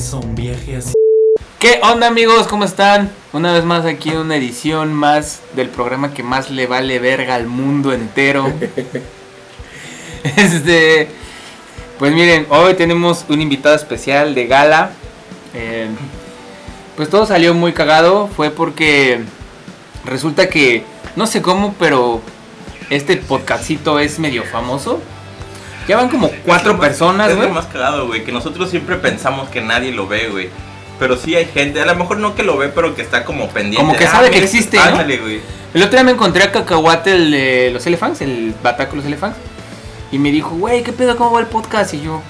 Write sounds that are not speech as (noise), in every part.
comienza un viaje así. ¿Qué onda amigos? ¿Cómo están? Una vez más aquí en una edición más del programa que más le vale verga al mundo entero. (laughs) este, pues miren, hoy tenemos un invitado especial de gala. Eh, pues todo salió muy cagado. Fue porque resulta que, no sé cómo, pero este podcastito es medio famoso. Ya van como cuatro personas, Es güey. lo más cagado, güey, que nosotros siempre pensamos que nadie lo ve, güey. Pero sí hay gente, a lo mejor no que lo ve, pero que está como pendiente. Como que Ah, sabe que mira, existe, ¿no? Ándale, güey. El otro día me encontré a Cacahuate, el de los Elephants, el bataco de los Elephants. Y me dijo, güey, ¿qué pedo? ¿Cómo va el podcast? Y yo,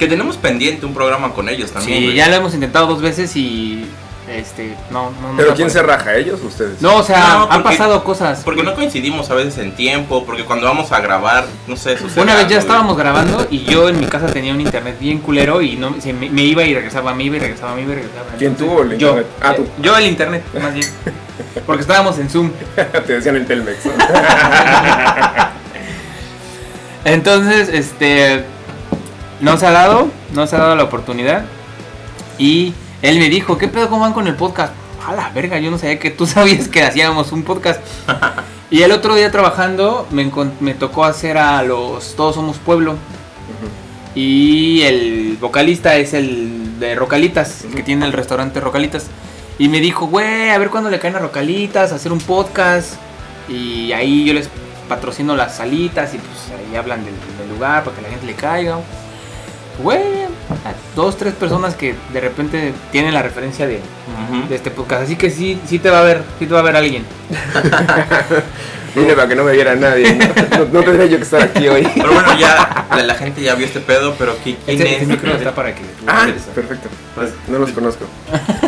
Que tenemos pendiente un programa con ellos también. sí, güey. ya lo hemos intentado dos veces y. Este, no, no, no. ¿Pero quién se raja? ¿Ellos o ustedes? No, o sea, No, han pasado cosas. Porque no coincidimos a veces en tiempo, porque cuando vamos a grabar, no sé, sucede. Una vez ya estábamos grabando y yo en mi casa tenía un internet bien culero y no se me, me iba y regresaba, me iba y regresaba, me iba y regresaba. ¿Quién tuvo el yo, internet? Ah, tú. Yo el internet, más bien. Porque estábamos en Zoom. (laughs) Te decían el Telmex. ¿no? (laughs) Entonces, este. No se ha dado, no se ha dado la oportunidad. Y él me dijo, ¿qué pedo cómo van con el podcast? A la verga, yo no sabía que tú (laughs) sabías que hacíamos un podcast. (laughs) y el otro día trabajando me, tocó hacer a los Todos Somos Pueblo. Y el vocalista es el de Rocalitas, el que tiene el restaurante Rocalitas. Y me dijo, güey, a ver cuándo le caen a Rocalitas, hacer un podcast. Y ahí yo les patrocino las salitas y pues ahí hablan del, del lugar para que la gente le caiga. Güey, a dos, tres personas que de repente tienen la referencia de, de este podcast. Así que sí, sí te va a ver, sí te va a ver alguien. (laughs) Vine para que no me viera nadie. No, no, no tendría yo que estar aquí hoy. Pero bueno, ya la, la gente ya vio este pedo, pero ¿qui- ¿quién Este, es? este micro está para que Ah, perfecto. Pues, no los conozco.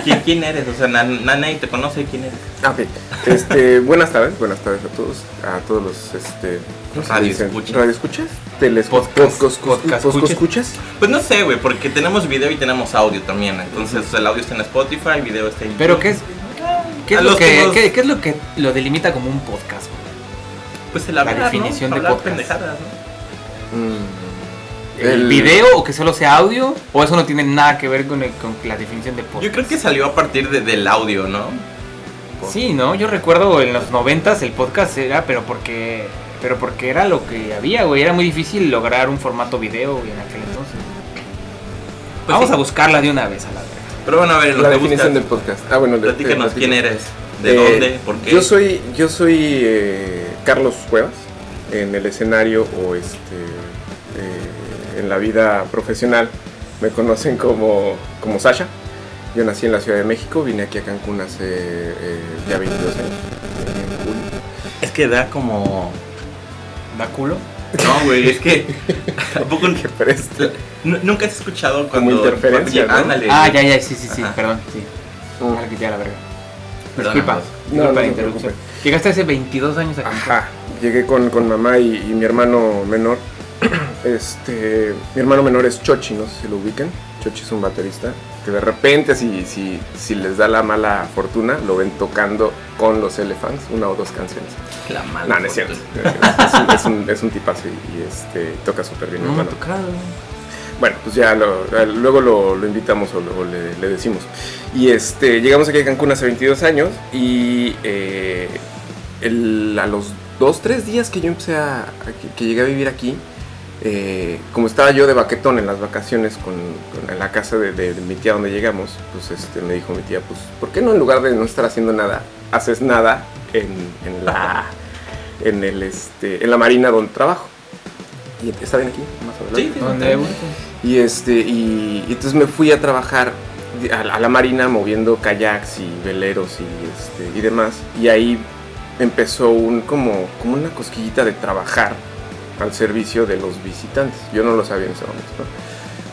¿Quién, quién eres? O sea, na- na- nadie te conoce quién eres. Ah, ok. Este, buenas tardes, buenas tardes a todos. A todos los este, ¿cómo se Radio escuchas. Radio escuchas. Podcast- podcast, podcast podcast, escuchas. Pues no sé, güey, porque tenemos video y tenemos audio también. Entonces, el audio está en Spotify, el video está en Pero YouTube. ¿qué es, qué A es, lo los que, que nos- qué- qué es lo que lo delimita como un podcast? güey? Pues el la hablar, definición ¿no? de Hablar podcast? pendejadas, ¿no? Mm. ¿El, El- video o que solo sea audio? ¿O eso no tiene nada que ver con, el- con la definición de podcast? Yo creo que salió a partir de- del audio, ¿no? Sí, ¿no? Yo recuerdo en los noventas el podcast era, pero porque pero porque era lo que había, güey. Era muy difícil lograr un formato video güey, en aquel entonces. Pues Vamos sí. a buscarla de una vez a la verga. Pero bueno, a ver, lo La que definición del podcast. Ah, bueno, platícanos quién eres, de Eh, dónde, por qué. Yo soy, yo soy eh, Carlos Cuevas en el escenario o este eh, en la vida profesional me conocen como, como Sasha. Yo nací en la Ciudad de México, vine aquí a Cancún hace eh, ya 22 años. en julio. Es que da como... ¿Da culo? No, güey, es que... (laughs) ¿A poco Qué presta. n- nunca has escuchado cuando... interferencia, cuando- ¿no? Ándale. Ah, ya, ya, sí, sí, sí, Ajá. perdón, sí. Mm. Ya le quité a la verga. Perdón, Disculpa. No, disculpa no la se interrupción. Llegaste hace 22 años aquí. Ajá, llegué con, con mamá y, y mi hermano menor. (clears throat) Este, mi hermano menor es Chochi, no sé si lo ubican. Chochi es un baterista que de repente, si, si, si les da la mala fortuna, lo ven tocando con los Elephants, una o dos canciones. La mala No, no es cierto. Es un, es un, es un tipazo y, y, este, toca súper bien. No tocado. Bueno, pues ya lo- luego lo, lo invitamos o, le, le decimos. Y este, llegamos aquí a Cancún hace 22 años y eh, el- a los 2, 3 días que yo empecé a, a que, que llegué a vivir aquí, eh, como estaba yo de baquetón en las vacaciones con, con- en la casa de, de- de mi tía donde llegamos, pues este, me dijo mi tía, pues, ¿por qué no en lugar de no estar haciendo nada, haces nada en, en la, en, el, este, en la marina donde trabajo? Y está bien aquí, más adelante. Sí, sí. ¿Dónde? Y este, y, y entonces me fui a trabajar a, la- a la marina moviendo kayaks y veleros y este y demás. Y ahí empezó un como, como una cosquillita de trabajar al servicio de los visitantes. Yo no lo sabía en ese momento.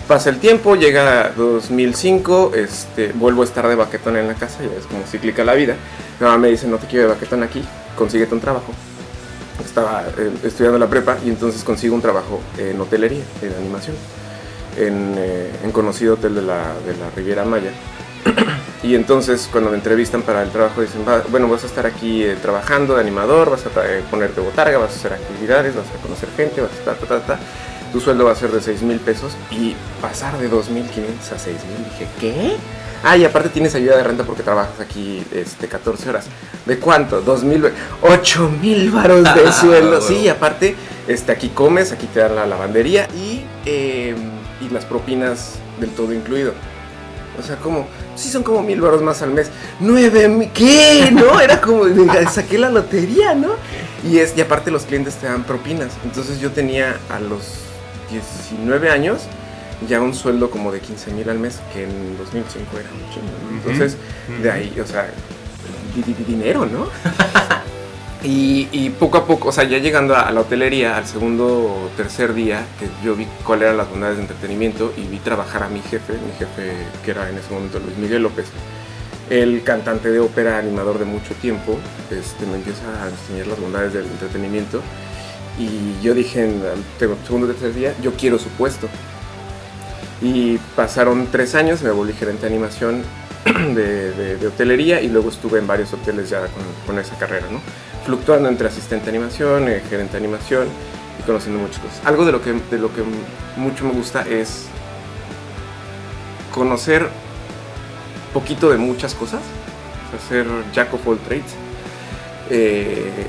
Pasa el tiempo, llega 2005, este, vuelvo a estar de baquetón en la casa, ya es como cíclica la vida. Mi mamá me dice, no te quiero de baquetón aquí, consíguete un trabajo. Estaba eh, estudiando la prepa y entonces consigo un trabajo en hotelería, en animación, en, eh, conocido hotel de la, de la Riviera Maya. Y entonces cuando me entrevistan para el trabajo dicen, "Va- bueno, vas a estar aquí eh, trabajando de animador, vas a eh, ponerte botarga, vas a hacer actividades, vas a conocer gente, vas a estar, ta, ta, ta. tu sueldo va a ser de 6 mil pesos y pasar de 2.500 a 6 mil. Dije, ¿qué? Ah, y aparte tienes ayuda de renta porque trabajas aquí este, 14 horas. ¿De cuánto? 2 mil, 8 mil varos de (laughs) Ah, sueldo. Sí, y aparte, este, aquí comes, aquí te dan la lavandería y, eh, y las propinas del todo incluido. O sea, como, sí son como mil varos más al mes. ¿Nueve mil? ¿Qué? ¿No? (laughs) Era como, saqué la lotería, ¿no? Y, es, y aparte los clientes te dan propinas. Entonces yo tenía a los 19 años ya un sueldo como de 15 mil al mes, que en 2005 era un chingo. Entonces, de ahí, o sea, di- di- di- dinero, ¿no? (laughs) Y, poco a poco, o sea, ya llegando a, la hotelería, al segundo o tercer día, yo vi cuáles eran las bondades de entretenimiento y vi trabajar a mi jefe, mi jefe que era en ese momento Luis Miguel López, el cantante de ópera, animador de mucho tiempo, este, me empieza a enseñar las bondades del entretenimiento y yo dije en el segundo o tercer día, yo quiero su puesto. Y pasaron tres años, me volví gerente de animación (clears throat) de, de- de hotelería y luego estuve en varios hoteles ya con, con esa carrera, ¿no? Fluctuando entre asistente de animación, eh, gerente de animación y conociendo muchas cosas. Algo de lo que, de lo que mucho me gusta es conocer poquito de muchas cosas, ser jack of all trades. Eh,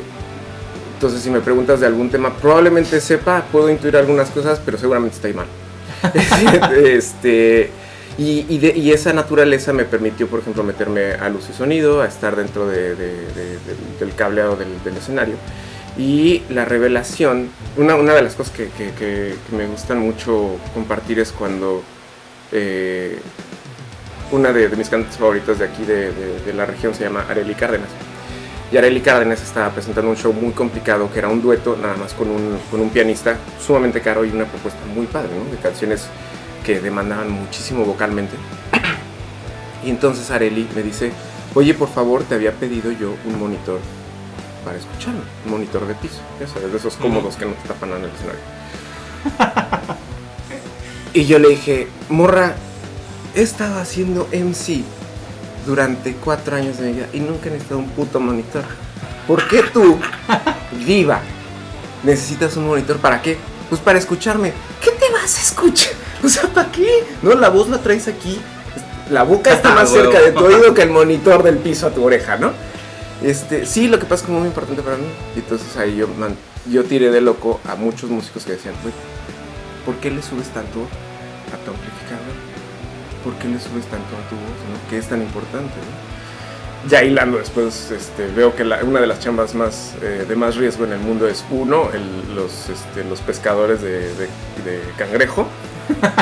entonces, si me preguntas de algún tema, probablemente sepa, puedo intuir algunas cosas, pero seguramente está ahí mal. (laughs) este, y, y de- y esa naturaleza me permitió, por ejemplo, meterme a luz y sonido, a estar dentro de- de- de- del- cableado del, del escenario. Y la revelación, una, una de las cosas que, que- que- que me gustan mucho compartir es cuando eh, una de, mis cantantes favoritas de aquí, de la región, se llama Areli Cárdenas. Y Areli Cárdenas estaba presentando un show muy complicado que era un dueto, nada más con un, con un pianista sumamente caro y una propuesta muy padre, ¿no? De canciones que demandaban muchísimo vocalmente. Y entonces Areli me dice, oye, por favor, te había pedido yo un monitor para escucharme, un monitor de piso, ya sabes, de esos cómodos que no te tapan en el escenario. y yo le dije, morra, he estado haciendo MC durante cuatro años de mi vida y nunca he necesitado un puto monitor. ¿Por qué tú, viva, necesitas un monitor? ¿Para qué? Pues para escucharme. ¿Qué te vas a escuchar? (laughs) O sea, ¿para qué? No, la voz la traes aquí. La boca está (laughs) más Huevo. cerca de tu (laughs) oído que el monitor del piso a tu oreja, ¿no? Este, sí, lo que pasa es que es muy importante para mí. Y entonces ahí yo, man- yo tiré de loco a muchos músicos que decían, güey, ¿por qué le subes tanto a tu amplificador? ¿Por qué le subes tanto a tu voz? ¿no? ¿Qué es tan importante? ¿no? Ya hilando después, este, veo que la- una de las chambas más eh, de más riesgo en el mundo es uno, el- los, este, los pescadores de, de- de cangrejo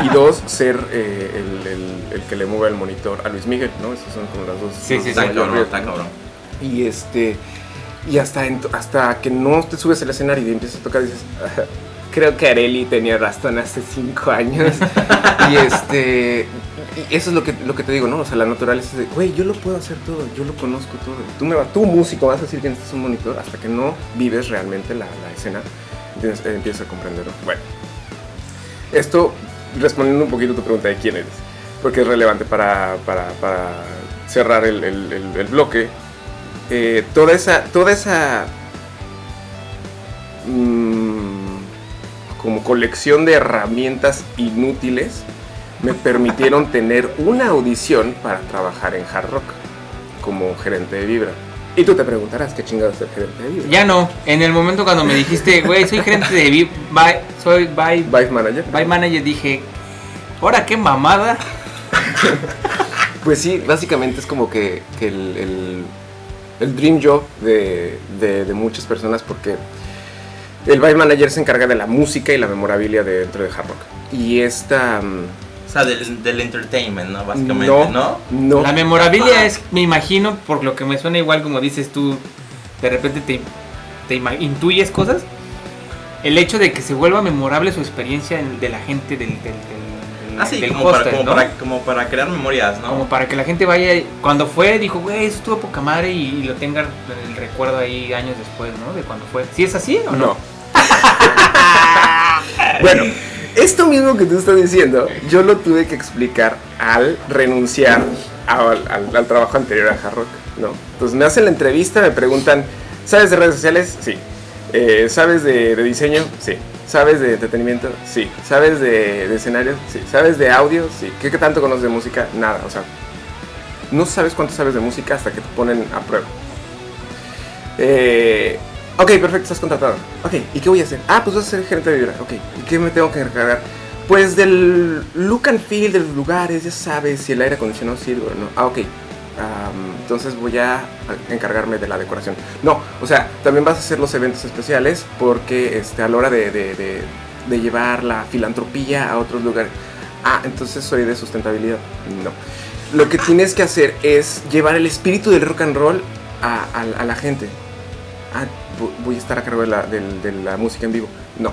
y dos, ser eh, el, el- el que le mueva el monitor a Luis Miguel, ¿no? Esas son como las dos. Sí, sí, Está cabrón, está cabrón. Y este y hasta hasta que no te subes al escenario y empiezas a tocar dices, "Ajá, (laughs) creo que Areli tenía razón hace cinco años. (laughs) y este y eso es lo que lo que te digo, ¿no? O sea, la naturaleza es de, güey, yo lo puedo hacer todo, yo lo conozco todo. Tú me va, tú músico vas a decir que necesitas un monitor hasta que no vives realmente la, la escena, empiezas, eh, empiezas a comprenderlo. Bueno, esto respondiendo un poquito a tu pregunta de quién eres, porque es relevante para, para, para cerrar el, el- el- el bloque. Eh, toda esa, toda esa mm, como colección de herramientas inútiles me permitieron (laughs) tener una audición para trabajar en Hard Rock como gerente de Vibra. Y tú te preguntarás qué chingados es el gerente de Vibra. Ya no, en el momento cuando me dijiste, güey, soy gerente de Vi- Bye, soy Bye, Vive Manager. Bye Manager, dije, ahora qué mamada. Pues sí, básicamente es como que, que el, el- el dream job de, de- de muchas personas porque el Vibe Manager se encarga de la música y la memorabilia de- dentro de Hard Rock. Y esta... sea, del, del entertainment, ¿no? Básicamente, no, ¿no? no. La memorabilia es, me imagino, por lo que me suena igual como dices tú, de repente te, te intuyes cosas. El hecho de que se vuelva memorable su experiencia en- de la gente del, del, del, Ah, sí, del como, para, hostel, como, ¿no? para, como para crear memorias, ¿no? Como para que la gente vaya, cuando fue, dijo, güey, eso estuvo poca madre y, y lo tenga el recuerdo ahí años después, ¿no? De cuando fue. ¿Sí es así o no? No. (laughs) bueno, esto mismo que tú estás diciendo, yo lo tuve que explicar al renunciar al, trabajo anterior a Hard Rock, ¿no? Entonces me hacen la entrevista, me preguntan, ¿sabes de redes sociales? Sí. Eh, ¿Sabes de, de diseño? Sí. ¿Sabes de entretenimiento? Sí. ¿Sabes de, de escenarios? Sí. ¿Sabes de audio? Sí. ¿Qué, qué tanto conoces de música? Nada. O sea, no sabes cuánto sabes de música hasta que te ponen a prueba. Eh, ok, perfecto, estás contratado. Ok, ¿y qué voy a hacer? Ah, pues vas a ser gerente de vibra. Ok, ¿y qué me tengo que encargar? Pues del look and feel de los lugares, ya sabes si el aire acondicionado sirve o no. Ah, ok. Am, entonces voy a encargarme de la decoración. No, o sea, también vas a hacer los eventos especiales porque este, a la hora de, de- de- de llevar la filantropía a otros lugares. Ah, entonces soy de sustentabilidad. No. Lo que tienes que hacer es llevar el espíritu del rock and roll a, a- a la gente. Ah, vo- voy a estar a cargo de la, de la música en vivo. No.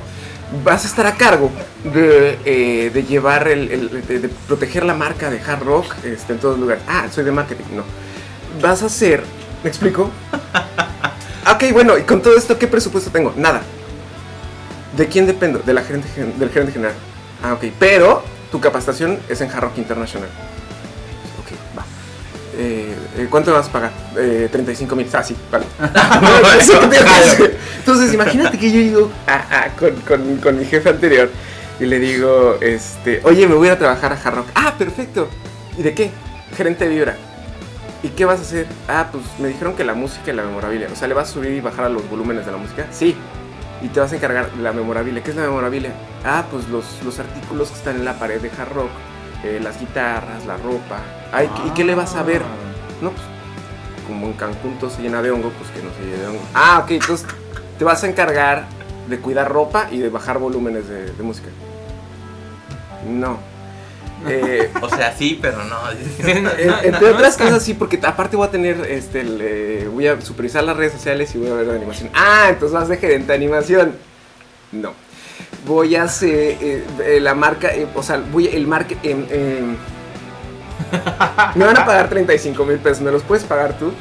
Vas a estar a cargo de, eh, de llevar el, el- de, proteger la marca de hard rock este, en todos lugares. Ah, soy de marketing. No. Vas a hacer. ¿Me explico? (laughs) ok, bueno, y con todo esto, ¿qué presupuesto tengo? Nada. ¿De quién dependo? De la gerente, del gerente general. Ah, ok. Pero tu capacitación es en Hard Rock International. Eh, eh, ¿Cuánto vas a pagar? Eh, 35 mil. Ah, sí, vale. (laughs) (laughs) Entonces, imagínate que yo digo a- a- con, con- con mi jefe anterior y le digo, este, oye, me voy a trabajar a Hard Rock. Ah, perfecto. ¿Y de qué? Gerente de vibra. ¿Y qué vas a hacer? Ah, pues me dijeron que la música y la memorabilia. O sea, ¿le vas a subir y bajar a los volúmenes de la música? Sí. Y te vas a encargar de la memorabilia. ¿Qué es la memorabilia? Ah, pues los, los artículos que están en la pared de hard rock. Eh, las guitarras, la ropa. Ay, ¿Y qué le vas a ver? No, pues como en Cancún todo se llena de hongo, pues que no se llene de hongo. Ah, ok, entonces te vas a encargar de cuidar ropa y de bajar volúmenes de, de música. No. Eh, (laughs) O sea, sí, pero no. (laughs) No, entre otras cosas sí, porque aparte voy a tener, este, el, eh, voy a supervisar las redes sociales y voy a ver de animación. Ah, entonces vas de gerente de animación. No. Voy a hacer eh, eh, la marca, eh, o sea, voy el marketing. (laughs) me van a pagar 35 mil pesos, ¿me los puedes pagar tú?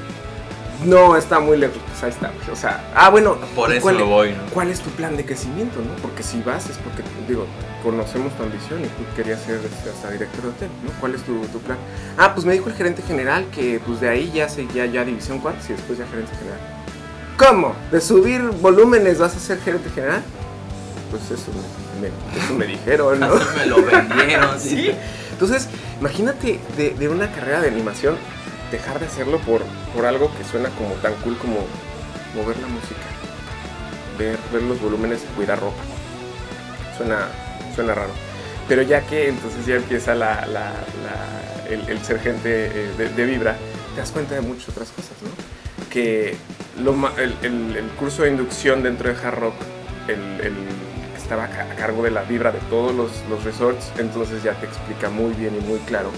No, está muy lejos, pues ahí está. pues, O sea, ah, bueno. Por ¿y eso cuál- voy, ¿no? ¿Cuál es tu plan de crecimiento, no? Porque si vas es porque, digo, conocemos tu ambición y tú querías ser este, hasta director de hotel, ¿no? ¿Cuál es tu, tu plan? Ah, pues me dijo el gerente general que pues de ahí ya seguía ya división cuartos y después ya gerente general. ¿Cómo? ¿De subir volúmenes vas a ser gerente general? Pues eso me, me- eso me dijeron, ¿no? Así me lo vendieron, (laughs) sí. Entonces, imagínate de, de una carrera de animación dejar de hacerlo por, por algo que suena como tan cool como mover la música, ver, ver los volúmenes, cuidar ropa. Suena, suena raro. Pero ya que entonces ya empieza la, la- la- el, el ser gente eh, de, de Vibra, te das cuenta de muchas otras cosas, ¿no? Que lo el, el- el curso de inducción dentro de Hard Rock, el, estaba a ca- a cargo de la Vibra de todos los, los resorts, entonces ya te explica muy bien y muy claro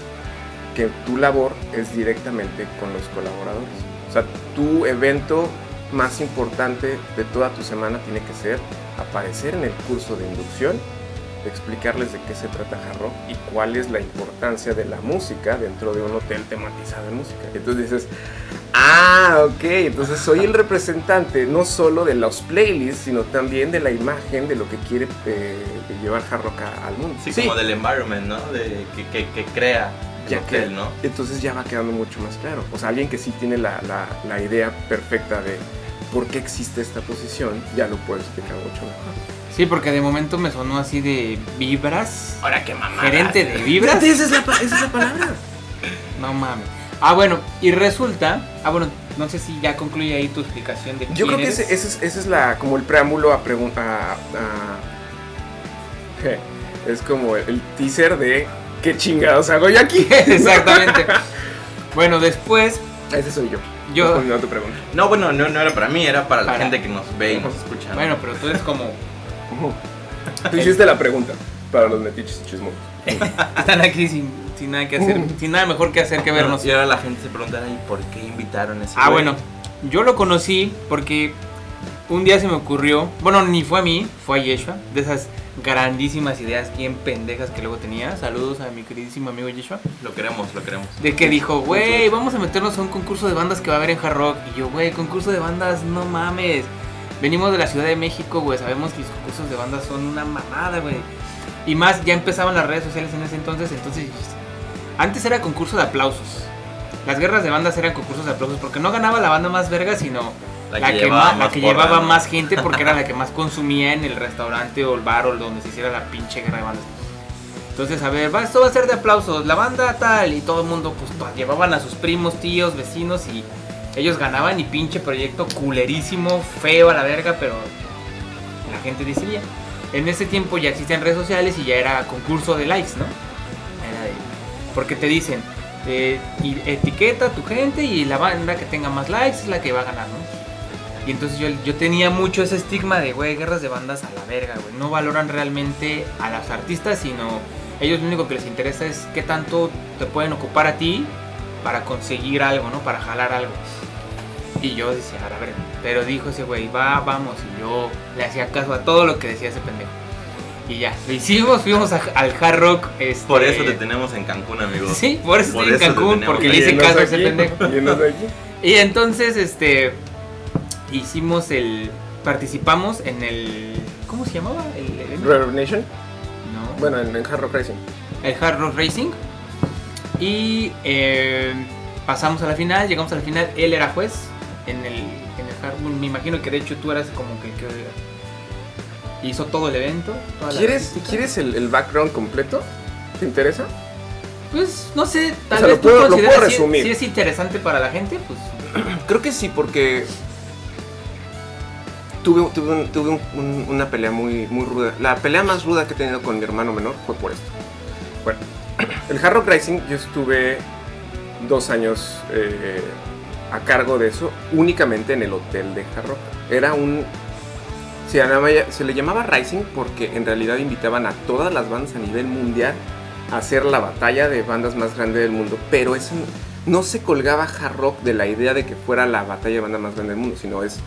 que tu labor es directamente con los colaboradores. O sea, tu evento más importante de toda tu semana tiene que ser aparecer en el curso de inducción, explicarles de qué se trata Hard Rock y cuál es la importancia de la música dentro de un hotel tematizado en música. Y entonces dices, ah, ok, entonces soy el representante no solo de los playlists, sino también de la imagen de lo que quiere eh, llevar Hard Rock al mundo. Sí, como del environment, ¿no? De, que, que, que crea el ya hotel, que, ¿no? Entonces ya va quedando mucho más claro. O sea, alguien que sí tiene la, la- la idea perfecta de por qué existe esta posición, ya lo puede explicar mucho mejor. Sí, porque de momento me sonó así de vibras. Ahora qué mamá. Gerente de vibras. Esa es la, esa es la palabra. No mames. Ah, bueno, y resulta. Ah, bueno, no sé si ya concluye ahí tu explicación de Yo quién creo que ese, ese es, ese es la, como el preámbulo a preguntar. Es como el teaser de qué chingados hago yo aquí. (laughs) Exactamente. bueno, después Ese soy yo. yo. Tu pregunta. No, bueno, no, no era para mí, era para la Para- gente que nos ve y nos escucha. ¿no? Bueno, pero tú eres como. Tú hiciste la pregunta para los metiches y chismosos. (laughs) Están aquí sin, sin nada que hacer. sin nada mejor que hacer que vernos. Y ahora la gente se preguntará, ¿y por qué invitaron a ese Ah, güey? bueno, yo lo conocí porque un día se me ocurrió, bueno, ni fue a mí, fue a Yeshua, de esas grandísimas ideas bien pendejas que luego tenía. Saludos a mi queridísimo amigo Yeshua. Lo queremos, lo queremos. De que dijo, güey, vamos a meternos a un concurso de bandas que va a haber en Hard Rock. Y yo, güey, concurso de bandas, no mames. Venimos de la Ciudad de México, güey, sabemos que los concursos de bandas son una mamada, güey. Y más, ya empezaban las redes sociales en ese entonces, entonces... Antes era concurso de aplausos. Las guerras de bandas eran concursos de aplausos porque no ganaba la banda más verga, sino La la que que, llevaba más, la que llevaba más gente porque era la que más consumía en el restaurante o el bar o donde se hiciera la pinche guerra de bandas. Entonces, a ver, va, esto va a ser de aplausos, la banda tal, y todo el mundo, pues, llevaban a sus primos, tíos, vecinos, y ellos ganaban, y pinche proyecto culerísimo, feo a la verga, pero la gente decidía. En ese tiempo ya existían redes sociales y ya era concurso de likes, ¿no? Era de- porque te dicen, eh, etiqueta a tu gente y la banda que tenga más likes es la que va a ganar, ¿no? Y entonces yo, yo tenía mucho ese estigma de, güey, guerras de bandas a la verga, güey. No valoran realmente a las artistas, sino ellos lo único que les interesa es qué tanto te pueden ocupar a ti para conseguir algo, ¿no? Para jalar algo. Y yo decía, a verga. Pero dijo ese güey, va, vamos. Y yo le hacía caso a todo lo que decía ese pendejo. Y ya, lo hicimos, fuimos a- al Hard Rock. este- Por eso te tenemos en Cancún, amigo. Sí, por eso Por estoy en eso Cancún, porque le hice caso a ese pendejo. (laughs) y entonces, este, hicimos el, participamos en el, ¿cómo se llamaba? El, evento? Reverb Nation. No. Bueno, en, en Hard Rock Racing. el Hard Rock Racing. Y eh, pasamos a la final, llegamos a la final, él era juez en el, en el Me imagino que de hecho tú eras como que, que hizo todo el evento. toda ¿Quieres. ¿Quieres el, el background completo? ¿Te interesa? Pues no sé, tal O sea, vez lo puedo- tú lo puedo consideras si- resumir. si es interesante para la gente, pues (clears throat) Creo que sí, porque tuve, tuve, un- tuve un- un- una pelea muy, muy ruda. La pelea más ruda que he tenido con mi hermano menor fue por esto. Bueno, el Hard Rock Racing yo estuve dos años eh, a cargo de eso, únicamente en el hotel de Hard Rock. Era un... Se, le llamaba Racing porque en realidad invitaban a todas las bandas a nivel mundial a hacer la batalla de bandas más grande del mundo, pero eso no se colgaba Hard Rock de la idea de que fuera la batalla de banda más grande del mundo, sino es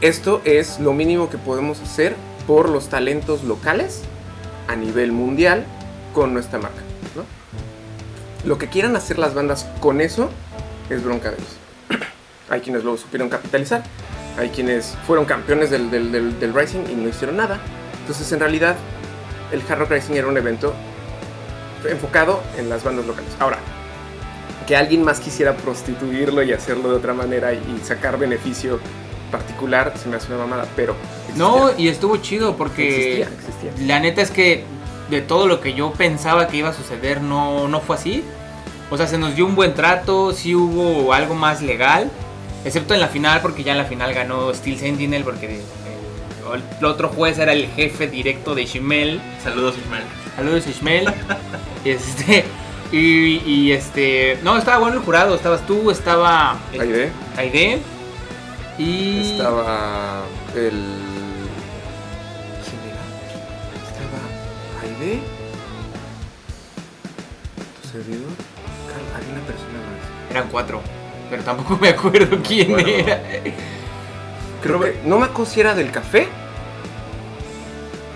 esto es lo mínimo que podemos hacer por los talentos locales a nivel mundial con nuestra marca, ¿no? Lo que quieran hacer las bandas con eso es bronca de ellos. (clears throat) Hay quienes lo supieron capitalizar, hay quienes fueron campeones del, del, del, del Racing y no hicieron nada. Entonces, en realidad, el Hard Rock Racing era un evento enfocado en las bandas locales. Ahora, que alguien más quisiera prostituirlo y hacerlo de otra manera y sacar beneficio particular, se me hace una mamada, pero... no, existía. y estuvo chido porque Existía, existía. La neta es que de todo lo que yo pensaba que iba a suceder no, no fue así. O sea, se nos dio un buen trato, sí hubo algo más legal. Excepto en la final, porque ya en la final ganó Steel Sentinel, porque el, el otro juez era el jefe directo de Shimel. Saludos, Ismael. Saludos Shimel. (laughs) este, y, y este... No, estaba bueno el jurado. Estabas tú, estaba... Aide, Aide. Y... estaba el... Aide, tu servidor, había una persona más. Eran cuatro. Pero tampoco me acuerdo quién era. Creo que, no me acuerdo si era del café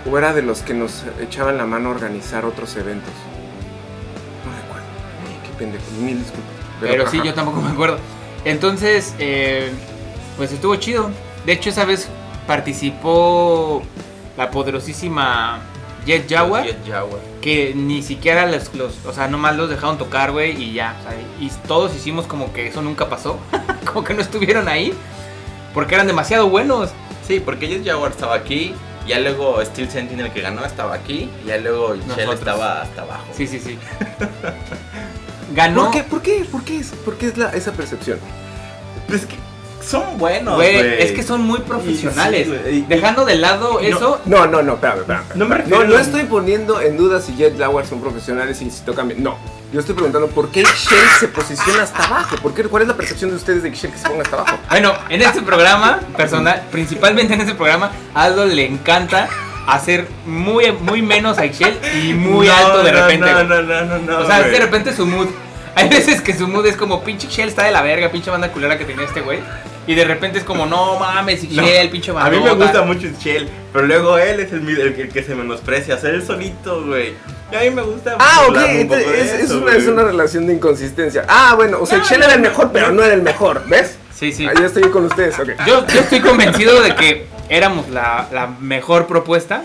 o era de los que nos echaban la mano a organizar otros eventos. No recuerdo. Ay, qué pendejo, mil disculpas. Pero, sí, yo tampoco me acuerdo. Entonces, eh, pues estuvo chido. De hecho, esa vez participó la poderosísima Jet Jaguar, Jet Jaguar. que ni siquiera los, los, o sea, nomás los dejaron tocar, güey, y ya. o sea, y todos hicimos como que eso nunca pasó, (laughs) como que no estuvieron ahí, porque eran demasiado buenos. Sí, porque Jet Jaguar estaba aquí. Ya luego Steel Sentinel que ganó estaba aquí. Y ya luego Shell estaba hasta abajo. Sí, sí, sí. (laughs) Ganó. ¿Por qué? ¿Por qué? ¿Por qué es, por qué es la, esa percepción? Pues que son buenos, Güey, es que son muy profesionales. Y sí, Dejando de lado no- eso, No, no, no, espérame, espérame. No me No, refiero no estoy poniendo en duda si Jet Jaguar son profesionales y si tocan bien. No. Yo estoy preguntando por qué Shell se posiciona hasta abajo. ¿Por qué? ¿Cuál es la percepción de ustedes de que Shell que se ponga hasta abajo? Bueno, en este programa, personal, principalmente en este programa, a Aldo le encanta hacer muy, muy menos a Excel y muy No, alto de no, repente. No, no, no, no, no. o sea, es güey. de repente su mood. Hay veces que su mood es como pinche Shell está de la verga, pinche banda culera que tenía este güey. Y de repente es como, no mames, No, Shell, pinche A mí me bandota. gusta mucho Shell, pero luego él es el, el que- el que se menosprecia, hacer el solito, güey. Y a mí me gusta Ah, ok. un poco entonces de Es, es eso, una, es una relación de inconsistencia. Ah, bueno, o sea, No, Shell no, era el no, mejor, pero no. no era el mejor. ¿Ves? Sí, sí. Ahí estoy con ustedes, ok. Yo, yo estoy convencido de que éramos la, la mejor propuesta.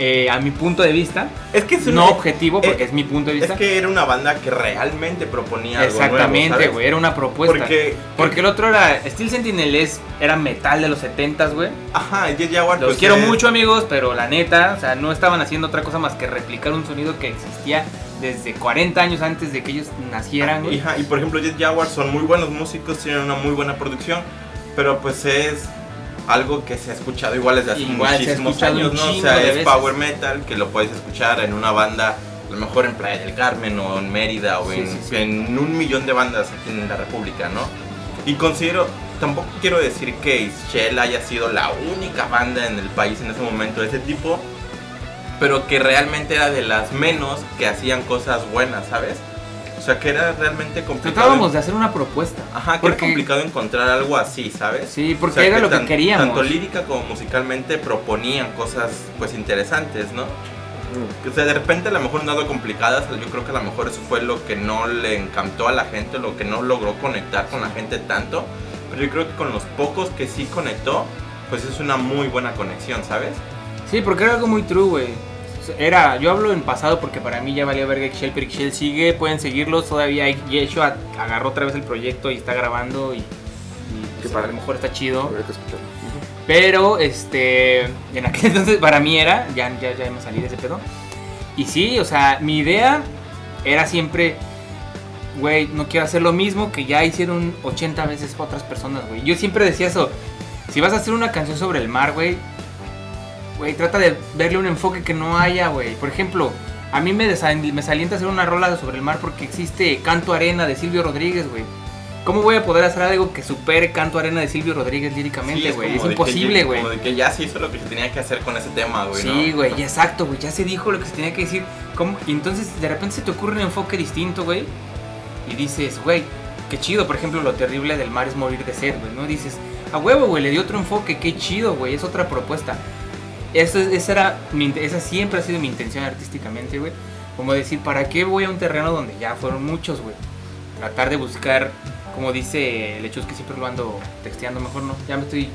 Eh, a mi punto de vista, Es que es un- no objetivo porque eh, es mi punto de Es vista. que era una banda que realmente proponía algo nuevo, Exactamente, güey, era una propuesta. Porque, Porque el otro era Steel Sentinel es, era metal de los 70s, güey. ajá, Jet Jaguar Los pues, quiero es- mucho, amigos, pero la neta, o sea, no estaban haciendo otra cosa más que replicar un sonido que existía desde 40 años antes de que ellos nacieran, güey. Y por ejemplo Jet Jaguar son muy buenos músicos, tienen una muy buena producción, pero pues es algo que se ha escuchado igual desde hace Igual muchísimos años, ¿no? O sea, es veces. power metal que lo puedes escuchar en una banda, a lo mejor en Playa del Carmen o en Mérida o Sí, en, sí, sí. en un millón de bandas aquí en la República, ¿no? Y considero, tampoco quiero decir que Shell haya sido la única banda en el país en ese momento de ese tipo, pero que realmente era de las menos que hacían cosas buenas, ¿sabes? O sea, que era realmente complicado. Tratábamos de hacer una propuesta. Ajá, que porque era complicado encontrar algo así, ¿sabes? Sí, porque O sea, era lo que queríamos. Tanto lírica como musicalmente proponían cosas pues interesantes, ¿no? Mm. O sea, de repente a lo mejor un dado complicadas, yo creo que a lo mejor eso fue lo que no le encantó a la gente, lo que no logró conectar con la gente tanto. Pero yo creo que con los pocos que sí conectó, pues es una muy buena conexión, ¿sabes? Sí, porque era algo muy true, güey. Era, yo hablo en pasado porque para mí ya valía verga Excel, pero Excel sigue, pueden seguirlos todavía. Yeshua agarró otra vez el proyecto y está grabando y, y, pues, a lo mejor está chido. Pero, este, en aquel (laughs) entonces para mí era, ya, ya, ya me salí de ese pedo. Y sí, o sea, mi idea era siempre, güey, no quiero hacer lo mismo que ya hicieron 80 veces otras personas, güey. Yo siempre decía eso, si vas a hacer una canción sobre el mar, güey, güey, trata de verle un enfoque que no haya, güey. Por ejemplo, a mí me, me salienta hacer una rola sobre el mar porque existe Canto Arena de Silvio Rodríguez, güey. ¿Cómo voy a poder hacer algo que supere Canto Arena de Silvio Rodríguez líricamente, güey? es imposible, güey. Como de que ya se hizo lo que se tenía que hacer con ese tema, güey. Sí, güey, exacto, güey. Ya se dijo lo que se tenía que decir. ¿Cómo? Y entonces de repente se te ocurre un enfoque distinto, güey. Y dices, güey, qué chido. Por ejemplo, lo terrible del mar es morir de sed, güey. ¿No? Dices, a huevo, güey, le dio otro enfoque. Qué chido, güey. Es otra propuesta. Eso, es- esa, era mi esa siempre ha sido mi intención artísticamente, güey. Como decir, ¿para qué voy a un terreno donde ya fueron muchos, güey? Tratar de buscar, como dice Lechus, que siempre lo ando texteando, mejor no. Ya me estoy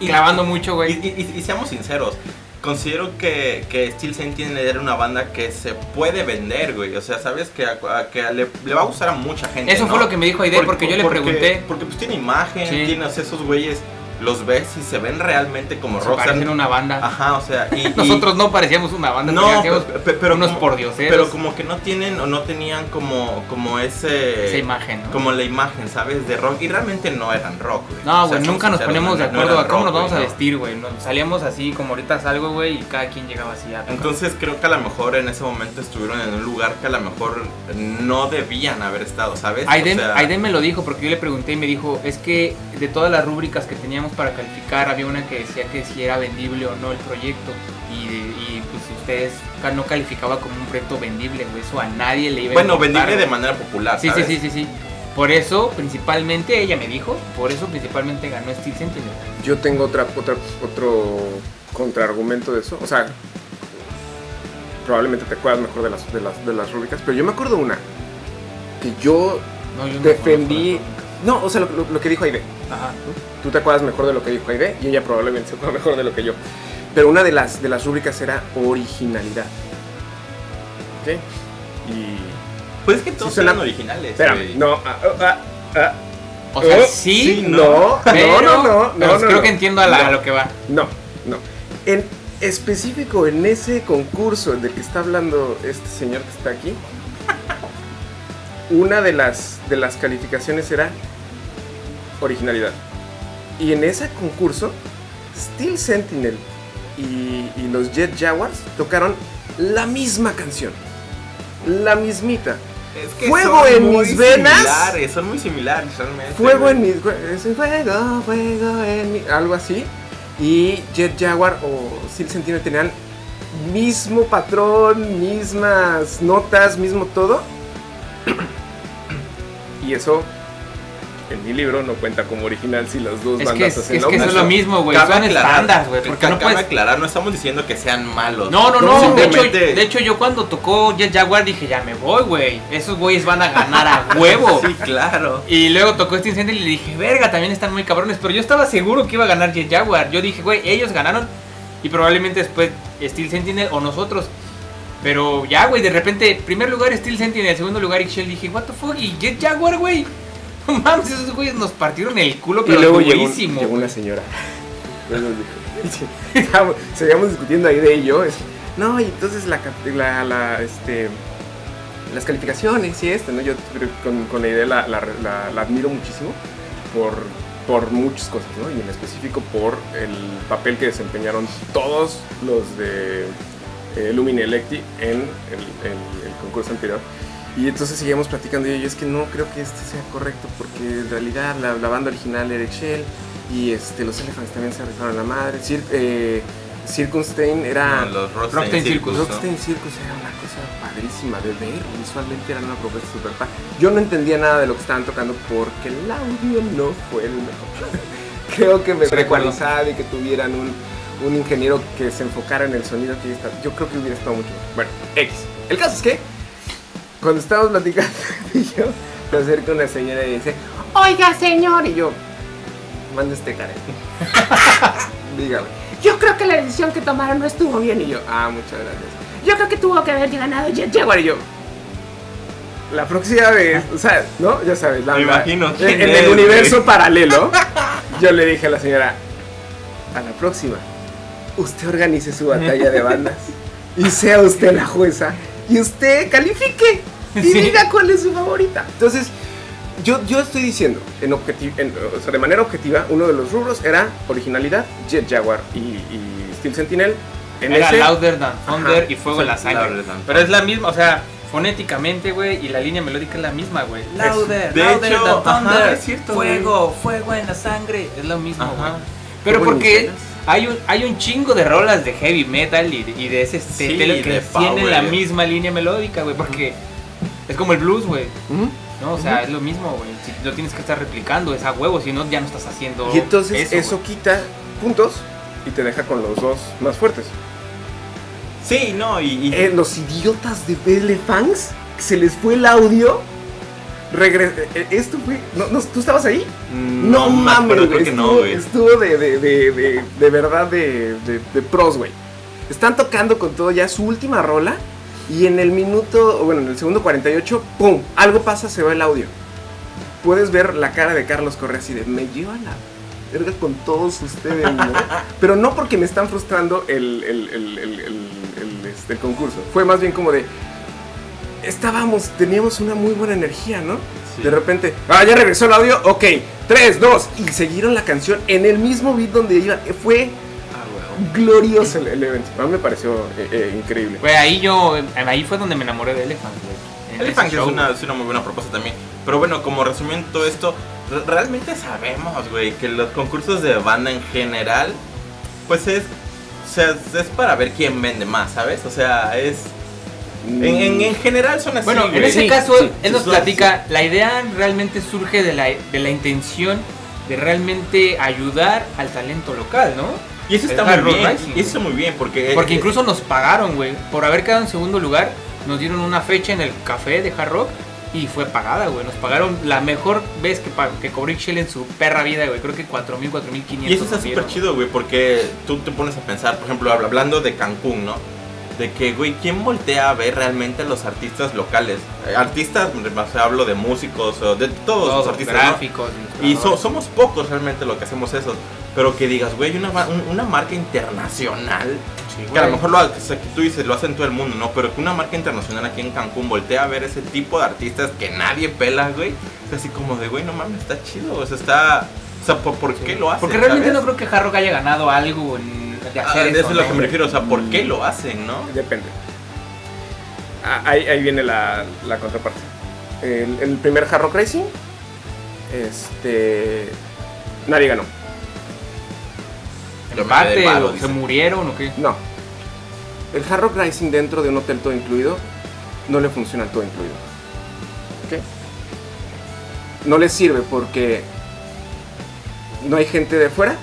Y- clavando mucho, güey. Y, y- y seamos sinceros, considero que, que Steel Sentinel era una banda que se puede vender, güey. O sea, sabes que, a- que le, le va a gustar a mucha gente. Eso ¿no? fue lo que me dijo Aide, porque yo le pregunté. Porque pues tiene imagen, Sí. tiene o sea, esos güeyes, los ves y se ven realmente como Se rockstar. parecen una banda. Ajá, o sea, y, y- Nosotros no parecíamos una banda, no, parecíamos pe- pe- pero unos pordioseros. Pero como que no tienen o no tenían como, como ese... esa imagen, ¿no? Como la imagen, ¿sabes? De rock. Y realmente no eran rock, güey. No, O sea, güey, nunca nos ponemos de no acuerdo a cómo rock, nos vamos a vestir, güey. Salíamos así como ahorita salgo, güey, y cada quien llegaba así a tocar. Entonces creo que a lo mejor en ese momento estuvieron en un lugar que a lo mejor no debían haber estado, ¿sabes? Aiden, O sea, Aiden me lo dijo porque yo le pregunté y me dijo, es que de todas las rúbricas que teníamos para calificar había una que decía que si era vendible o no el proyecto y, y pues si ustedes no calificaba como un proyecto vendible, güey, eso a nadie le iba a Bueno, importar, vendible de manera popular, Sí, sí, ¿sabes? sí, sí, sí. Por eso, principalmente, ella me dijo, por eso principalmente ganó Steel Sentinel. Yo tengo otra, otra, otro contraargumento de eso. O sea, probablemente te acuerdas mejor de las, de las, de las rúbricas, pero yo me acuerdo una que yo No, yo no defendí. No, o sea, lo, lo- lo que dijo Aide. Ajá. Tú te acuerdas mejor de lo que dijo Aide y ella probablemente se acuerda mejor de lo que yo. Pero una de las, de las rúbricas era originalidad. ¿Ok? Y. Pues es que todos Sí, suena- eran originales. Espérame, güey. no. ah, ah, ah, O sea, oh, sí, sí, no, pero, no, no, no, pero no, no, creo no. que entiendo a, la- No. a lo que va. No, no. En específico, en ese concurso del que está hablando este señor que está aquí, una de las, de las calificaciones era originalidad. Y en ese concurso, Steel Sentinel y, y los Jet Jaguars tocaron la misma canción. La mismita. Es que Fuego son en muy mis venas. Similares, son muy similares realmente. Fuego en mi. ese Fuego, fuego en mi. Algo así. Y Jet Jaguar o Steel Sentinel tenían mismo patrón, mismas notas, mismo todo. (clears throat) Y eso en mi libro no cuenta como original si las dos Es que bandas es, hacen es lo que eso es lo mismo, güey. Son güey. Porque no puedes. aclarar, no estamos diciendo que sean malos. No, no, No, no. De hecho, de hecho, yo cuando tocó Jet Jaguar dije, ya me voy, güey. Esos güeyes van a ganar a huevo. (laughs) Sí, claro. Y luego tocó este incendio y le dije, verga, también están muy cabrones. Pero yo estaba seguro que iba a ganar Jet Jaguar. Yo dije, güey, ellos ganaron y probablemente después Steel Sentinel o nosotros. Pero ya, güey, de repente, primer lugar Steel Sentinel, segundo lugar Ixchel, dije, what the fuck, y Jet Jaguar, güey. No mames, esos güeyes nos partieron el culo, Y pero luego llegó, llegó una señora. (laughs) Seguíamos discutiendo ahí de ello. no, y entonces la, la, la, este, las calificaciones y esto, ¿no? Yo con, con la idea la, la- la- la admiro muchísimo por, por muchas cosas, ¿no? Y en específico por el papel que desempeñaron todos los de eh, Lumine Electi en el, el- el concurso anterior. Y entonces seguíamos platicando y yo es que no creo que este sea correcto porque en realidad la, la banda original era Excel y este, los Elephants también se rifaron la madre. Cir, eh, Circunstein era... No, los Rockstein, Rockstein Circus, Circus, ¿no? Rockstein Circus era una cosa padrísima de ver, visualmente era una propuesta super padre. Yo no entendía nada de lo que estaban tocando porque el audio no fue el mejor. (laughs) creo que me ecualizado y que tuvieran un, un ingeniero que se enfocara en el sonido que está, yo creo que hubiera estado mucho mejor. Bueno, X. El caso es que cuando estábamos platicando (laughs) y yo se acerca una señora y dice, oiga señor, y yo, manda este care. (laughs) Dígame. Yo creo que la decisión que tomaron no estuvo bien. Y yo, ah, muchas gracias. Yo creo que tuvo que haber ganado Jet Jaguar. Y yo, la próxima vez, o sea, ¿no? Ya sabes, la Me la- imagino En, en el (laughs) universo paralelo, yo le dije a la señora, a la próxima, usted organice su batalla de bandas y sea usted la jueza y usted califique (laughs) y Sí. diga cuál es su favorita. Entonces, yo, yo estoy diciendo, en objeti- en- o sea, de manera objetiva, uno de los rubros era originalidad, Jet Jaguar y, y Steel Sentinel. En Era ese, Louder Than Thunder Ajá. y Fuego en la Sangre. Pero es la misma, o sea, fonéticamente, güey, y la línea melódica es la misma, güey. Louder, De louder hecho, than ajá, thunder. es cierto, Fuego, fuego en la sangre. Es lo mismo, güey. Pero porque hay un, hay un chingo de rolas de heavy metal y, de- y de ese Sí, estilo que tienen la misma línea melódica, güey, porque es como el blues, güey. ¿no? O sea, es lo mismo, güey. Si lo tienes que estar replicando, es a huevo, si no, ya no estás haciendo. Y entonces eso, quita puntos y te deja con los dos más fuertes. Sí, no, y, y- Eh, los idiotas de Elephants, se les fue el audio. Regre- eh, esto fue. No, no, ¿Tú estabas ahí? Mm, No, me mames, creo que no, estuvo, güey. estuvo de, de, de, de, de verdad de, de, de pros, güey. Están tocando con todo ya su última rola. Y en el minuto, bueno, en el segundo 48, ¡pum! Algo pasa, se va el audio. Puedes ver la cara de Carlos Correa así de, me lleva la verga con todos ustedes, ¿no? (laughs) Pero no porque me están frustrando el, el, el, el, el- el, este, el concurso. Fue más bien como de, estábamos, teníamos una muy buena energía, ¿no? Sí. De repente, ah, ya regresó el audio, ok, 3, 2, y siguieron la canción en el mismo beat donde iba. Fue. Glorioso el, el evento. A mí me pareció eh, eh, increíble. Güey, ahí yo, ahí fue donde me enamoré de Elephant. En Elephant es una, es una muy buena propuesta también. Pero bueno, como resumiendo todo esto, re- realmente sabemos, güey, que los concursos de banda en general, pues es, o sea, es para ver quién vende más, ¿sabes? O sea, es... En, en, en general son así, Bueno, en ese Sí, caso, sí, él nos sí, platica, la idea realmente surge de la, de la intención de realmente ayudar al talento local, ¿no? Y eso está Es muy bien. Rising, Y eso está muy bien porque... Porque eh, incluso nos pagaron, güey. Por haber quedado en segundo lugar, nos dieron una fecha en el café de Hard Rock y fue pagada, güey. Nos pagaron la mejor vez que, que cobró Shell en su perra vida, güey. Creo que 4.000, 4.500. Y eso está súper chido, güey, porque tú te pones a pensar, por ejemplo, habla- hablando de Cancún, ¿no? De que, güey, ¿quién voltea a ver realmente a los artistas locales? Eh, artistas, o sea, hablo de músicos, de todos, Todos los artistas, ¿no? gráficos. Y so- somos pocos realmente lo que hacemos eso. Pero que digas, güey, una, una marca internacional. Sí, Que a lo mejor lo, o sea, que tú dices, lo hace en todo el mundo, ¿no? Pero que una marca internacional aquí en Cancún voltea a ver ese tipo de artistas que nadie pela, güey. Es así como de, güey, no mames, está chido. O sea, está. O sea, ¿por, por qué lo hacen? Porque realmente sabes? no creo que Hard Rock haya ganado algo en- de Ah, hacer de eso. eso es lo ¿no? que me refiero, o sea, ¿por qué lo hacen, no? Depende. Ah, ahí, ahí viene la, la contraparte. El, el primer Hard Rock Racing, este. Nadie ganó. Empate, palo, o dice. se murieron o qué. No. El Hard Rock Rising dentro de un hotel todo incluido no le funciona el todo incluido. ¿Ok? No le sirve porque no hay gente de fuera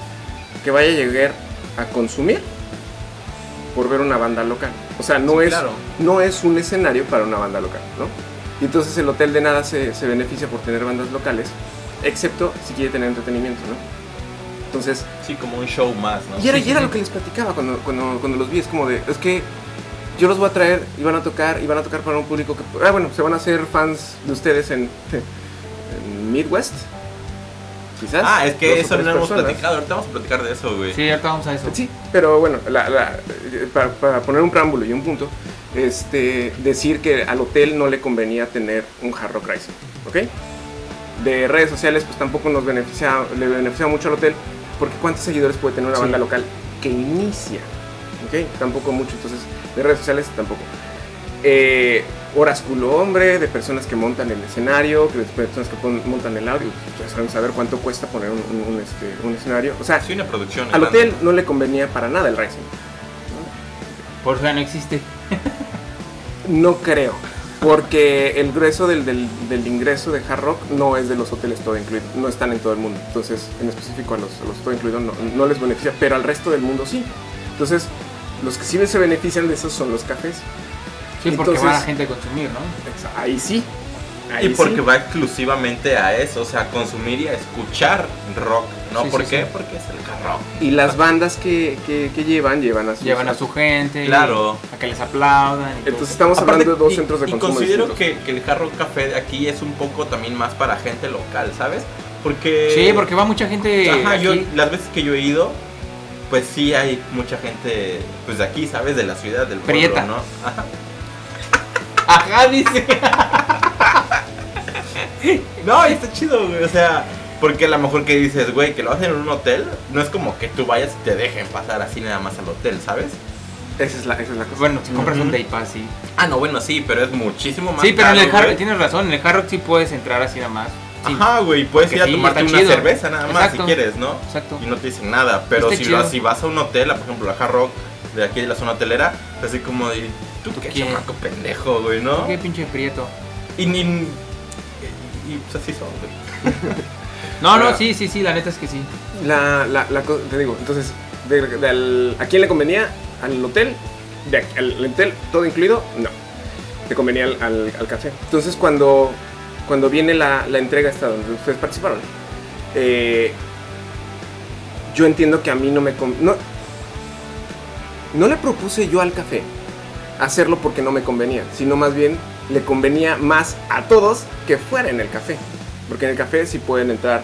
que vaya a llegar a consumir por ver una banda local. O sea, no, Sí, es, claro. no es un escenario para una banda local, ¿no? Y entonces el hotel de nada se, se beneficia por tener bandas locales, excepto si quiere tener entretenimiento, ¿no? Entonces, Sí, como un show más, ¿no? y era, y lo que les platicaba cuando, cuando, cuando los vi, es como de, es que yo los voy a traer y van a tocar, y van a tocar para un público que, ah, bueno, se van a hacer fans de ustedes en, (laughs) en Midwest, quizás. Ah, es que eso no hemos personas. platicado. Ahorita vamos a platicar de eso, güey. Sí, ahorita vamos a eso. Sí, pero bueno, la- la- eh, para, para poner un preámbulo y un punto, este, decir que al hotel no le convenía tener un Hard Rock Rising, ¿ok? De redes sociales, pues tampoco nos beneficia, le beneficia mucho al hotel, porque ¿cuántos seguidores puede tener una Sí. banda local que inicia? ¿Ok? Tampoco mucho, entonces, de redes sociales tampoco. Eh, horas culo hombre, de personas que montan el escenario, de personas que pon- montan el audio, ustedes saben saber cuánto cuesta poner un, un- un, este, un escenario. O sea, Sí, una producción. al grande. hotel no le convenía para nada el Rising. Por eso ya no existe. No creo. Porque el grueso del, del- del ingreso de Hard Rock no es de los hoteles todo incluido. No están en todo el mundo. Entonces, en específico a los, a los todo incluido no, no les beneficia. Pero al resto del mundo sí. Entonces, los que sí se benefician de esos son los cafés. Sí, porque Entonces- va la gente a consumir, ¿no? Ahí sí. Ahí Y porque sí. va exclusivamente a eso, o sea, a consumir y a escuchar rock, ¿no? Sí, ¿Por sí, qué? sí. Porque es el rock. Y las bandas que, que- que llevan, llevan a sus... Llevan a su gente. Claro. A que les aplaudan. y todo. Entonces estamos Aparte, hablando de dos y- centros de y consumo considero que, que el Hard Rock Café de aquí es un poco también más para gente local, ¿sabes? Porque... Sí, porque va mucha gente. Ajá, yo, las veces que yo he ido, pues sí hay mucha gente, pues de aquí, ¿sabes? De la ciudad, del pueblo, Prieta. ¿no? Ajá. Ajá, dice. No, y está chido, güey, o sea... Porque a lo mejor que dices, güey, que lo hacen en un hotel, no es como que tú vayas y te dejen pasar así nada más al hotel, ¿sabes? Esa es la, esa es la cosa. Bueno, si compras un day pass, sí. Ah, no, bueno, sí, pero es muchísimo más Sí, pero en el Hard tienes razón, en el Hard Rock sí puedes entrar así nada más. Sí, Ajá, güey, puedes Porque ir a sí, tomarte una chido. cerveza nada más Exacto. si quieres, ¿no? Exacto. Y no te dicen nada, pero Está si, vas, si vas a un hotel, por ejemplo, a Hard Rock, de aquí de la zona hotelera, así como de, tú ¿Tú qué qué? chamaco pendejo, güey, ¿no? Qué pinche prieto. Y ni... Y, pues así son, güey. (laughs) No, no, sí, sí, sí, la neta es que sí. La, la, la te digo, entonces, de- de al- ¿a quién le convenía? ¿Al hotel? De, aquí- ¿Al hotel todo incluido? No. Le convenía al, al- al café. Entonces, cuando, cuando viene la, la entrega esta donde ustedes participaron, eh, yo entiendo que a mí no me... con- No, no le propuse yo al café hacerlo porque no me convenía, sino más bien le convenía más a todos que fuera en el café. Porque en el café sí pueden entrar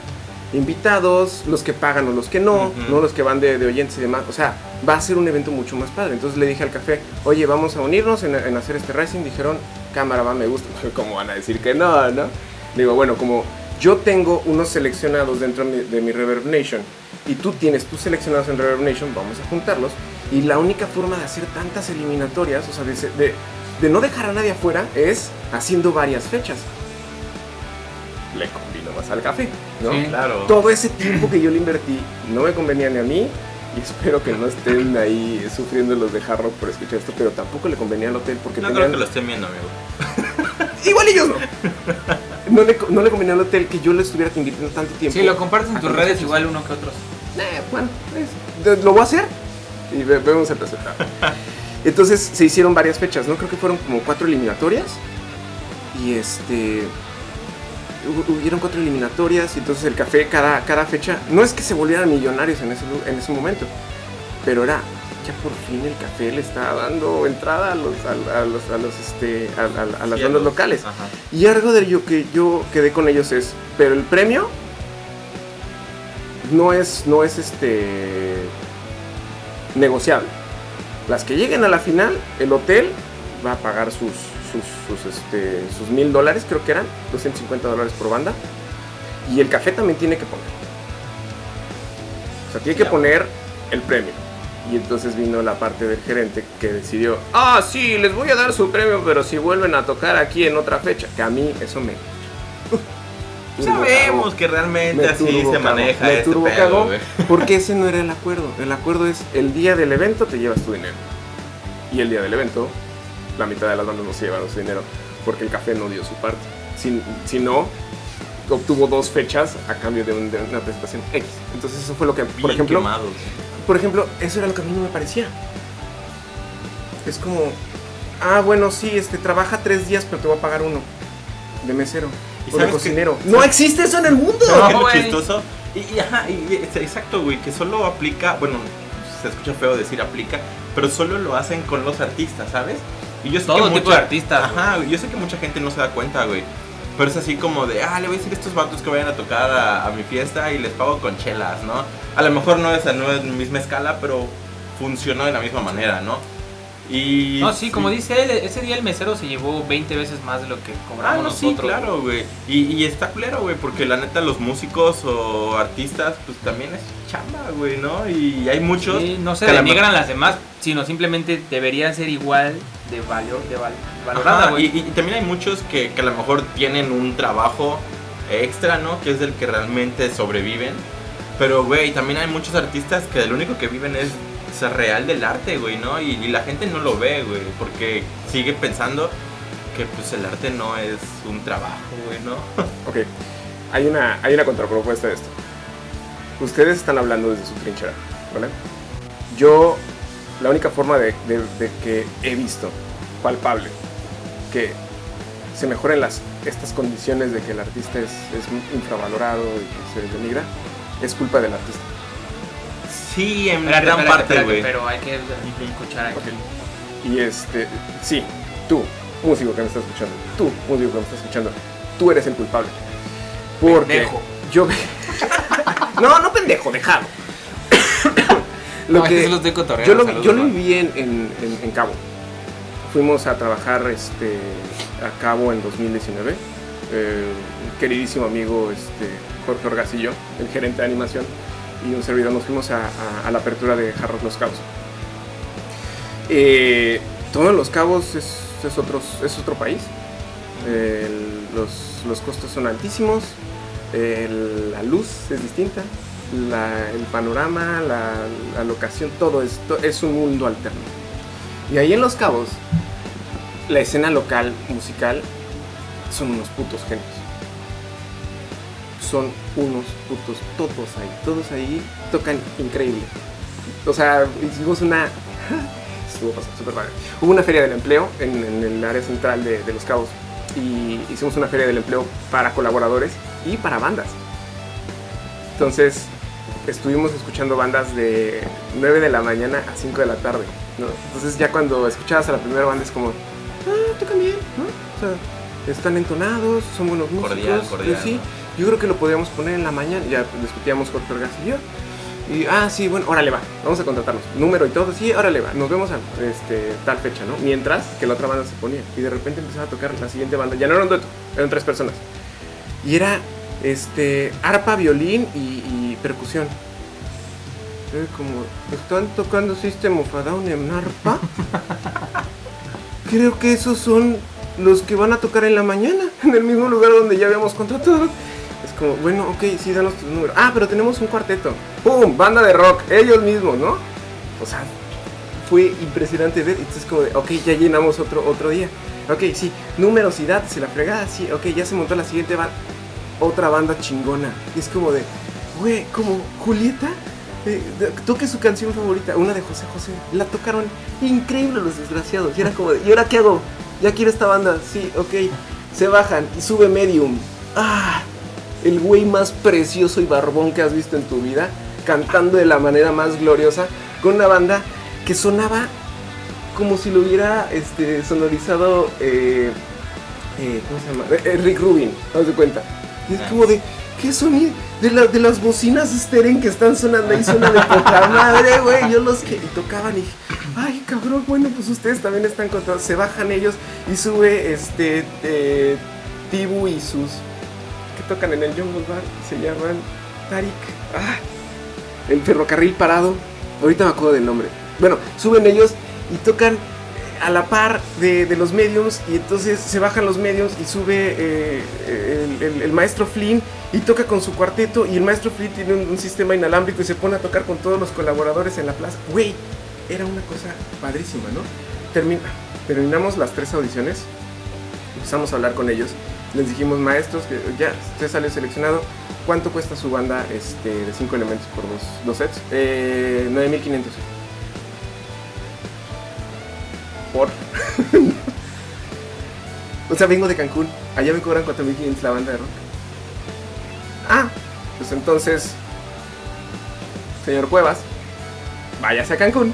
invitados, los que pagan o los que no, no los que van de, de oyentes y demás. O sea, va a ser un evento mucho más padre. Entonces le dije al café, oye, vamos a unirnos en, en hacer este racing. Dijeron, cámara, va, me gusta. (laughs) ¿Cómo van a decir que no, no? Digo, bueno, como yo tengo unos seleccionados dentro de mi, de mi Reverb Nation y tú tienes tus seleccionados en Reverb Nation, vamos a juntarlos. Y la única forma de hacer tantas eliminatorias, o sea, de, de- de no dejar a nadie afuera, es haciendo varias fechas. Le combino más al café, ¿no? Sí. Claro. Todo ese tiempo que yo le invertí no me convenía ni a mí y espero que no estén ahí sufriendo los de Hard Rock por escuchar esto, pero tampoco le convenía al hotel porque No tenían... creo que lo estén viendo, amigo. (laughs) Igual ellos no. No le, no le convenía al hotel que yo le estuviera invirtiendo tanto tiempo. Si lo compartes en tus redes, igual uno que otros. Eh, bueno, es- de- lo voy a hacer y ve- vemos el resultado. (laughs) Entonces se hicieron varias fechas, ¿no? Creo que fueron como cuatro eliminatorias. Y este. hu- Hubieron cuatro eliminatorias y entonces el café, cada, cada fecha. No es que se volvieran millonarios en ese, en ese momento, pero era. Ya por fin el café le estaba dando entrada a los, a, a los, a los, este, a, las bandas locales. Ajá. Y algo de yo que yo quedé con ellos es, pero el premio no es, no es este negociable. Las que lleguen a la final, el hotel va a pagar sus sus, sus, este, sus mil dólares, creo que eran, 250 dólares por banda. Y el café también tiene que poner. O sea, tiene que poner el premio. Y entonces vino la parte del gerente que decidió, ah, sí, les voy a dar su premio, pero si vuelven a tocar aquí en otra fecha, que a mí eso me... Sabemos que realmente Me así se cagó, maneja me este pedo. Porque ese no era el acuerdo. El acuerdo es el día del evento te llevas tu dinero. Y el día del evento, la mitad de las bandas no se llevaron su dinero porque el café no dio su parte. Si, si no, obtuvo dos fechas a cambio de, un- de una presentación X. Entonces eso fue lo que, por Bien ejemplo, quemados. por ejemplo, eso era lo que a mí no me parecía. Es como, ah, bueno, sí, este, trabaja tres días, pero te voy a pagar uno de mesero ¿Y o de cocinero. No existe eso en el mundo. ¿Sabes qué es chistoso? Y, y, ajá, y, y- es- exacto, güey, que solo aplica, bueno, se escucha feo decir aplica, pero solo lo hacen con los artistas, ¿sabes? Y yo sé Todo que tipo de artistas, Ajá, yo sé que mucha gente no se da cuenta, güey. Pero es así como de, ah, le voy a decir a estos vatos que vayan a tocar a, a mi fiesta y les pago con chelas, ¿no? A lo mejor no es, no es la misma escala, pero funcionó de la misma manera, ¿no? Y... No, sí, como dice él, ese día el mesero se llevó 20 veces más de lo que Ah, cobramos no, sí, nosotros. claro, güey. Y, y está culero, güey, porque la neta los músicos o artistas, pues también es chamba, güey, ¿no? Y hay muchos... Sí, no se a la denigran las demás, sino simplemente deberían ser igual de, valor, de val- valorada, Ajá, güey. y, y también hay muchos que, que a lo mejor tienen un trabajo extra, ¿no? Que es del que realmente sobreviven. Pero, güey, también hay muchos artistas que lo único que viven es real del arte, güey, ¿no? Y, la gente no lo ve, güey, porque sigue pensando que pues el arte no es un trabajo, güey, ¿no? (laughs) Ok, hay una, hay una contrapropuesta de esto. Ustedes están hablando desde su trinchera, ¿vale? Yo, la única forma de, de- de que he visto, palpable, que se mejoren las, estas condiciones de que el artista es, es infravalorado y que se denigra, es culpa del artista. Sí, en Espérate, gran espérate, parte, güey. pero hay que escuchar aquí. Ok. Y este, sí, tú, músico que me estás escuchando, tú, músico que me estás escuchando, tú eres el culpable. Porque Pendejo. yo (laughs) No, no pendejo, dejado. (coughs) No, es que cotorreando, yo lo, yo lo viví en, en- en- en Cabo. Fuimos a trabajar este, a Cabo en 2019. Eh, un queridísimo amigo este, Jorge Orgacillo, el gerente de animación, y un servidor nos fuimos a, la apertura de Hard Rock Los Cabos. Eh, todos los cabos es, otro país. Los, costos son altísimos. la luz es distinta. el panorama, la, la locación, todo esto es un mundo alterno. Y ahí en Los Cabos, la escena local musical son unos putos genios. Son unos putos, todos ahí, todos ahí tocan increíble. O sea, hicimos una. (laughs) Estuvo pasando súper padre. Hubo una feria del empleo en, en el área central de, de Los Cabos. Y hicimos una feria del empleo para colaboradores y para bandas. Entonces, estuvimos escuchando bandas de 9 de la mañana a 5 de la tarde. ¿no? Entonces, ya cuando escuchabas a la primera banda, es como, ah, tocan bien, ¿no? O sea, están entonados, son buenos músicos. Cordial, cordial, pues sí, ¿no? Yo creo que lo podríamos poner en la mañana. Ya discutíamos Jorge Orgaz y yo. Y, ah, sí, bueno, órale va, vamos a contratarnos. Número y todo, sí, órale va, nos vemos a este, tal fecha, ¿no? Mientras que la otra banda se ponía. Y de repente empezaba a tocar la siguiente banda. Ya no era un dueto, eran tres personas. Y era este, arpa, violín y, y percusión. Era como, ¿están tocando System of a Down en arpa? Creo que esos son los que van a tocar en la mañana, en el mismo lugar donde ya habíamos contratado. Como, bueno, ok, sí, danos tu número. Ah, pero tenemos un cuarteto. ¡Pum! Banda de rock, ellos mismos, ¿no? O sea, fue impresionante ver. Entonces, como de, ok, ya llenamos otro, otro día. Ok, sí, números y datos y la fregada, sí, ok, ya se montó la siguiente banda. Otra banda chingona. Y es como de, güey, como Julieta, eh, toque su canción favorita, una de José José. La tocaron increíble los desgraciados. Y era como de, ¿y ahora qué hago? Ya quiero esta banda, sí, ok. Se bajan y sube Medium. Ah, el güey más precioso y barbón que has visto en tu vida, cantando de la manera más gloriosa, con una banda que sonaba como si lo hubiera este, sonorizado, eh, eh, ¿cómo se llama? Eh, Rick Rubin, haz de cuenta. Y es como de, ¿qué sonido? De, la- de las bocinas Steren que están sonando ahí, suena de poca madre, güey. Yo los que y tocaban y dije, ay, cabrón, bueno, pues ustedes también están contados. Se bajan ellos y sube este eh, Tibu y sus tocan en el Jungle Bar se llaman Tarik. Ah, el ferrocarril parado. Ahorita me acuerdo del nombre. Bueno, suben ellos y tocan eh, a la par de, de los mediums y entonces se bajan los mediums y sube eh, el, maestro Flynn y toca con su cuarteto y el maestro Flynn tiene un, sistema inalámbrico y se pone a tocar con todos los colaboradores en la plaza. Güey, era una cosa padrísima, ¿no? Termina, terminamos las tres audiciones, empezamos a hablar con ellos, les dijimos maestros que ya usted salió seleccionado, ¿cuánto cuesta su banda este, de cinco elementos por dos, dos sets? Eh, 9500. Por. (laughs) o sea, vengo de Cancún. Allá me cobran 4500 la banda de rock. Ah, pues entonces señor Cuevas, váyase a Cancún,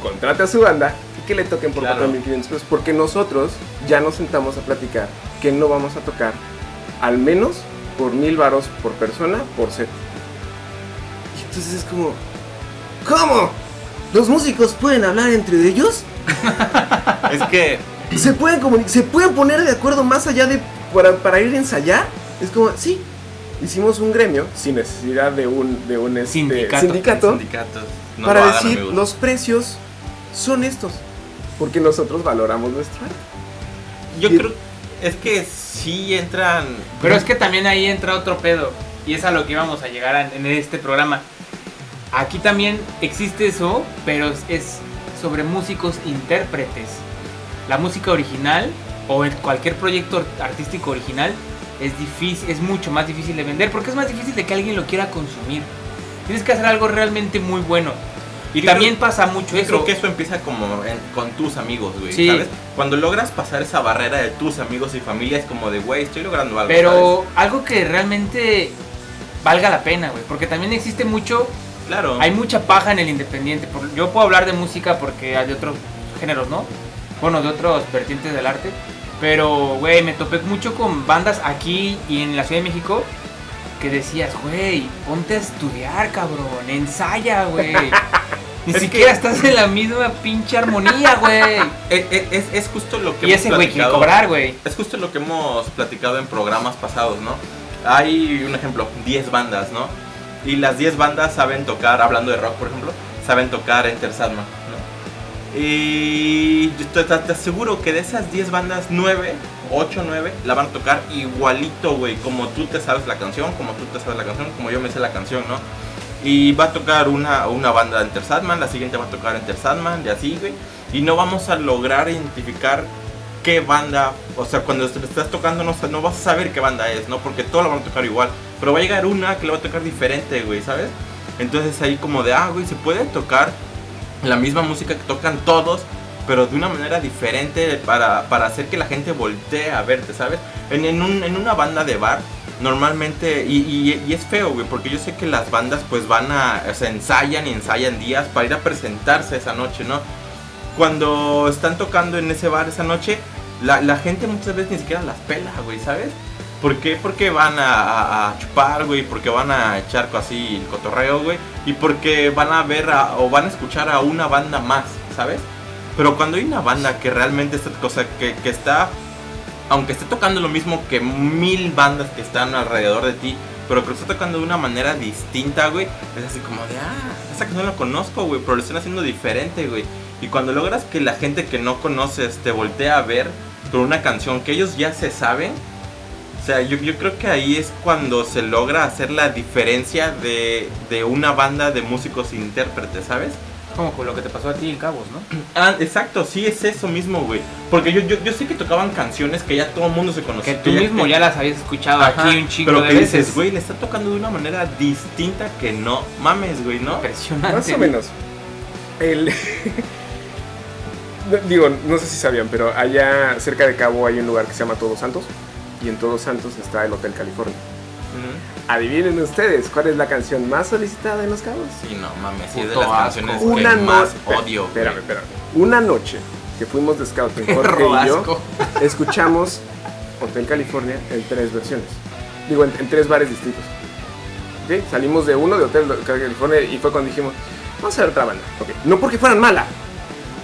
contrate a su banda que le toquen por Claro. 4.500 pesos. Porque nosotros ya nos sentamos a platicar que no vamos a tocar al menos por mil varos por persona por set. Y entonces es como, ¿cómo? ¿Los músicos pueden hablar entre ellos? (laughs) Es que ¿Se pueden, ¿Se pueden poner de acuerdo más allá de para, para ir a ensayar? Es como, sí. Hicimos un gremio sin necesidad de un, de un este, Sindicato. sindicato sindicatos no para lo decir los precios son estos. Porque nosotros valoramos nuestro arte. Yo y- creo es que sí entran Pero es que también ahí entra otro pedo. Y es a lo que íbamos a llegar a- en este programa. Aquí también existe eso, pero es- es sobre músicos intérpretes. La música original o el- cualquier proyecto artístico original es difícil, es mucho más difícil de vender porque es más difícil de que alguien lo quiera consumir. Tienes que hacer algo realmente muy bueno. Y Yo también creo- pasa mucho Yo eso. creo que eso empieza como en- con tus amigos, güey, Sí. ¿sabes? Cuando logras pasar esa barrera de tus amigos y familia es como de, güey, estoy logrando algo, Pero algo que realmente valga la pena, güey. Porque también existe mucho. Claro. Hay mucha paja en el independiente. Yo puedo hablar de música porque hay de otros géneros, ¿no? Bueno, de otros vertientes del arte. Pero, güey, me topé mucho con bandas aquí y en la Ciudad de México que decías, güey, ponte a estudiar, cabrón, ensaya, güey. (laughs) Ni Es que- siquiera estás en la misma pinche armonía, güey. (laughs) Es, es justo lo que Y hemos ese güey quiere cobrar, güey. Es justo lo que hemos platicado en programas pasados, ¿no? Hay un ejemplo, 10 bandas, ¿no? Y las 10 bandas saben tocar, hablando de rock, por ejemplo, saben tocar Enter Sandman. Y te, te- te aseguro que de esas 10 bandas, 9, 8, 9, la van a tocar igualito, güey, como tú te sabes la canción, como tú te sabes la canción, como yo me sé la canción, ¿no? Y va a tocar una, una banda de Enter Sandman, la siguiente va a tocar Enter Sandman, y así, güey. Y no vamos a lograr identificar qué banda, o sea, cuando estás tocando no, no vas a saber qué banda es, ¿no? Porque todos la van a tocar igual. Pero va a llegar una que la va a tocar diferente, güey, ¿sabes? Entonces ahí como de, ah, güey, se puede tocar la misma música que tocan todos, pero de una manera diferente para, para hacer que la gente voltee a verte, ¿sabes? En, en, un- en una banda de bar, normalmente, y, y- es feo, güey, porque yo sé que las bandas pues van a, o ensayan y ensayan días para ir a presentarse esa noche, ¿no? Cuando están tocando en ese bar esa noche, la, la gente muchas veces ni siquiera las pela, güey, ¿sabes? ¿Por qué? Porque van a, chupar, güey, porque van a echar así el cotorreo, güey, y porque van a ver o van a escuchar a una banda más, ¿sabes? Pero cuando hay una banda que realmente está, cosa que, está, aunque esté tocando lo mismo que mil bandas que están alrededor de ti, pero que lo está tocando de una manera distinta, güey, es así como de, ah, esa canción la conozco, güey, pero lo están haciendo diferente, güey. Y cuando logras que la gente que no conoces te voltea a ver con una canción que ellos ya se saben, sea, yo, yo creo que ahí es cuando se logra hacer la diferencia de, de una banda de músicos intérpretes, ¿sabes? Como con lo que te pasó a ti en Cabos, ¿no? (clears throat) Ah, exacto, sí es eso mismo, güey. Porque yo, yo, yo sé que tocaban canciones que ya todo el mundo se Que conocía. tú mismo ya las habías escuchado Ajá, aquí un chingo pero de que veces. dices, güey, le está tocando de una manera distinta que no mames, güey, ¿no? Impresionante. Más o menos. El... (laughs) Digo, no sé si sabían, pero allá cerca de Cabo hay un lugar que se llama Todos Santos. Y en Todos Santos está el Hotel California. Ujú. Adivinen ustedes cuál es la canción más solicitada en Los Cabos. Sí, no mames, sí es de las asco. canciones Una que más noche. odio. Espérame, espérame. Una noche que fuimos de scouting, (laughs) Jorge y yo, (laughs) escuchamos Hotel California en tres versiones. Digo, en, en tres bares distintos. ¿Ok? Salimos de uno de Hotel California y fue cuando dijimos, vamos a ver otra banda. Ok, No porque fueran mala.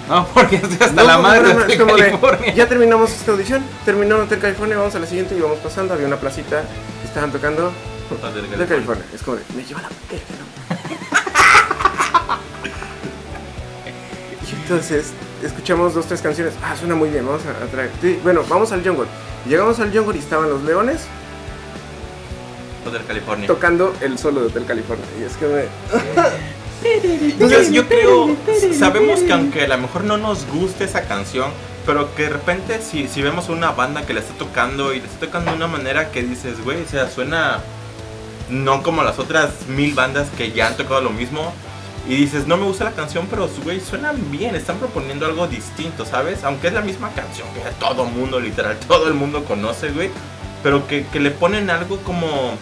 No, (laughs) porque estoy hasta No, la madre fueran mala. de Es como de, California. ya terminamos esta audición, terminó Hotel California, vamos a la siguiente y vamos pasando. Había una placita, estaban tocando Hotel Hotel California. Es como de, me lleva la verga, ¿no? (laughs) y entonces escuchamos dos, tres canciones. Ah, suena muy bien, vamos a, a traer. Sí, bueno, vamos al Jungle. Llegamos al Jungle y estaban los leones Hotel California. tocando el solo de Hotel California. Y es que me. Yo, yo creo, sabemos que aunque a lo mejor no nos guste esa canción, pero que de repente si, si vemos una banda que la está tocando y la está tocando de una manera que dices, güey, o sea, suena no como las otras mil bandas que ya han tocado lo mismo. Y dices, no me gusta la canción, pero güey, suenan bien, están proponiendo algo distinto, ¿sabes? Aunque es la misma canción que todo mundo, literal, todo el mundo conoce, güey. Pero que, que le ponen algo como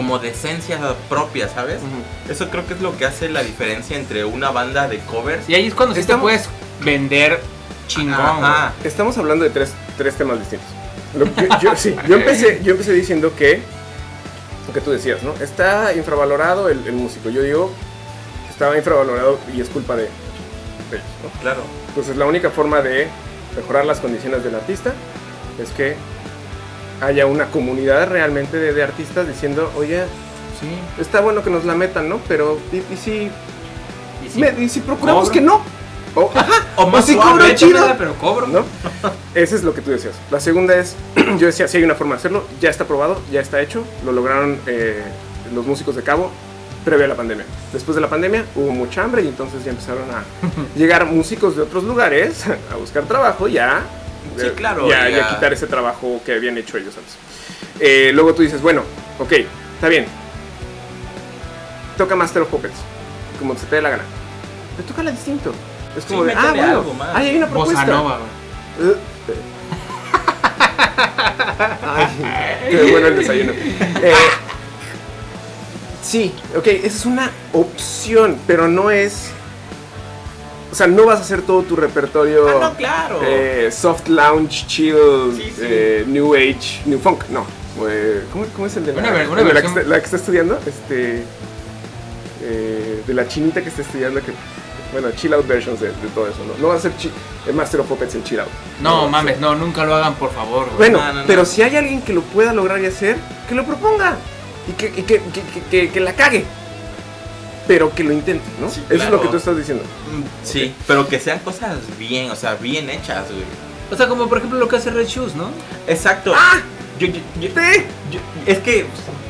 como de esencia propia, ¿sabes? Eso creo que es lo que hace la diferencia entre una banda de covers. Y ahí es cuando sí te puedes vender chingón. Ajá. Estamos hablando de tres, tres temas distintos. Lo- yo, yo- (laughs) sí, yo empecé, yo empecé diciendo que, lo que tú decías, ¿no? Está infravalorado el, el músico. Yo digo, estaba infravalorado y es culpa de, de ellos, ¿no? Claro. Entonces la única forma de mejorar las condiciones del artista es que haya una comunidad realmente de, de artistas diciendo, oye, Sí. está bueno que nos la metan, ¿no? Pero, ¿y, y si, Y me- y si procuramos Cobro. que no? O, (laughs) ajá, O más si cobro chido. pero cobro. ¿no? (laughs) Ese es lo que tú decías. La segunda es, (clears throat) yo decía, si hay una forma de hacerlo, ya está probado, ya está hecho, lo lograron eh, los músicos de Cabo previo a la pandemia. Después de la pandemia hubo mucha hambre y entonces ya empezaron a (laughs) llegar músicos de otros lugares a buscar trabajo ya. Sí, claro, Ya, ya. ya quitar ese trabajo que habían hecho ellos antes. Eh, luego tú dices, bueno, ok, está bien. Toca Master of Puppets, como se te dé la gana. Pero tócala distinto. Es como Sí, de, ah, bueno, algo más. ahí hay una propuesta. Nova, güey. Ay, (laughs) qué bueno el desayuno. Eh, sí, ok, esa es una opción, pero no es. O sea, no vas a hacer todo tu repertorio Ah, no, claro. eh, soft lounge, chill, Sí, sí. eh, new age, new funk. No. Eh, ¿cómo, cómo es el de la, Una una la, que está, la que está estudiando? Este. eh, de la chinita que está estudiando que. Bueno, chill out versions de, de todo eso, ¿no? No va a ser chi- el Master of Puppets en chill out. No, mames, no, nunca lo hagan, por favor. güey. bueno, No, no, no. pero si hay alguien que lo pueda lograr y hacer, que lo proponga. Y que, y que, que- que- que- que la cague. Pero que lo intente, ¿no? Sí, Eso es lo que tú estás diciendo. Mm, Sí, pero que sean cosas bien, o sea, bien hechas, güey. O sea, como por ejemplo lo que hace Red Shoes, ¿no? Exacto. ¡Ah! Yo, yo- yo- ¡Sí! yo- es que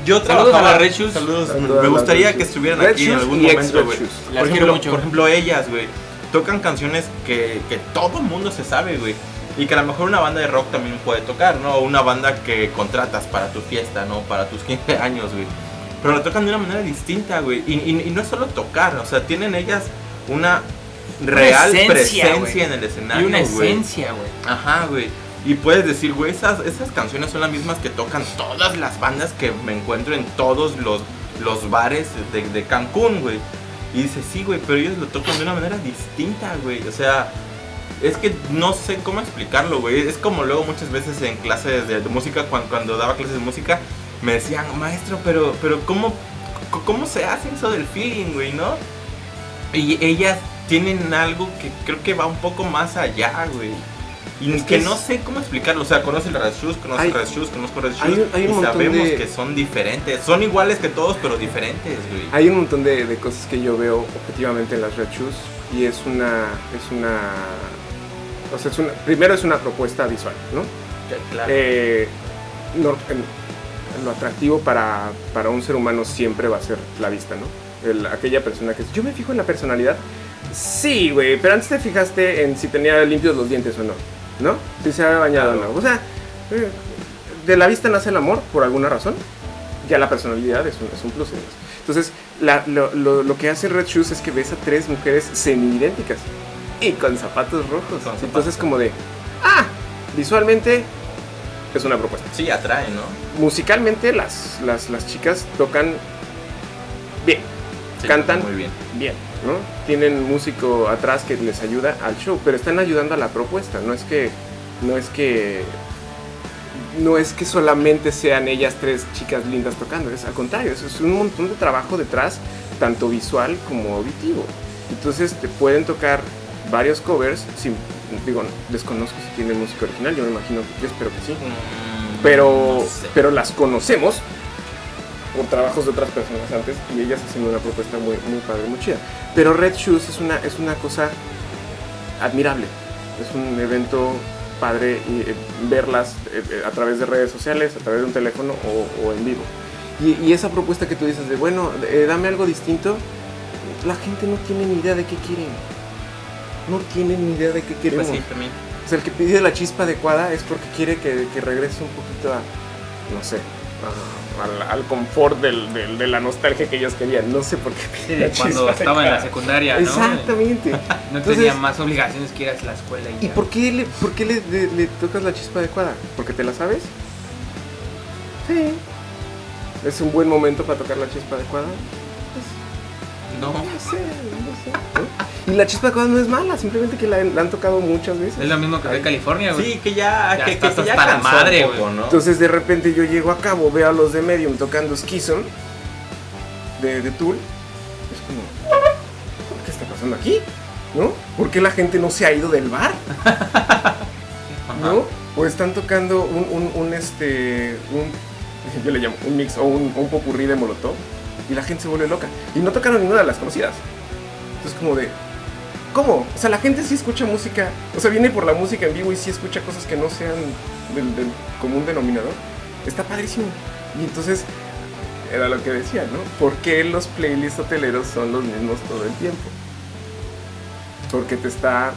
yo Saludos trabajaba- a las Red Shoes. Saludos. Me gustaría que estuvieran Red aquí en algún momento, güey. Por quiero ejemplo, mucho. por ejemplo, ellas, güey, tocan canciones que, que todo mundo se sabe, güey. Y que a lo mejor una banda de rock también puede tocar, ¿no? O una banda que contratas para tu fiesta, ¿no? Para tus (laughs) 15 años, güey. Pero lo tocan de una manera distinta, güey. Y, y- y no es solo tocar, o sea, tienen ellas una real esencia, presencia güey. en el escenario, Y una esencia, güey. Ajá, güey. Y puedes decir, güey, esas, esas canciones son las mismas que tocan todas las bandas que me encuentro en todos los, los bares de, de Cancún, güey. Y dices, sí, güey, pero ellos lo tocan de una manera distinta, güey. O sea, es que no sé cómo explicarlo, güey. Es como luego muchas veces en clases de, de música, cuando, cuando daba clases de música, me decían, maestro, pero, pero ¿cómo, ¿cómo se hace eso del feeling, güey, no? Y ellas tienen algo que creo que va un poco más allá, güey. Y Es que, es- no sé cómo explicarlo. O sea, conoce la Red Shoes, conoce Hay- Red Shoes, conozco Red Shoes. hay y sabemos de- que son diferentes. Son iguales que todos, pero diferentes, güey. Hay un montón de, de cosas que yo veo objetivamente en las Red Shoes y es una, es una, o sea, es una, primero es una propuesta visual, ¿no? Claro. Eh, no- lo atractivo para, para un ser humano siempre va a ser la vista, ¿no? El- aquella persona que es, yo me fijo en la personalidad. Sí, güey, pero antes te fijaste en si tenía limpios los dientes o no, ¿no? Si se había bañado Claro. o no. O sea, eh, de la vista nace el amor por alguna razón. Ya la personalidad es un, es un plus. Entonces, la- lo, lo- lo que hace Red Shoes es que ves a tres mujeres semi-idénticas y con zapatos rojos. Con zapatos. Entonces, como de, ah, visualmente es una propuesta. Sí, atrae, ¿no? Musicalmente, las, las, las chicas tocan bien, Sí, Cantan. Muy bien. bien, ¿no? Tienen músico atrás que les ayuda al show, pero están ayudando a la propuesta. No es que, no es que, no es que solamente sean ellas tres chicas lindas tocando. Es al contrario, es, es un montón de trabajo detrás, tanto visual como auditivo. Entonces te pueden tocar varios covers. Sin, digo, desconozco si tienen música original. Yo me imagino, yo espero que sí Mm, pero, no sé. pero las conocemos por trabajos de otras personas antes y ellas haciendo una propuesta muy, muy padre, muy chida. Pero Red Shoes es una, es una cosa admirable, es un evento padre y eh, verlas eh, eh, a través de redes sociales, a través de un teléfono o, o en vivo. Y, y esa propuesta que tú dices de, bueno, eh, dame algo distinto, la gente no tiene ni idea de qué quieren. No tienen ni idea de qué queremos. Pues sí, también. O sea, el que pide la chispa adecuada es porque quiere que, que regrese un poquito a, no sé, a- al, al confort del- del- de la nostalgia que ellos querían. No sé por qué Sí, pide la cuando chispa estaba en la secundaria, ¿no? Exactamente. (laughs) No Entonces- tenía más obligaciones que ir a la escuela y, ¿Y por qué, le, por qué le, le- le tocas la chispa adecuada? ¿Porque te la sabes? Sí. ¿Es un buen momento para tocar la chispa adecuada? No. No sé, no sé. ¿no? (laughs) Y la chispa adecuada no es mala, simplemente que la, la han tocado muchas veces. Es lo mismo que de California, güey. Sí, que ya, Ya que, estás que, que ya hasta la cansó madre, güey. ¿no? Entonces de repente yo llego a cabo, veo a los de Medium tocando Schism de, de Tool. Es como, ¿qué está pasando aquí? ¿No? ¿Por qué la gente no se ha ido del bar? (laughs) ¿No? O están tocando un, un, un, este, un, yo le llamo un mix o un, un popurrí de Molotov y la gente se vuelve loca. Y no tocaron ninguna de las conocidas. Entonces como de, ¿cómo? O sea, la gente sí escucha música, o sea, viene por la música en vivo y sí escucha cosas que no sean del, del común denominador. Está padrísimo. Y entonces, era lo que decía, ¿no? ¿Por qué los playlists hoteleros son los mismos todo el tiempo? Porque te está,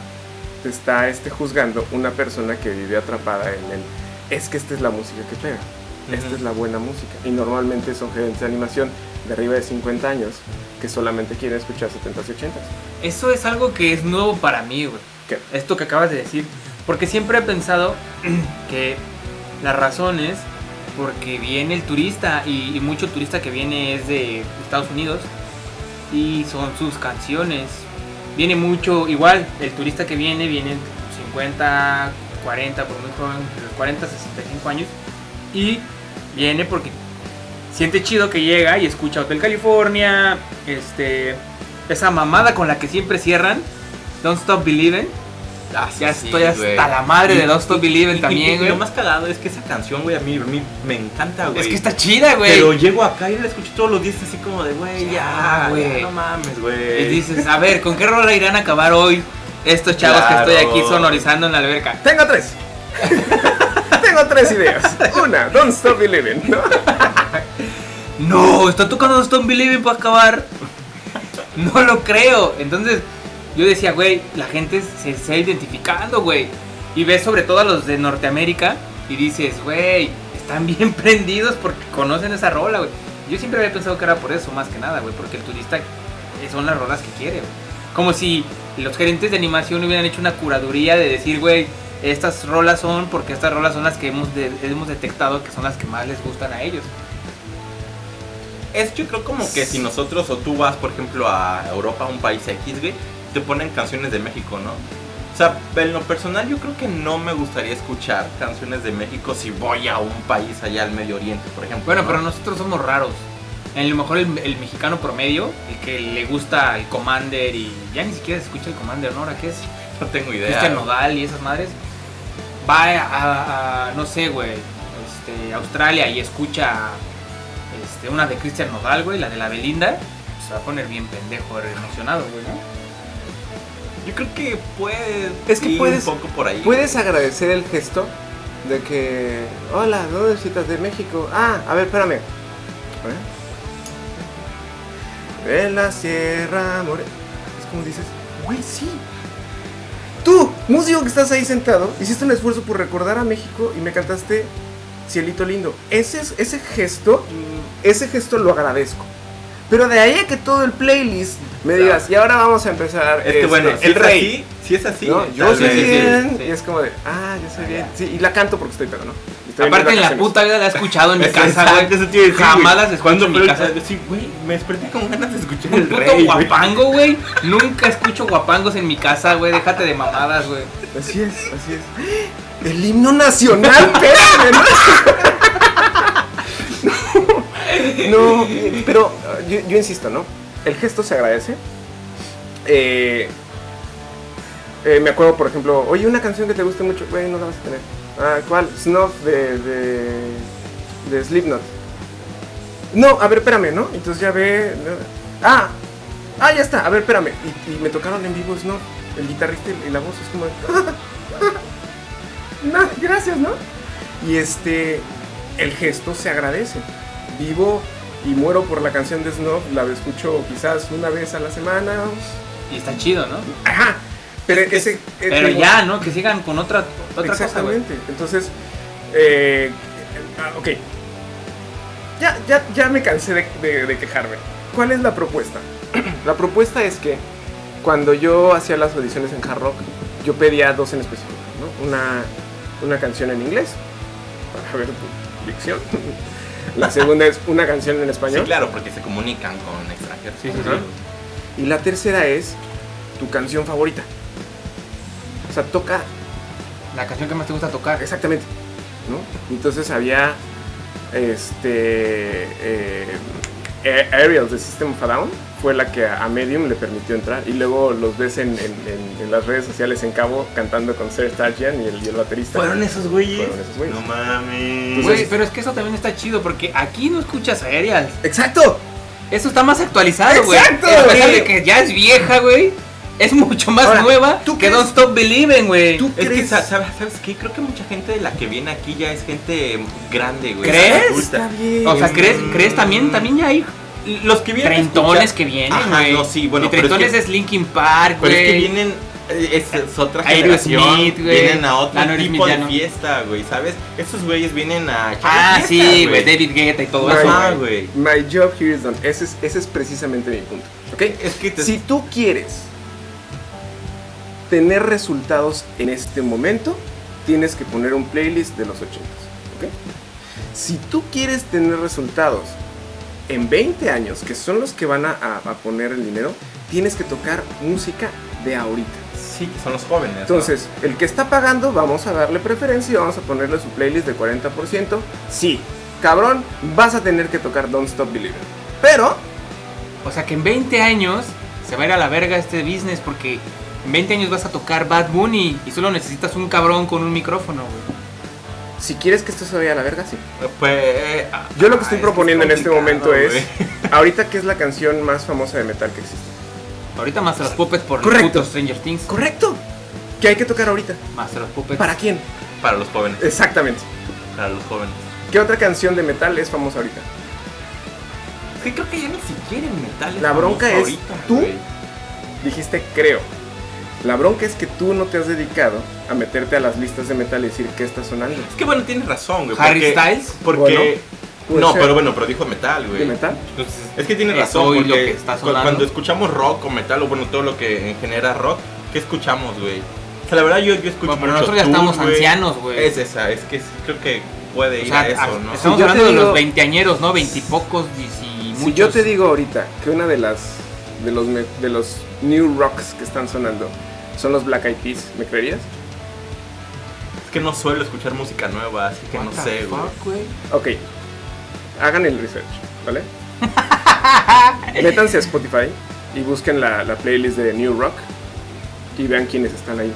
te está este, juzgando una persona que vive atrapada en el, es que esta es la música que pega. Esta es la buena música. Y normalmente son gerentes de animación de arriba de 50 años que solamente quieren escuchar 70s y 80s. Eso es algo que es nuevo para mí, güey. ¿Qué? Esto que acabas de decir. Porque siempre he pensado (clears throat) que la razón es porque viene el turista y, y mucho turista que viene es de Estados Unidos y son sus canciones. Viene mucho, igual, el turista que viene viene 50, 40, por muy joven, de los 40 a 65 años y viene porque siente chido que llega y escucha Hotel California, este, esa mamada con la que siempre cierran, Don't Stop Believing. Ah, sí, Ya sí, estoy hasta güey. la madre de Y- Don't Stop y- Believing y- también, y- y güey. Lo más cagado es que esa canción, güey, a mí, a mí me encanta, güey. Es que está chida, güey. Pero llego acá y la escucho todos los días así como de, güey, Ya, ya, güey. No mames, Y güey. dices, a ver, ¿con qué rola irán a acabar hoy estos chavos Claro. que estoy aquí sonorizando en la alberca? Tengo tres. (laughs) Tengo tres ideas. Una, Don't Stop Believing. ¿no? No, está tocando Stop Believing para acabar. No lo creo. Entonces, yo decía, güey, la gente se está identificando, güey. Y ves sobre todo a los de Norteamérica y dices, güey, están (laughs) bien prendidos porque conocen esa rola, güey. Yo siempre había pensado que era por eso, más que nada, güey, porque el turista son las rolas que quiere, güey. Como si los gerentes de animación hubieran hecho una curaduría de decir, güey, estas rolas son porque estas rolas son las que hemos, de- hemos detectado que son las que más les gustan a ellos. Es yo creo como que si nosotros o tú vas, por ejemplo, a Europa, a un país X, güey, te ponen canciones de México, ¿no? O sea, en lo personal yo creo que no me gustaría escuchar canciones de México si voy a un país allá al Medio Oriente, por ejemplo. Bueno, ¿no? pero nosotros somos raros. En lo mejor el, el mexicano promedio, el que le gusta el Commander y ya ni siquiera se escucha el Commander, ¿no? Ahora que es no tengo idea. Cristian Nodal y esas madres, va a, a- a, no sé, güey, este, Australia y escucha este, una de Cristian Nodal, güey, la de la Belinda, se va a poner bien pendejo, emocionado, güey, ¿no? Yo creo que puede Es que ir puedes- un poco por ahí. ¿Puedes agradecer el gesto de que, hola, ¿dónde visitas de México? Ah, a ver, espérame. ¿Eh? En la Sierra More... Es como dices, güey, sí. Tú, músico que estás ahí sentado, hiciste un esfuerzo por recordar a México y me cantaste Cielito Lindo. Ese, es- ese gesto, ese gesto lo agradezco. Pero de ahí a que todo el playlist me Claro. digas, y ahora vamos a empezar Es que este, bueno, si el es rey. así, si es así, ¿no? Yo soy sí, sí, bien. sí. Y es como de, ah, yo soy Ah, bien. Sí, y la canto porque estoy pedo, ¿no? Estoy Aparte en la puta vida la he escuchado en mi casa, güey. decir, Jamás las escucho Cuando en mi pero- casa. Sí, güey, me desperté con ganas de escuchar el puto rey, guapango, güey. Nunca escucho guapangos en mi casa, güey. Déjate de mamadas, güey. Así es, así es. El himno nacional, espérame, ¿no? Pero yo, insisto, ¿no? El gesto se agradece. Eh, eh, me acuerdo, por ejemplo, oye, una canción que te guste mucho, güey, no la vas a tener. Ah, ¿cuál? Snuff de, de, de Slipknot. No, a ver, espérame, ¿no? Entonces ya ve. Ah, ah, ya está, a ver, espérame. Y, me tocaron en vivo Snuff, el guitarrista y la voz es como. (laughs) no, gracias, ¿no? Y este, el gesto se agradece. Vivo y muero por la canción de Snuff, la escucho quizás una vez a la semana. Y está chido, ¿no? Ajá, pero ese. Pero ya, ¿no? Que sigan con otra, otra cosa. Exactamente. Entonces, eh, ah, ok. Ya, ya, ya me cansé de, de- de quejarme. ¿Cuál es la propuesta? (clears throat) la propuesta es que cuando yo hacía las audiciones en Hard Rock, yo pedía dos en específico, ¿no? Una, una canción en inglés, para ver tu dicción, La segunda es una canción en Sí, español. claro, porque se comunican con extranjeros. Sí, sí, sí. Y la tercera es tu canción favorita. O sea, toca La canción que más te gusta tocar. exactamente. ¿no? Entonces había este eh, A- Ariel de System of a Down fue la que a Medium le permitió entrar y luego los ves en, en- en- en las redes sociales en Cabo cantando con Ser Stargian y el, y el baterista. ¿Fueron esos güeyes? Fueron esos güeyes. No mames. Pues Güey, pero es que eso también está chido porque aquí no escuchas a Aerial. ¡Exacto! Eso está más actualizado, güey. ¡Exacto! A pesar de que ya es vieja, güey. Es mucho más Ahora, nueva ¿tú que crees- Don't Stop Believing, güey. ¿Tú Es que, crees? sa- ¿sabes, ¿sabes qué? Creo que mucha gente de la que viene aquí ya es gente grande, güey. ¿Crees? Está bien. O sea, ¿crees, Mm. ¿crees también? También ya hay Los que vienen escuchar- que vienen, Ajá, güey. no, sí, bueno, Y pero es que- es Linkin Park, güey. Pero es que vienen. eh, Es, es otra Aerosmith, generación. güey. Vienen a otro Ah, no, Aerosmith tipo ya de no. fiesta, güey, ¿sabes? Estos güeyes vienen a. Ah, fiesta, sí, güey. David Guetta y todo eso, Ajá, güey. güey. My job here is done. Ese es, ese es precisamente mi punto. ¿Ok? Es que te- Si tú quieres tener resultados en este momento, tienes que poner un playlist de los 80. ¿ok? Si tú quieres tener resultados en 20 años, que son los que van a, poner el dinero, tienes que tocar música de ahorita. Sí, son los jóvenes. ¿no? Entonces, el que está pagando, vamos a darle preferencia y vamos a ponerle su playlist de 40%. Sí, cabrón, vas a tener que tocar Don't Stop Believing. Pero, O sea que en 20 años se va a ir a la verga este business porque en 20 años vas a tocar Bad Bunny y solo necesitas un cabrón con un micrófono, güey. Si quieres que esto se vaya a la verga, sí. Pues. Yo lo que estoy ah, proponiendo en es este momento es, (laughs) ahorita que es la canción más famosa de metal que existe. Ahorita Master of Puppets por Correcto. puto Stranger Things. Correcto. ¿Qué hay que tocar ahorita? Master of Puppets. ¿Para quién? Para los jóvenes. Exactamente. Para los jóvenes. ¿Qué otra canción de metal es famosa ahorita? Es que creo que ya ni siquiera en metal. es La bronca es tú. güey. Dijiste creo. La bronca es que tú no te has dedicado a meterte a las listas de metal y decir qué está sonando. Es que bueno, tienes razón, güey. Harry porque- Styles. Porque. Bueno, no, ser. pero bueno, pero dijo metal, güey. ¿De metal? Entonces, Es que tienes es razón, porque lo que está sonando. cuando escuchamos rock o metal, o bueno, todo lo que genera rock, ¿qué escuchamos, güey? O sea, la verdad yo, yo escucho Bueno, pero mucho nosotros ya estamos güey. ancianos, güey. Es esa, es que sí, creo que puede o ir sea, a eso, a- ¿no? estamos Si hablando de digo- los veinteañeros, ¿no? Veintipocos y muchos. Si yo te digo ahorita que una de las de los de los new rocks que están sonando son los Black Eyed Peas, ¿me creerías? Que no suelo escuchar música nueva, así que What no the sé, güey. fuck, güey. Ok. Hagan el research, ¿vale? (laughs) Métanse a Spotify y busquen la, la playlist de New Rock y vean quiénes están ahí.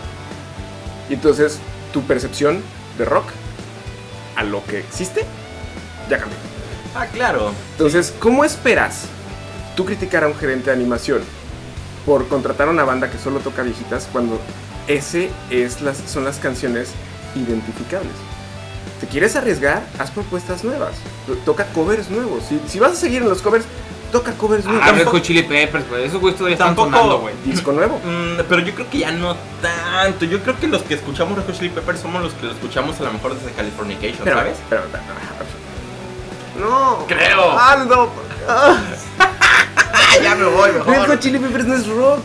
Y entonces tu percepción de rock a lo que existe ya cambió. Ah, claro. Entonces, ¿cómo esperas tú criticar a un gerente de animación por contratar a una banda que solo toca viejitas cuando ese es las, son las canciones identificables? ¿Te quieres arriesgar? Haz propuestas nuevas. Toca covers nuevos. Si, si vas a seguir en los covers, toca covers nuevos. Ah, Red Hot Chili Peppers, güey. Esos güeyes todavía están sonando, güey. Disco nuevo. (laughs) Mm, pero yo creo que ya no tanto. Yo creo que los que escuchamos Red Hot Chili Peppers somos los que lo escuchamos a lo mejor desde Californication, Pero, ¿sabes? pero, pero, no. Creo. Aldo. Ah, (laughs) ya me voy Red Hot Chili Peppers no es rock.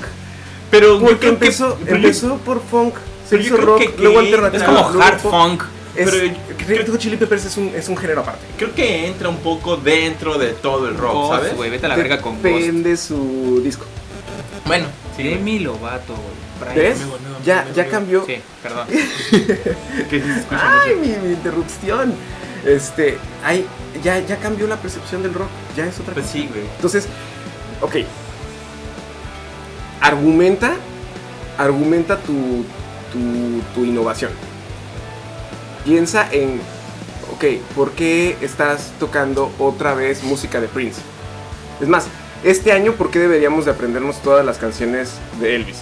Pero Porque que- empezó, yo- empezó por funk, se pero yo hizo creo rock, que- luego que alternativo. Es como luego hard pop. funk. Es, Pero yo- Red Hot Chili Peppers es un, es un género aparte. Creo que entra un poco dentro de todo el rock, Ghost, ¿sabes? Vete a la verga con Ghost. Depende su disco. Bueno, Demi Lovato, güey. Brian, ¿Ves? amigo, Ya, amigo, ya cambió. Sí, perdón. (laughs) que sí se escucha Ay, mi, mi interrupción. Este, hay, ya, ya cambió la percepción del rock. Ya es otra Pues cosa. sí, güey. Entonces, ok. Argumenta, argumenta tu, tu, tu innovación. Piensa en, ok, ¿por qué estás tocando otra vez música de Prince? Es más, este año, ¿por qué deberíamos de aprendernos todas las canciones de Elvis?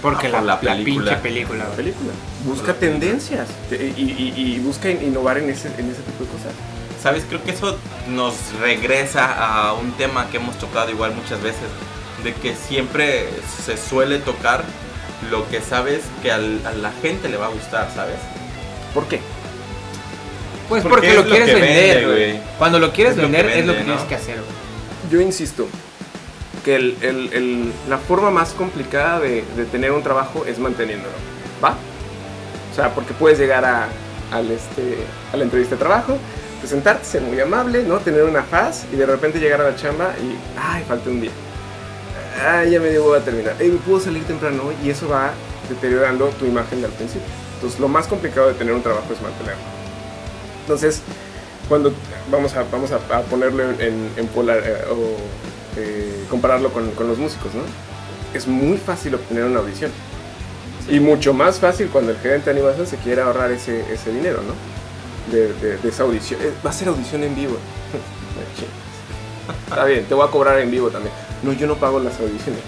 Porque Ah, la, la la película. pinche película, La película. Busca La película. tendencias te- y, y- y busca innovar en ese, en ese tipo de cosas. ¿Sabes? Creo que eso nos regresa a un tema que hemos tocado igual muchas veces. De que siempre se suele tocar lo que sabes que al- a la gente le va a gustar, ¿sabes? ¿Por qué? Pues Porque lo lo quieres vender, vende, güey. güey. Cuando lo quieres Es lo vender es lo que tienes que hacer, güey. Yo insisto que el- el- el- la forma más complicada de, de tener un trabajo es manteniéndolo. ¿Va? O sea, porque puedes llegar a, al este, a la entrevista de trabajo, presentarte, ser muy amable, ¿no? Tener una faz y de repente llegar a la chamba y, ay, falta un día. Ay, ya me dio a terminar. Ey, puedo salir temprano y eso va deteriorando tu imagen al principio. Entonces, lo más complicado de tener un trabajo es mantenerlo. Entonces, cuando vamos a, vamos a, a ponerlo en, en polar eh, o eh, compararlo con, con los músicos, ¿no? Es muy fácil obtener una audición. Y mucho más fácil cuando el gerente de animación se quiere ahorrar ese, ese dinero, ¿no? De, de- de esa audición. Eh, Va a ser audición en vivo. (laughs) Me. Está bien, te voy a cobrar en vivo también. No, yo no pago las audiciones.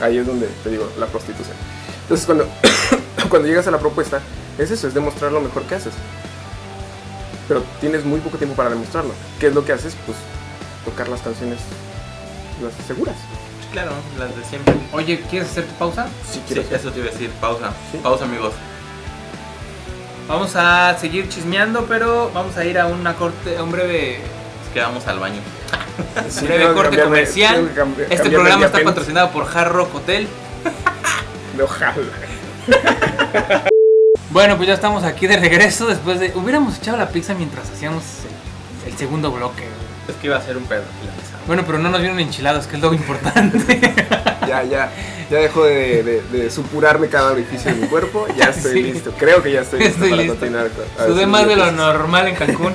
Ahí es donde te digo, la prostitución. Entonces cuando, (coughs) cuando llegas a la propuesta, es eso, es demostrar lo mejor que haces. Pero tienes muy poco tiempo para demostrarlo. ¿Qué es lo que haces? Pues tocar las canciones, las seguras. Claro, las de siempre. Oye, ¿quieres hacer tu pausa? Sí, quieres. eso te iba a decir, pausa. Sí. Pausa, amigos. Vamos a seguir chismeando, pero vamos a ir a una corte, a un breve, Es que vamos al baño. Sí, breve corte comercial. Este programa está patrocinado por Hard Rock Hotel. (laughs) Ojalá. (laughs) Bueno, pues ya estamos aquí de regreso después de... Hubiéramos echado la pizza mientras hacíamos el, el segundo bloque. Es que iba a ser un pedo. la. Bueno, pero no nos vieron enchilados, que es lo importante. (laughs) Ya, ya, ya dejo de, de, de supurarme cada orificio de mi cuerpo. Ya estoy Sí. listo. Creo que ya estoy listo Estoy para listo. continuar. Sudé más de lo normal en Cancún.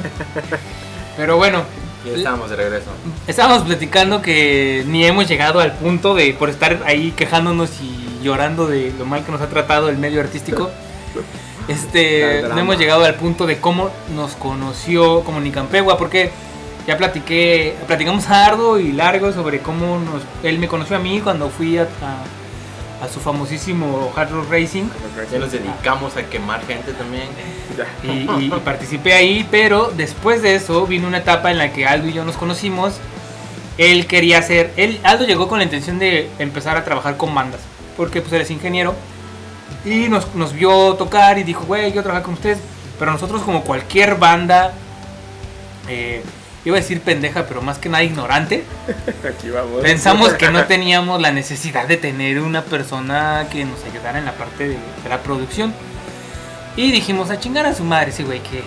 Pero bueno, Ya estábamos de regreso. estábamos platicando que ni hemos llegado al punto de, por estar ahí quejándonos y llorando de lo mal que nos ha tratado el medio artístico, (laughs) este, no hemos llegado al punto de cómo nos conoció Comunicampegua, porque ya platiqué, platicamos hardo y largo sobre cómo nos, él me conoció a mí cuando fui a, a- a su famosísimo Hard Rock Racing. Ya nos dedicamos a quemar gente también. Y, y- y participé ahí, pero después de eso vino una etapa en la que Aldo y yo nos conocimos. Él quería hacer, él, Aldo llegó con la intención de empezar a trabajar con bandas, porque pues él es ingeniero y nos, nos vio tocar y dijo, güey, yo trabajar con ustedes, pero nosotros como cualquier banda, eh, iba a decir pendeja, pero más que nada ignorante, Aquí vamos. pensamos que no teníamos la necesidad de tener una persona que nos ayudara en la parte de, de la producción. Y dijimos a chingar a su madre ese güey que...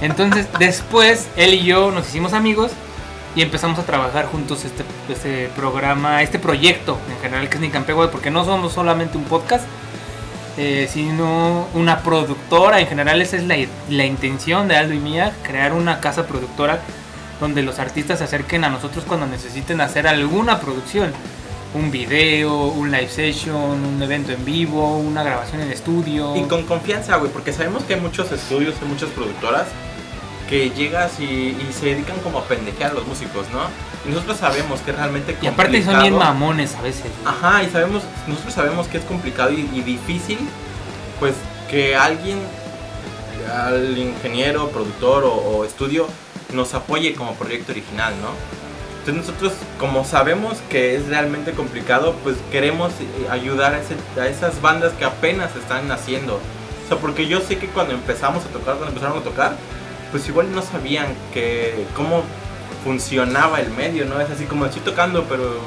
Entonces después él y yo nos hicimos amigos y empezamos a trabajar juntos este, este programa, este proyecto en general que es Nicampegua, porque no somos solamente un podcast, eh, sino una productora. En general esa es la, la intención de Aldo y mía, crear una casa productora donde los artistas se acerquen a nosotros cuando necesiten hacer alguna producción. Un video, un live session, un evento en vivo, una grabación en estudio. Y con confianza, güey, porque sabemos que hay muchos estudios, hay muchas productoras que llegas y, y se dedican como a pendejear a los músicos, ¿no? Y nosotros sabemos que es realmente Y aparte son bien complicado. mamones a veces. Ajá, y sabemos, nosotros sabemos que es complicado y, y difícil, pues que alguien, al ingeniero, productor o, o estudio, nos apoye como proyecto original, ¿no? Entonces nosotros, como sabemos que es realmente complicado, pues queremos eh, ayudar a, ese- a esas bandas que apenas están naciendo. O sea, porque yo sé que cuando empezamos a tocar, cuando empezaron a tocar, pues igual no sabían que cómo funcionaba el medio, ¿no? Es así como estoy tocando, pero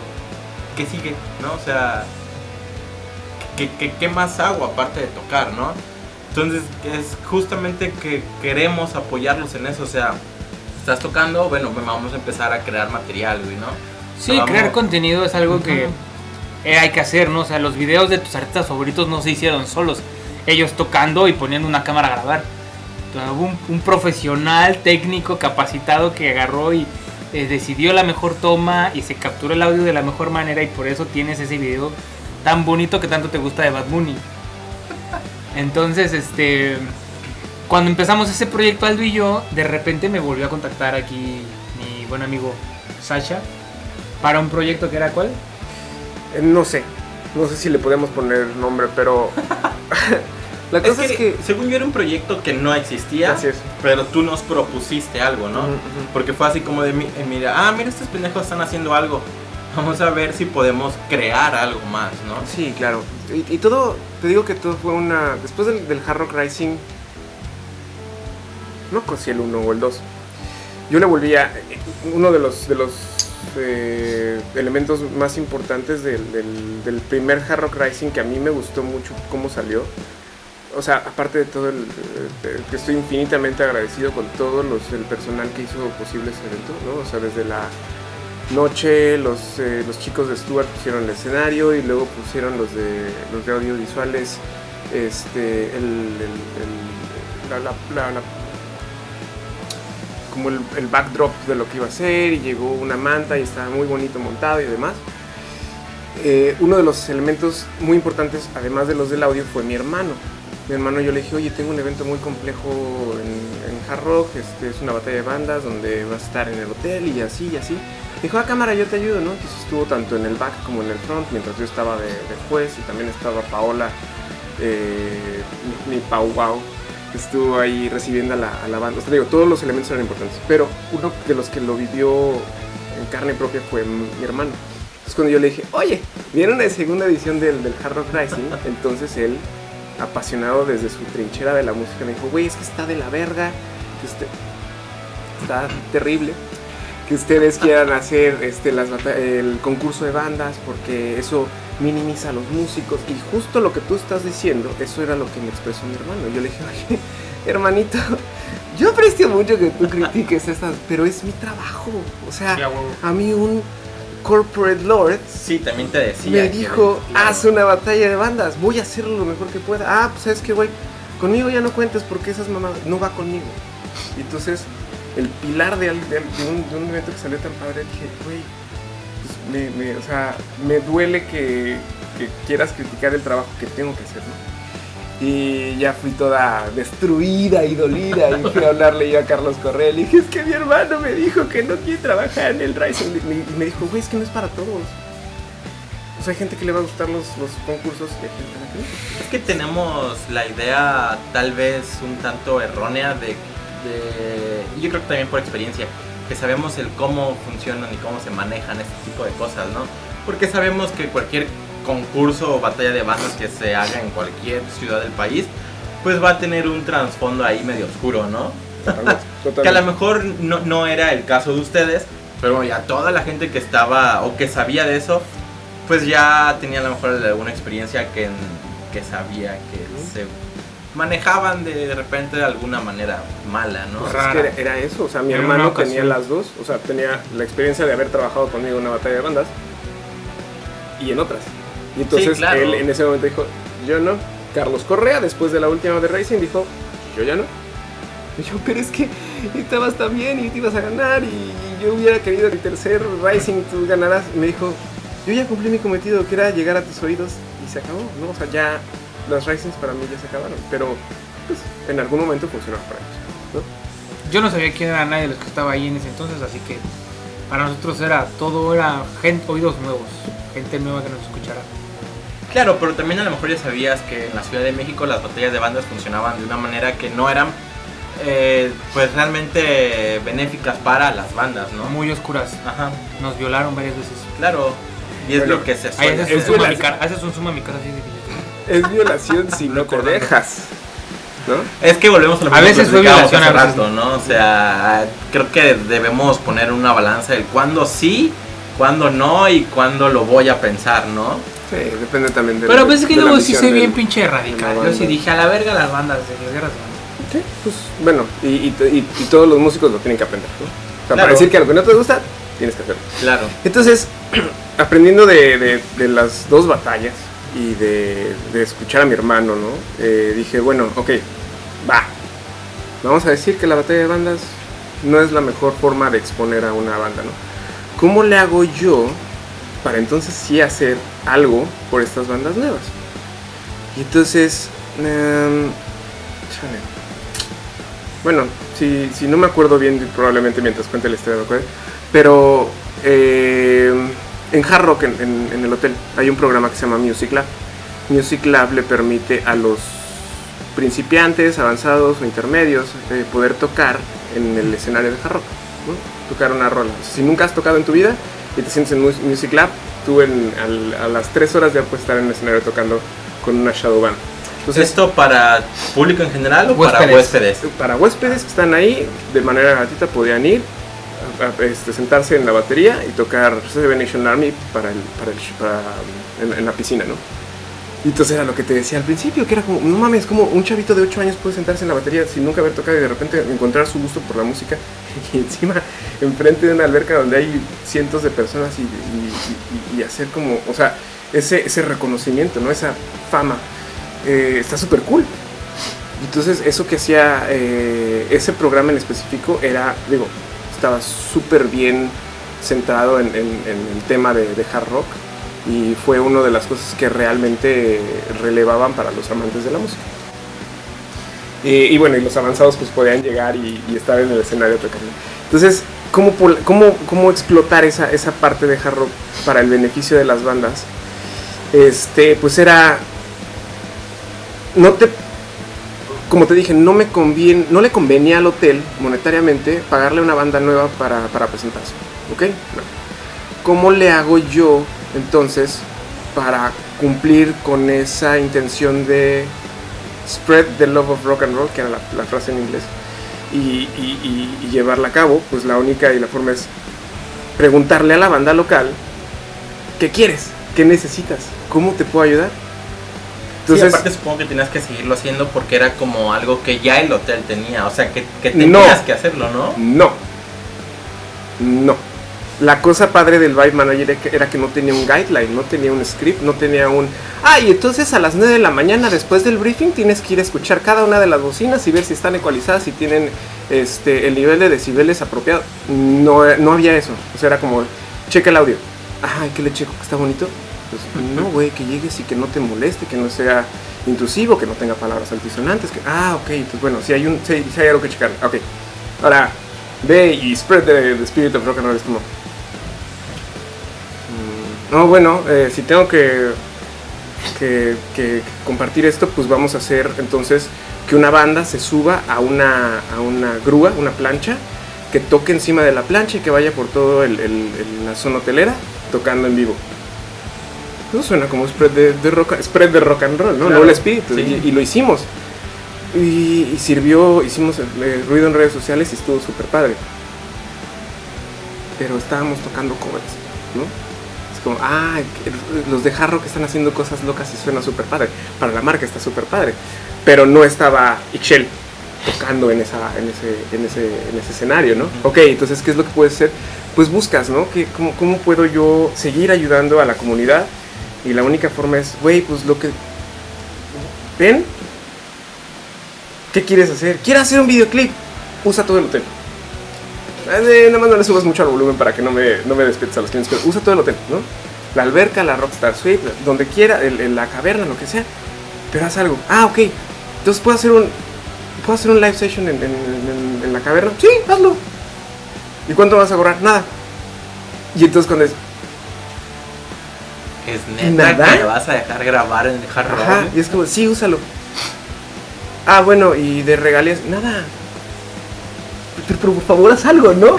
¿qué sigue? ¿No? O sea, ¿qué, qué, qué más hago aparte de tocar, ¿no? Entonces es justamente que queremos apoyarlos en eso, o sea, estás tocando, bueno, vamos a empezar a crear material, güey, ¿no? Sí, Vamos. crear contenido es algo que Ujú. eh, hay que hacer, ¿no? O sea, los videos de tus artistas favoritos no se hicieron solos. Ellos tocando y poniendo una cámara a grabar. Entonces, hubo un, un profesional técnico capacitado que agarró y eh, decidió la mejor toma y se capturó el audio de la mejor manera y por eso tienes ese video tan bonito que tanto te gusta de Bad Bunny. Entonces, este, cuando empezamos ese proyecto Aldo y yo, de repente me volvió a contactar aquí mi buen amigo Sasha para un proyecto que era cuál? Eh, No sé. No sé si le podemos poner nombre, pero. (laughs) la Es cosa que, es que. según yo era un proyecto que no existía, Así es. pero tú nos propusiste algo, ¿no? Porque fue así como de, eh, mira, ah, mira, estos pendejos están haciendo algo. Vamos a ver si podemos crear algo más, ¿no? Sí, claro. Y, y todo, te digo que todo fue una. Después del, del Hard Rock Rising, no conocí el 1 o el 2. Yo le volví a. Uno de los, de los eh, elementos más importantes del, del- del primer Hard Rock Rising que a mí me gustó mucho cómo salió. O sea, aparte de todo el, estoy infinitamente agradecido con todo el personal que hizo posible ese evento, ¿no? O sea, desde la noche los, eh, los chicos de Stuart pusieron el escenario y luego pusieron los de los de audiovisuales este el, la- la- la- como el, el backdrop de lo que iba a ser y llegó una manta y estaba muy bonito montado y demás Eh, uno de los elementos muy importantes además de los del audio fue mi hermano mi hermano yo le dije oye tengo un evento muy complejo en, en Hard Rock este, es una batalla de bandas donde vas a estar en el hotel y así y así Dijo, ah, cámara, yo te ayudo, ¿no? Entonces estuvo tanto en el back como en el front, mientras yo estaba de, juez y también estaba Paola, eh, mi, Pau Wow, estuvo ahí recibiendo a la, a la banda. O sea, digo, todos los elementos eran importantes, pero uno de los que lo vivió en carne propia fue mi hermano. Entonces cuando yo le dije, oye, ¿vieron la segunda edición del, del Hard Rock Rising? Entonces él, apasionado desde su trinchera de la música, me dijo, güey, es que está de la verga, que usted está terrible que ustedes quieran hacer este, las el concurso de bandas porque eso minimiza a los músicos y justo lo que tú estás diciendo, eso era lo que me expresó mi hermano. Yo le dije, oye, hermanito, yo aprecio mucho que tú critiques estas, pero es mi trabajo. O sea, a mí un corporate lord Sí, también te decía. me dijo, haz una batalla de bandas, voy a hacerlo lo mejor que pueda. Ah, pues sabes que, güey, conmigo ya no cuentes porque esas mamadas no va conmigo. Y entonces, el pilar de, al- de- de un, de un evento que salió tan padre, dije, güey, pues me, me- o sea, me duele que, que quieras criticar el trabajo que tengo que hacer, ¿no? Y ya fui toda destruida y dolida y fui a hablarle yo a Carlos Correa. Le dije, es que mi hermano me dijo que no quiere trabajar en el Rising. Y me dijo, güey, es que no es para todos. O sea, hay gente que le va a gustar los, los concursos y gente. Es que tenemos la idea tal vez un tanto errónea de, de- yo creo que también por experiencia, que sabemos el cómo funcionan y cómo se manejan este tipo de cosas, ¿no? Porque sabemos que cualquier concurso o batalla de bandas que se haga en cualquier ciudad del país, pues va a tener un trasfondo ahí medio oscuro, ¿no? Totalmente, (laughs) Que a totalmente. lo mejor no, no era el caso de ustedes, pero ya toda la gente que estaba o que sabía de eso, pues ya tenía a lo mejor alguna experiencia que, que sabía que se manejaban de repente de alguna manera mala, ¿no? Pues es que era, era eso, o sea, mi En hermano tenía las dos, o sea, tenía la experiencia de haber trabajado conmigo en una batalla de bandas y en otras. Y entonces claro. él en ese momento dijo, yo no. Carlos Correa, después de la última de Racing, dijo, yo ya no. Y yo, pero es que estabas tan bien y te ibas a ganar y yo hubiera querido que el tercer Rising tú ganarás. Y me dijo, yo ya cumplí mi cometido, que era llegar a tus oídos y se acabó, ¿no? O sea, ya las Risings para mí ya se acabaron, pero pues en algún momento funcionaron para ellos, ¿no? Yo no sabía quién era nadie de los que estaba ahí en ese entonces, así que para nosotros era todo era gente, oídos nuevos, gente nueva que nos escuchara. Claro, pero también a lo mejor ya sabías que en la Ciudad de México las batallas de bandas funcionaban de una manera que no eran eh, pues realmente benéficas para las bandas, ¿no? Muy oscuras. Ajá, Nos violaron varias veces. claro. Y es Bueno, lo que se suele haces es un suma a mi violación. cara, haces un suma a mi cara así de Es violación si no te dejas, ¿no? Es que volvemos a lo A mismo veces que fue violación, hace a veces rato, ¿no? O sea, creo que debemos poner una balanza del cuándo sí, cuándo no y cuándo lo voy a pensar, ¿no? Sí, depende también de Pero la- pues es que luego sí soy bien pinche radical. Yo sí dije a la verga las bandas de las guerras. Sí, pues bueno, y, y- y- y todos los músicos lo tienen que aprender, ¿no? O sea, Claro. para decir que algo que no te gusta, tienes que hacerlo. Claro. Entonces, (clears throat) aprendiendo de, de- de las dos batallas y de, de escuchar a mi hermano, ¿no? Eh, dije, bueno, ok, va. Vamos a decir que la batalla de bandas no es la mejor forma de exponer a una banda, ¿no? ¿Cómo le hago yo para entonces sí hacer algo por estas bandas nuevas? Y entonces, em, bueno, si, si no me acuerdo bien, probablemente mientras cuente la historia pero eh, en Hard Rock, en, el hotel, hay un programa que se llama Music Lab. Music Lab le permite a los principiantes, avanzados o intermedios eh, poder tocar en el escenario de Hard Rock, tocar una rola. Si nunca has tocado en tu vida y te sientes en Mu- Music Lab, tú en, al- a las 3 horas ya puedes estar en el escenario tocando con una shadow band. Entonces, ¿Esto para público en general o para Huéspedes. huéspedes? para huéspedes que están ahí, de manera gratuita podían ir, a- a- este, sentarse en la batería y tocar Seven Nation Army para el, para el- para, en, en la piscina, ¿no? Y entonces era lo que te decía al principio, que era como, no mames, como un chavito de 8 años puede sentarse en la batería sin nunca haber tocado y de repente encontrar su gusto por la música (laughs) y encima enfrente de una alberca donde hay cientos de personas y, hacer como, o sea, ese, ese reconocimiento, ¿no? Esa fama. eh, está súper cool. Entonces eso que hacía eh, ese programa en específico era, digo, estaba súper bien centrado en, el tema de hard rock y fue una de las cosas que realmente relevaban para los amantes de la música. Y, bueno, y los avanzados pues podían llegar y, estar en el escenario tocando. Entonces, ¿cómo, cómo, cómo explotar esa, esa parte de hard rock para el beneficio de las bandas? Este, pues era... No te como te dije, no me conviene, no le convenía al hotel monetariamente pagarle una banda nueva para, para presentarse. ¿Ok? No. ¿Cómo le hago yo entonces para cumplir con esa intención de spread the love of rock and roll, que era la, la frase en inglés, y, y- y- y llevarla a cabo? Pues la única y la forma es preguntarle a la banda local, ¿qué quieres? ¿Qué necesitas? ¿Cómo te puedo ayudar? Entonces, aparte supongo que tenías que seguirlo haciendo porque era como algo que ya el hotel tenía, o sea, que, que No. tenías que hacerlo, ¿no? No. No. La cosa padre del Vibe Manager era que, que no tenía un guideline, no tenía un script, no tenía un... Ah, y entonces a las 9 de la mañana después del briefing tienes que ir a escuchar cada una de las bocinas y ver si están ecualizadas, si tienen este, el nivel de decibeles apropiado. No, no había eso. O sea, era como, checa el audio. Ay, ¿qué le checo? ¿Que está bonito? Pues no, güey, que llegues y que no te moleste, que no sea intrusivo, que no tenga palabras altisonantes. Que, ah, ok, pues bueno, si hay, un, si, si hay algo que checar. Ok. Ahora, ve y spread the, the spirit of rock and roll. Es como. No, bueno, eh, si tengo que, que, que compartir esto, pues vamos a hacer entonces que una banda se suba a una, a una grúa, una plancha, que toque encima de la plancha y que vaya por todo el, el- el- la zona hotelera tocando en vivo. Eso suena como spread de, de rock, spread de rock and roll, ¿no? Claro, No el espíritu. sí. Y, y lo hicimos. Y, y sirvió, hicimos eh, ruido en redes sociales y estuvo súper padre. Pero estábamos tocando covers, ¿no? Como, ah, los de Jarro que están haciendo cosas locas y suena súper padre. Para la marca está súper padre. Pero no estaba Ixchel tocando en, esa, en, ese, en, ese, en ese escenario, ¿no? Ok, entonces, ¿qué es lo que puedes hacer? Pues buscas, ¿no? ¿Qué, cómo, ¿Cómo puedo yo seguir ayudando a la comunidad? Y la única forma es, güey, pues lo que... ¿Ven? ¿Qué quieres hacer? ¿Quieres hacer un videoclip? Usa todo el hotel. Eh, nada más no le subas mucho al volumen para que no me, no me despiertes a los clientes, pero usa todo el hotel, ¿no? La alberca, la Rockstar Suite, donde quiera, el- el- la caverna, lo que sea. Pero haz algo. Ah, ok. Entonces puedo hacer un, puedo hacer un live session en, en- en- en la caverna. Sí, hazlo. ¿Y cuánto vas a cobrar? Nada. Y entonces cuando es, Es neta ¿Nada? que le vas a dejar grabar en el hard. Ajá, y es como, sí, úsalo. Ah, bueno, y de regalías, nada. Pero, pero por favor, haz algo, ¿no?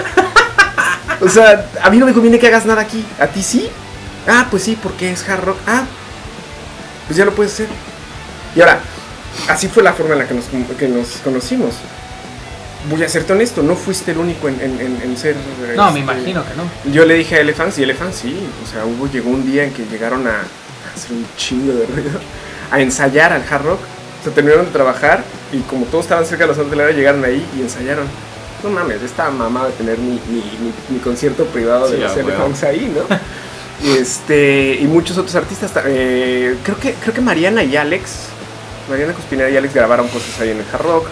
(laughs) o sea, a mí no me conviene que hagas nada aquí. ¿A ti sí? Ah, pues sí, porque es hard rock. Ah, pues ya lo puedes hacer. Y ahora, así fue la forma en la que nos, que nos conocimos. Voy a serte honesto, no fuiste el único en, en- en- en ser... No, me este, imagino que no. yo le dije a Elephants y Elephants sí, o sea, hubo, llegó un día en que llegaron a hacer un chingo de ruido, (laughs) a ensayar al hard rock. O sea, terminaron de trabajar y como todos estaban cerca de la zona hotelera, llegaron ahí y ensayaron. No mames, estaba mamá de tener mi, mi, mi- mi concierto privado de Sí. Elephants ahí, ¿no? y, este, y muchos otros artistas, ta- eh, creo, que, creo que Mariana y Alex, Mariana Cuspinera y Alex grabaron cosas ahí en el hard rock,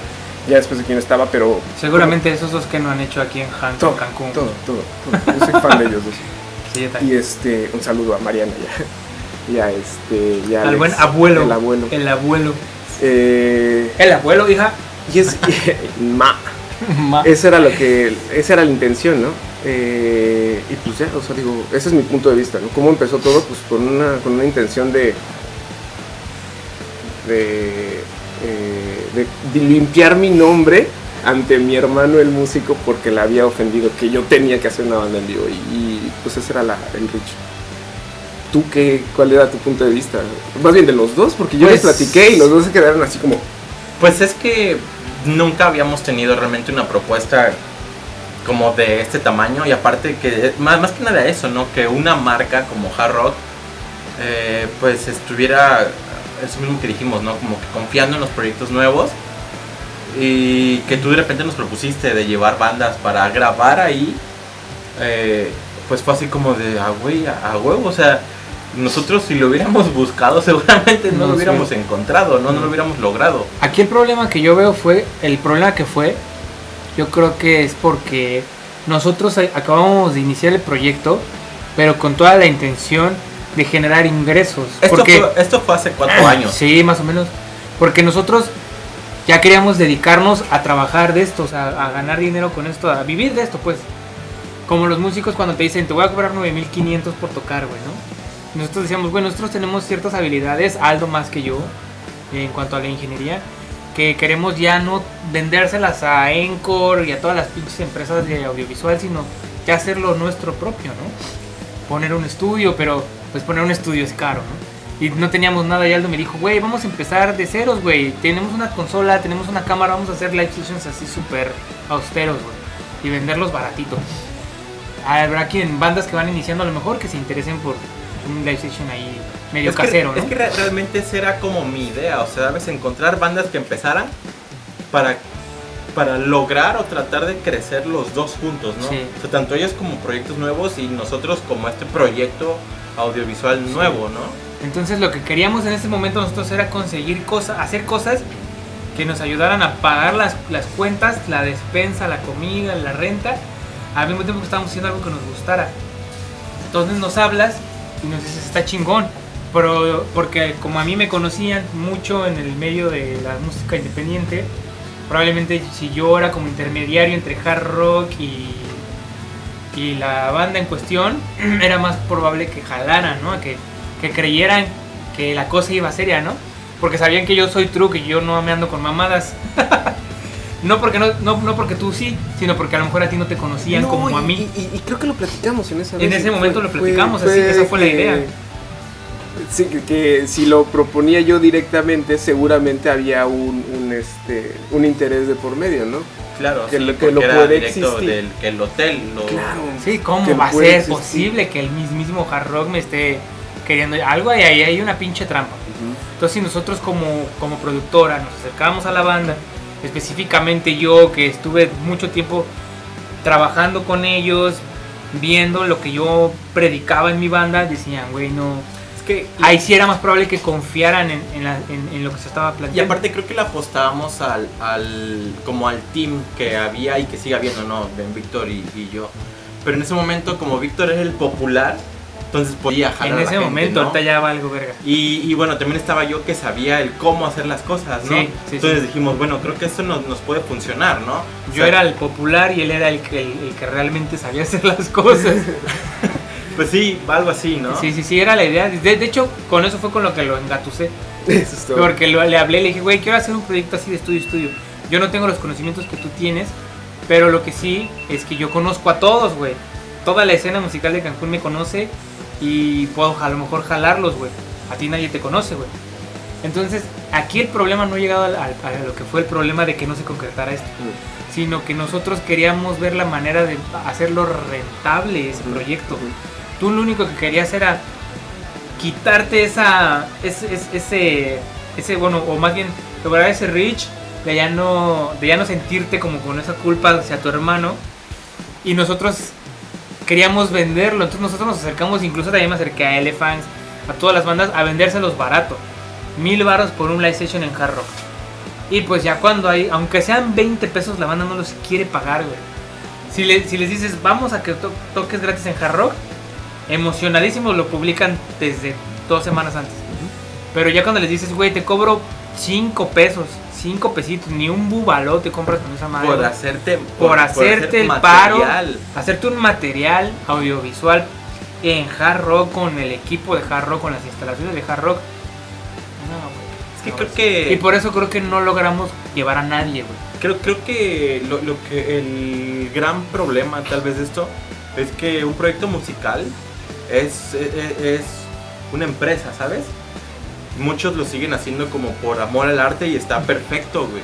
ya después de quién estaba, pero... Seguramente esos dos que no han hecho aquí en Han- Todo, Cancún. todo, todo, todo. Yo soy fan de ellos dos. Sí, yo también. Y este, un saludo a Mariana ya. Y a este, y a Al Alex, buen abuelo. El abuelo. El abuelo. Eh, El abuelo, hija. y es, (laughs) Ma. (laughs) esa era lo que, esa era la intención, ¿no? Eh, y pues ya, o sea, digo, ese es mi punto de vista, ¿no? ¿Cómo empezó todo? Pues con una, con una intención de, de, eh, de, de limpiar mi nombre ante mi hermano el músico porque le había ofendido que yo tenía que hacer una banda en vivo y, y, pues ese era la, el reach. ¿Tú qué, cuál era tu punto de vista? Más bien de los dos, porque yo les Pues- platiqué y los dos se quedaron así como, Pues es que nunca habíamos tenido realmente una propuesta como de este tamaño y aparte que más, más que nada eso, ¿no? Que una marca como Hard Rock eh, pues estuviera eso mismo que dijimos, ¿no? Como que confiando en los proyectos nuevos y que tú de repente nos propusiste de llevar bandas para grabar ahí, eh, pues fue así como de, a güey, a, a huevo, o sea, nosotros si lo hubiéramos buscado (laughs) seguramente no, No, lo sí. hubiéramos encontrado, no, no lo hubiéramos logrado. Aquí el problema que yo veo fue, el problema que fue, yo creo que es porque nosotros acabamos de iniciar el proyecto, pero con toda la intención de generar ingresos. Esto, porque, fue, esto fue hace cuatro años. Sí, más o menos. Porque nosotros ya queríamos dedicarnos a trabajar de esto, o sea, a ganar dinero con esto, a vivir de esto, pues. Como los músicos cuando te dicen, te voy a cobrar 9500 por tocar, güey, ¿no? Nosotros decíamos, bueno, nosotros tenemos ciertas habilidades, Aldo más que yo, en cuanto a la ingeniería, que queremos ya no vendérselas a Encore y a todas las pinches empresas de audiovisual, sino ya hacerlo nuestro propio, ¿no? Poner un estudio, pero pues poner un estudio es caro, ¿no? Y no teníamos nada y Aldo me dijo, güey, vamos a empezar de ceros, güey. Tenemos una consola, tenemos una cámara, vamos a hacer live sessions así súper austeros, güey. Y venderlos baratito. Habrá quien, bandas que van iniciando a lo mejor, que se interesen por un live session ahí medio es que, casero, ¿no? Es que re- realmente esa era como mi idea, o sea, ¿sabes? Encontrar bandas que empezaran para, para lograr o tratar de crecer los dos juntos, ¿no? Sí. O sea, tanto ellos como proyectos nuevos y nosotros como este proyecto audiovisual nuevo, ¿no? Entonces lo que queríamos en ese momento nosotros era conseguir cosas, hacer cosas que nos ayudaran a pagar las, las cuentas, la despensa, la comida, la renta, al mismo tiempo que estábamos haciendo algo que nos gustara. Entonces nos hablas y nos dices, está chingón. Pero, porque como a mí me conocían mucho en el medio de la música independiente, probablemente si yo era como intermediario entre hard rock y, y la banda en cuestión, (clears throat) era más probable que jalaran, ¿no? Que, que creyeran que la cosa iba seria, ¿no? Porque sabían que yo soy true, que yo no me ando con mamadas. (laughs) no porque no, no, no porque tú sí, sino porque a lo mejor a ti no te conocían No, como a mí. Y, creo que lo platicamos en esa En vez, ese fue- momento lo fue- platicamos, así que esa fue la idea. Sí, que, que si lo proponía yo directamente, seguramente había un, un, este, un interés de por medio, ¿no? Claro, Que sí, lo- que lo era puede directo existir. del que el hotel lo... Sí, ¿cómo va a ser existir. posible que el mismísimo hard rock me esté queriendo? Algo hay ahí, hay una pinche trampa. Entonces, si nosotros como, como productora nos acercamos a la banda, específicamente yo que estuve mucho tiempo trabajando con ellos, viendo lo que yo predicaba en mi banda, decían, güey, no. Es que... Ahí sí era más probable que confiaran en, en la- en- en lo que se estaba Y planteando. aparte creo que le apostábamos al, al como al team que había y que sigue habiendo, ¿no? Ben Víctor y, y yo. Pero en ese momento como Víctor es el popular, entonces podía jalar en a la ese gente, momento, ¿no? ahorita ya va algo verga. Y, y bueno, también estaba yo que sabía el cómo hacer las cosas, ¿no? Sí, sí, Entonces sí. dijimos, bueno, creo que esto nos, nos puede funcionar, ¿no? O Yo sea, era el popular y él era el que, el, el que realmente sabía hacer (laughs) las cosas. (laughs) Pues sí, algo así, ¿no? Sí, sí, sí, era la idea. De, de hecho, con eso fue con lo que lo engatusé. (laughs) Eso es todo. Porque lo- le hablé, le dije, güey, quiero hacer un proyecto así de estudio, estudio. Yo no tengo los conocimientos que tú tienes, pero lo que sí es que yo conozco a todos, güey. Toda la escena musical de Cancún me conoce y puedo a lo mejor jalarlos, güey. A ti nadie te conoce, güey. Entonces, aquí el problema no ha llegado al- al- a, lo que fue el problema de que no se concretara esto, sino que nosotros queríamos ver la manera de hacerlo rentable ese proyecto. Tú lo único que querías era quitarte esa ese, ese, ese, ese, bueno o más bien lograr ese reach de ya no de ya no sentirte como con esa culpa hacia tu hermano y nosotros queríamos venderlo entonces nosotros nos acercamos incluso también me acerqué a Elephants a todas las bandas a vendérselos barato mil baros por un live session en hard rock y pues ya cuando hay aunque sean 20 pesos la banda no los quiere pagar güey si, le- si les dices vamos a que to- toques gratis en hard rock emocionadísimos lo publican desde dos semanas antes. Pero ya cuando les dices, güey, te cobro 5 pesos, 5 pesitos, ni un bubaló te compras con esa madre. Por hacerte, Por hacerte hacer el paro. material. hacerte un material audiovisual en hard rock con el equipo de hard rock, con las instalaciones de hard rock. No, güey. Es que No, creo que Y por eso creo que no logramos llevar a nadie, güey. Creo, creo que lo, lo que el gran problema tal vez de esto es que un proyecto musical es, es, es una empresa, ¿sabes? Muchos lo siguen haciendo como por amor al arte y está perfecto, güey.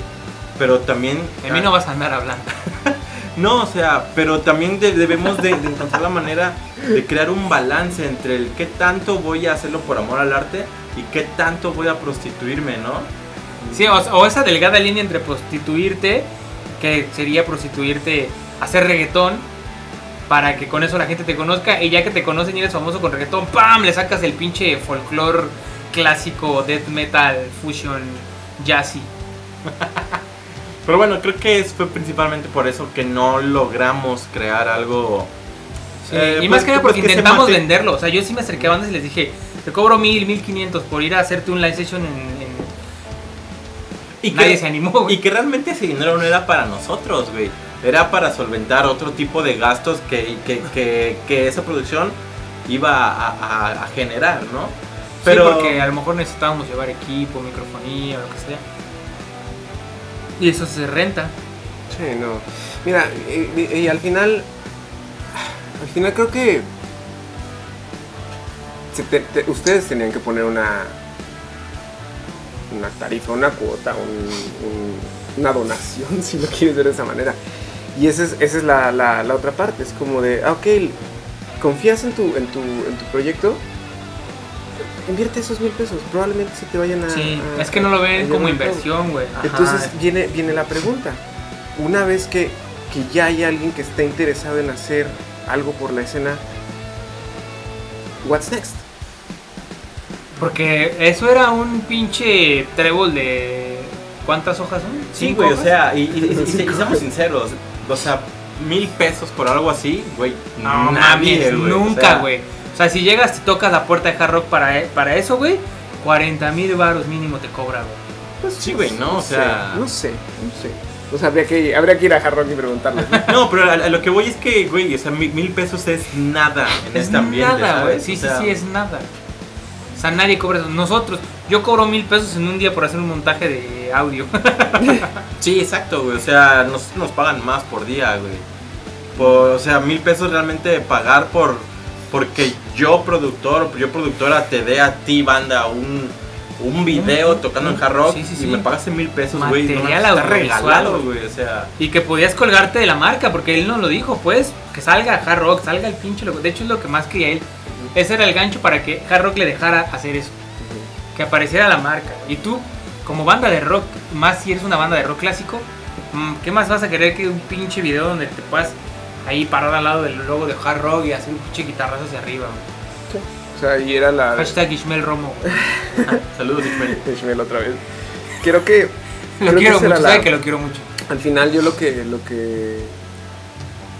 Pero también... De mí no vas a andar hablando. (laughs) No, o sea, pero también de- debemos de, de encontrar la manera de crear un balance entre el qué tanto voy a hacerlo por amor al arte y qué tanto voy a prostituirme, ¿no? Sí, o, o esa delgada línea entre prostituirte, que sería prostituirte, hacer reggaetón, para que con eso la gente te conozca, y ya que te conocen y eres famoso con reggaetón, ¡pam! Le sacas el pinche folclore clásico, death metal, fusion, jazzy. (laughs) Pero bueno, creo que fue principalmente por eso que no logramos crear algo. Sí, eh, y pues, más que nada pues, porque intentamos mate- venderlo. O sea, yo sí me acerqué a bandas y les dije, te cobro mil, mil quinientos por ir a hacerte un live session en... en- Y Nadie que, se animó, güey. y que realmente ese dinero no era para nosotros, güey. Era para solventar otro tipo de gastos que, que, que, que esa producción iba a, a- a generar, ¿no? Pero... Sí, porque a lo mejor necesitábamos llevar equipo, microfonía o lo que sea. Y eso se renta. Sí, no. Mira, y, y- y al final. Al final creo que. se te- te- ustedes tenían que poner una. Una tarifa, una cuota, un- un- una donación, (laughs) si lo quieres ver de esa manera. Y esa es, esa es la, la- la otra parte. Es como de, ah, ok, confías en tu, en tu, en tu proyecto. Invierte esos mil pesos, probablemente se te vayan a. Sí, a- es que no lo ven como inversión, güey. Entonces viene, viene la pregunta. Una vez que, que ya hay alguien que está interesado en hacer algo por la escena, what's next? Porque eso era un pinche trébol de... ¿Cuántas hojas son? Sí, ¿Cinco güey, o sea, y, y- y- y- Cinco. y seamos sinceros, o sea, mil pesos por algo así, güey, No nadie, mames, güey, o nunca, sea, güey. O sea, si llegas y tocas la puerta de Hard Rock para, e- para eso, güey, 40 mil baros mínimo te cobra, güey. Pues, Sí, güey, no, o sé, sea- no sé, no sé. O sea, habría que, habría que ir a Hard Rock y preguntarles. ¿no? (laughs) No, pero a, a lo que voy es que, güey, o sea, mil, mil pesos es nada en Es este ambiente, nada, güey. Sí, O sí, sea, sí, es nada. O sea, nadie cobra eso. Nosotros, yo cobro mil pesos en un día por hacer un montaje de audio. (laughs) Sí, exacto, güey, o sea, nos, nos pagan más por día, güey. Por- o sea, mil pesos realmente pagar por porque yo productor, yo productora te dé a ti banda un, un video Mm, tocando en hard rock sí, sí, y me pagaste mil pesos, güey. no está regalado, güey. o sea. y que podías colgarte de la marca, porque él nos lo dijo, pues, que salga Hard Rock, salga el pinche logo. De hecho, es lo que más quería él. Ese era el gancho para que Hard Rock le dejara hacer eso. Que apareciera la marca. Y tú, como banda de rock, más si eres una banda de rock clásico, mm, ¿qué más vas a querer que un pinche video donde te puedas ahí parar al lado del logo de Hard Rock y hacer un pinche guitarrazo hacia arriba? güey? O sea, y era la Hashtag Ishmael Romo. güey. (laughs) Saludos, Ismael. Ishmael otra vez. Creo que Lo Creo que quiero era mucho, la- sabe que lo quiero mucho. al final yo lo que lo que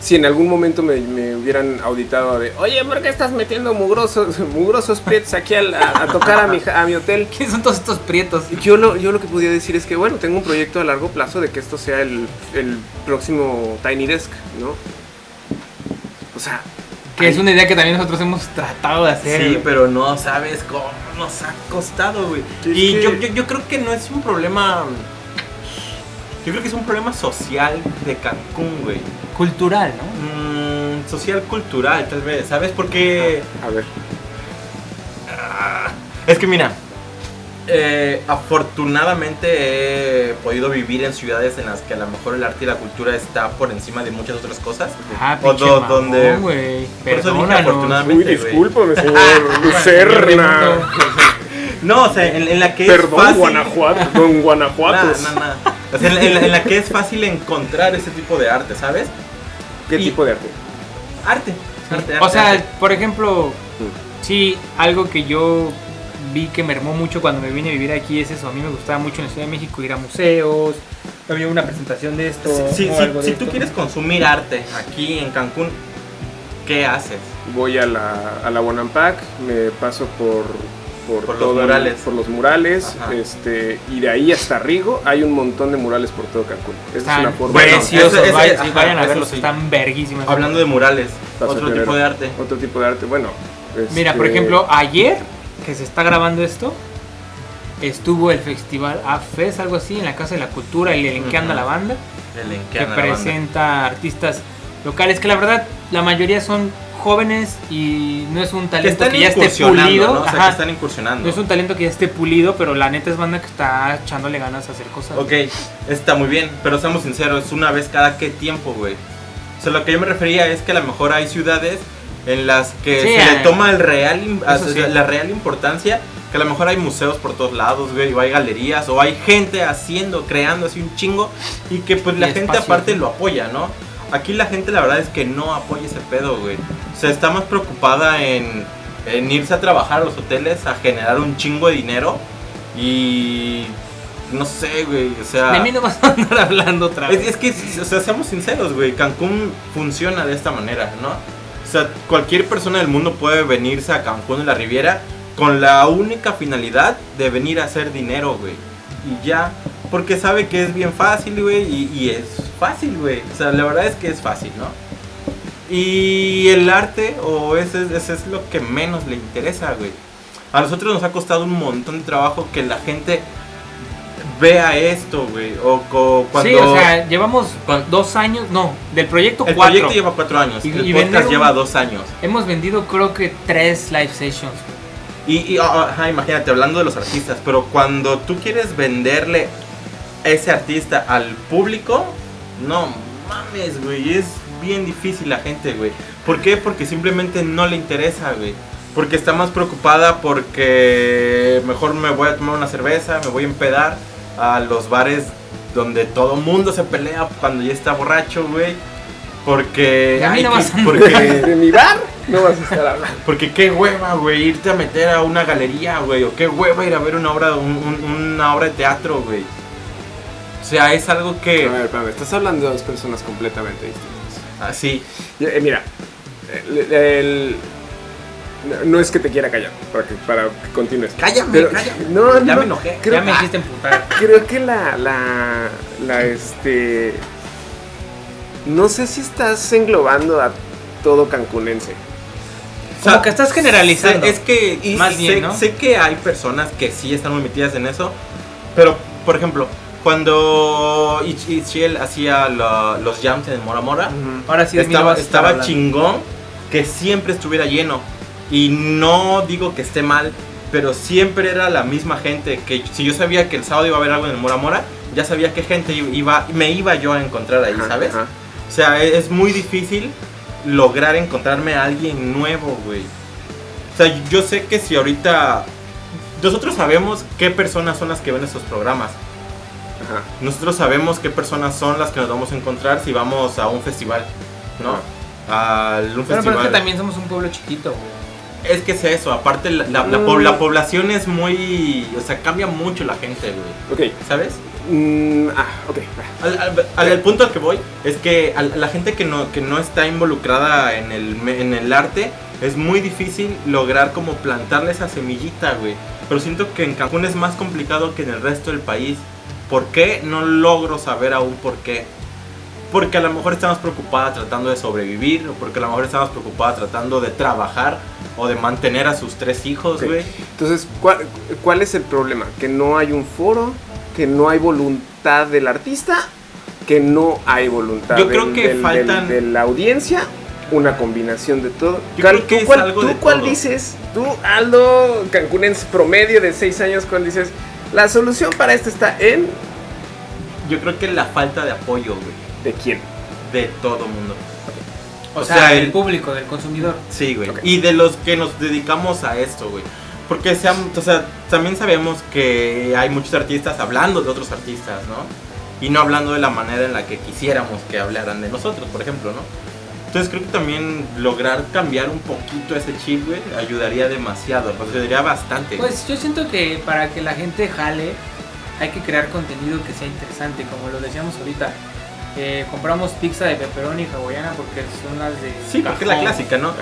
si en algún momento me, me hubieran auditado de, oye, ¿por qué estás metiendo mugrosos, mugrosos prietos aquí al- a, a tocar a mi, a mi hotel? ¿Quiénes son todos estos prietos? Yo lo, yo lo que podía decir es que, bueno, tengo un proyecto a largo plazo de que esto sea el, el próximo Tiny Desk, ¿no? O sea, Que es una idea que también nosotros hemos tratado de hacer. Sí, pero no sabes cómo nos ha costado, güey. Y que- yo, yo, yo creo que no es un problema. Yo creo que es un problema social de Cancún, güey. Cultural, ¿no? Mm, social cultural, tal vez, ¿sabes? Porque. a ver, Ah, es que mira. Eh, afortunadamente he podido vivir en ciudades en las que a lo mejor el arte y la cultura está por encima de muchas otras cosas. Ah, O do- mamón, donde- güey. Por eso dije afortunadamente. uy, discúlpame, señor (laughs) Lucerna. No, o sea, en, en la que es Perdón, fácil. Guanajuato, don no. O sea, en, en la, en la que es fácil encontrar ese tipo de arte, ¿sabes? ¿Qué Y- tipo de arte? Arte. arte, O sea, arte. por ejemplo, sí, algo que yo vi que mermó mucho cuando me vine a vivir aquí es eso. A mí me gustaba mucho en la Ciudad de México ir a museos. Había una presentación de esto. Si, de si tú quieres consumir arte aquí en Cancún, ¿qué haces? Voy a la, a la Bonampak, me paso por por, Por los todo murales. por los murales, Ajá. este y de ahí hasta Rigo hay un montón de murales por todo Cancún. Esa es una forma Bueno, preciosos. ese- vayan, ajá, vayan a verlos, sí. están verguísimos. Hablando de murales, Paso otro tipo de arte. otro tipo de arte. Bueno, Mira, por este, ejemplo, ayer que se está grabando esto, estuvo el festival AFES, algo así, en la Casa de la Cultura, que anda Ujú. la banda, El en que anda la banda. presenta artistas locales, que la verdad la mayoría son jóvenes y no es un talento que ya esté pulido. ¿no? O sea, ajá. que están incursionando. No es un talento que ya esté pulido, pero la neta es banda que está echándole ganas a hacer cosas. Ok, está muy bien, pero seamos sinceros, es una vez cada qué tiempo, güey. O sea, lo que yo me refería es que a lo mejor hay ciudades en las que Sí, se le eh, toma el real, sí. la real importancia Que a lo mejor hay museos por todos lados, güey, o hay galerías, o hay gente haciendo, creando así un chingo, y que pues la gente aparte lo apoya, ¿no? Aquí la gente la verdad es que no apoya ese pedo, güey. O sea, está más preocupada en, en irse a trabajar a los hoteles, a generar un chingo de dinero, y... No sé, güey, o sea... De mí no vas a andar hablando otra vez. Es, es que, o sea, seamos sinceros, güey. Cancún funciona de esta manera, ¿no? O sea, cualquier persona del mundo puede venirse a Cancún en la Riviera con la única finalidad de venir a hacer dinero, güey. Y ya, porque sabe que es bien fácil, güey. Y, y es fácil, güey. O sea, la verdad es que es fácil, ¿no? Y el arte, o ese, es- ese es lo que menos le interesa, güey. A nosotros nos ha costado un montón de trabajo que la gente vea esto, güey. O cuando... Sí, o sea, llevamos dos años, no, del proyecto El cuatro. proyecto lleva cuatro años, Y- el y podcast un- lleva dos años. Hemos vendido creo que tres live sessions. Y, y, ah, ajá, imagínate, hablando de los artistas, pero cuando tú quieres venderle ese artista al público, no mames, güey, es bien difícil la gente, güey. ¿Por qué? Porque simplemente no le interesa, güey. Porque está más preocupada porque mejor me voy a tomar una cerveza, me voy a empedar a los bares donde todo mundo se pelea cuando ya está borracho, güey. Porque... Y a mí ay, no que- vas a- porque (laughs) De mi bar no vas a estar hablando. porque qué hueva, güey, irte a meter a una galería, güey. O qué hueva ir a ver una obra, un- un- una obra de teatro, güey. O sea, es algo A que... ver, espérame, estás hablando de dos personas completamente distintas. Así. Eh, mira, el- el- no es que te quiera callar, para que, para que continúes. Cállame, Pero- cállame. No, Ya no, me enojé. Creo, ya me hiciste emputar. (laughs) creo que la, la, la, este... No sé si estás englobando a todo cancunense. O sea, Como que estás generalizando. sé- Es que y Más sé, bien, ¿no? sé que hay personas que sí están muy metidas en eso, pero por ejemplo, cuando Ich- Itchiel hacía la- los jams en Mora Mora, Ahora sí de mí no estaba, estaba hablando. chingón que siempre estuviera lleno. Y no digo que esté mal, pero siempre era la misma gente. Que si yo sabía que el sábado iba a haber algo en el Mora Mora, ya sabía qué gente iba, me iba yo a encontrar ahí, Ajá, ¿sabes? ajá. O sea, e- es muy difícil lograr encontrarme a alguien nuevo, güey. O sea, yo sé que si ahorita... Nosotros sabemos qué personas son las que ven estos programas. Ajá. Nosotros sabemos qué personas son las que nos vamos a encontrar si vamos a un festival, ¿no? A un Bueno, festival. pero es que también somos un pueblo chiquito, güey. Es que es eso, aparte la, la- Mm. po- la población es muy... O sea, cambia mucho la gente, güey. Ok. ¿Sabes? Mm, ah, ok. Al, al- al punto al que voy es que a la gente que no, que no está involucrada en el, en el arte es muy difícil lograr como plantarle esa semillita, güey. Pero siento que en Cancún es más complicado que en el resto del país. ¿Por qué? No logro saber aún por qué. Porque a lo mejor estamos preocupada tratando de sobrevivir, o porque a lo mejor estamos preocupada tratando de trabajar o de mantener a sus tres hijos, güey. Entonces, ¿cuál, cuál es el problema? Que no hay un foro, que no hay voluntad del artista, que no hay voluntad Yo del- creo que del- faltan- del- de la audiencia, una combinación de todo. Yo ¿Cuál- creo que ¿Tú, cuál, algo tú de cuál todo. dices? Tú, Aldo, cancunense promedio de 6 años, ¿cuál dices? La solución para esto está en... Yo creo que la falta de apoyo, güey, ¿De quién? de todo mundo. O, O sea, sea, del el- público, del consumidor. Sí, güey. Ok. Y de los que nos dedicamos a esto, güey. Porque sean, o sea, también sabemos que hay muchos artistas hablando de otros artistas, ¿no? Y no hablando de la manera en la que quisiéramos que hablaran de nosotros, por ejemplo, ¿no? Entonces creo que también lograr cambiar un poquito ese chip, güey, ayudaría demasiado, pues ayudaría bastante. Pues yo siento que para que la gente jale, hay que crear contenido que sea interesante, como lo decíamos ahorita. Eh, compramos pizza de pepperoni hawaiana porque son las de. sí, porque es la clásica, ¿no?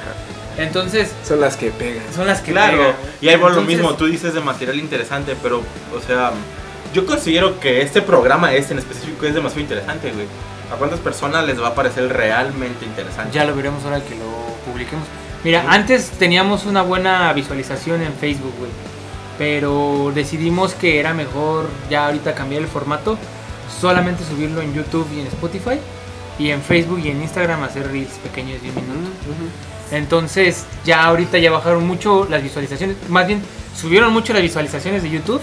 Entonces, Son las que pegan. son las que. Claro, pegan. y ahí va lo mismo, tú dices de material interesante, pero, o sea, yo considero que este programa, este en específico, es demasiado interesante, güey. ¿A cuántas personas les va a parecer realmente interesante? Ya lo veremos ahora que lo publiquemos. Mira, antes teníamos una buena visualización en Facebook, güey. Pero decidimos que era mejor ya ahorita cambiar el formato. Solamente subirlo en YouTube y en Spotify. Y en Facebook y en Instagram hacer reels pequeños de un minuto. Entonces ya ahorita ya bajaron mucho las visualizaciones. Más bien subieron mucho las visualizaciones de YouTube.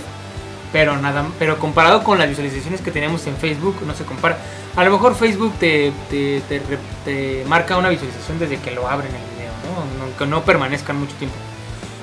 Pero nada, pero comparado con las visualizaciones que teníamos en Facebook no se compara. A lo mejor Facebook te, te, te te marca una visualización desde que lo abren el video, ¿no? Aunque no permanezcan mucho tiempo.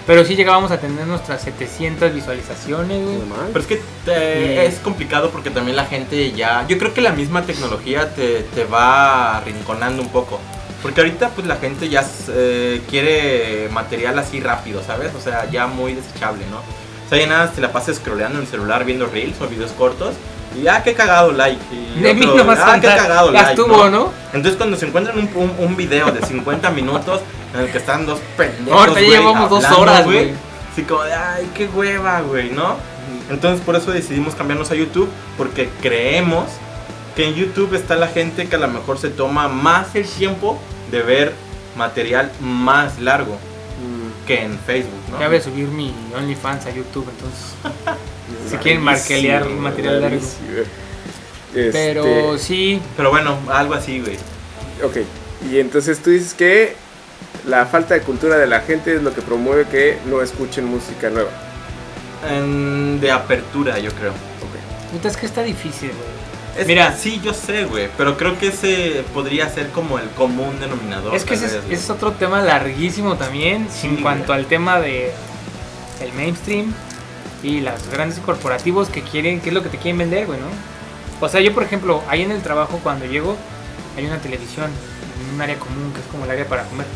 Pero sí llegábamos a tener nuestras 700 visualizaciones, güey. Pero es que te- es complicado porque también la gente ya... Yo creo que la misma tecnología te, te va arrinconando un poco. Porque ahorita pues la gente ya eh, quiere material así rápido, ¿sabes? O sea, ya muy desechable, ¿no? O sea, ya nada, te la pasas scrolleando en el celular viendo reels o videos cortos. Y ah, qué cagado like. Y De mí otro, no vas a ah, qué cagado Ya like. estuvo, ¿no? Entonces cuando se encuentran un, un, un video de 50 minutos en el que están dos pendejos, Ahorita llevamos dos horas, güey. Así como de, ay, qué hueva, güey, ¿no? Entonces por eso decidimos cambiarnos a YouTube, porque creemos que en YouTube está la gente que a lo mejor se toma más el tiempo de ver material más largo Mm, que en Facebook, ¿no? Ya voy a subir mi OnlyFans a YouTube, entonces. (laughs) Si quieren marquelear material largo. Este, Pero sí, Pero bueno, algo así, güey. Ok, y entonces tú dices que la falta de cultura de la gente es lo que promueve que no escuchen música nueva. En- de apertura, yo creo. Ok. puta, es que está difícil, güey. Es Mira. sí, yo sé, güey, pero creo que ese podría ser como el común denominador. Es que ese es, vez, otro tema larguísimo también Sí, en cuanto güey. al tema de el mainstream y los grandes corporativos que quieren, qué es lo que te quieren vender, güey, ¿no? O sea, yo por ejemplo, ahí en el trabajo cuando llego hay una televisión en un área común que es como el área para comer.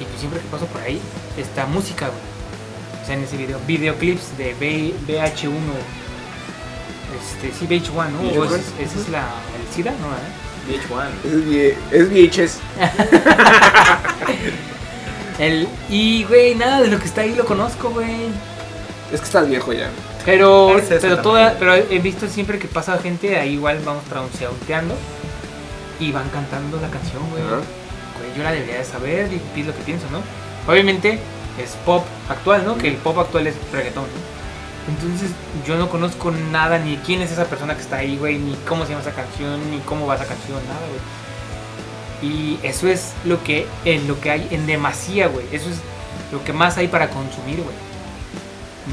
Y pues siempre que paso por ahí está música, güey. O sea, en ese video, videoclips de B- VH1. Este, sí, VH1, ¿no? O VH1. ese, es- ese es la, el SIDA, ¿no? ¿Eh? VH1. Es, vie- es VHS. (laughs) El, y, güey, nada de lo que está ahí lo conozco, güey. Es que estás viejo ya. Pero, Es pero, toda, pero he visto siempre que pasa gente, ahí igual vamos transeauteando y van cantando la canción, güey. Yo la debería de saber y es lo que pienso, ¿no? Obviamente es pop actual, ¿no? Que el pop actual es reggaetón, ¿no? Entonces yo no conozco nada, ni quién es esa persona que está ahí, güey, ni cómo se llama esa canción, ni cómo va esa canción, nada, güey. Y eso es lo que, en lo que hay en demasía, güey. Eso es lo que más hay para consumir, güey.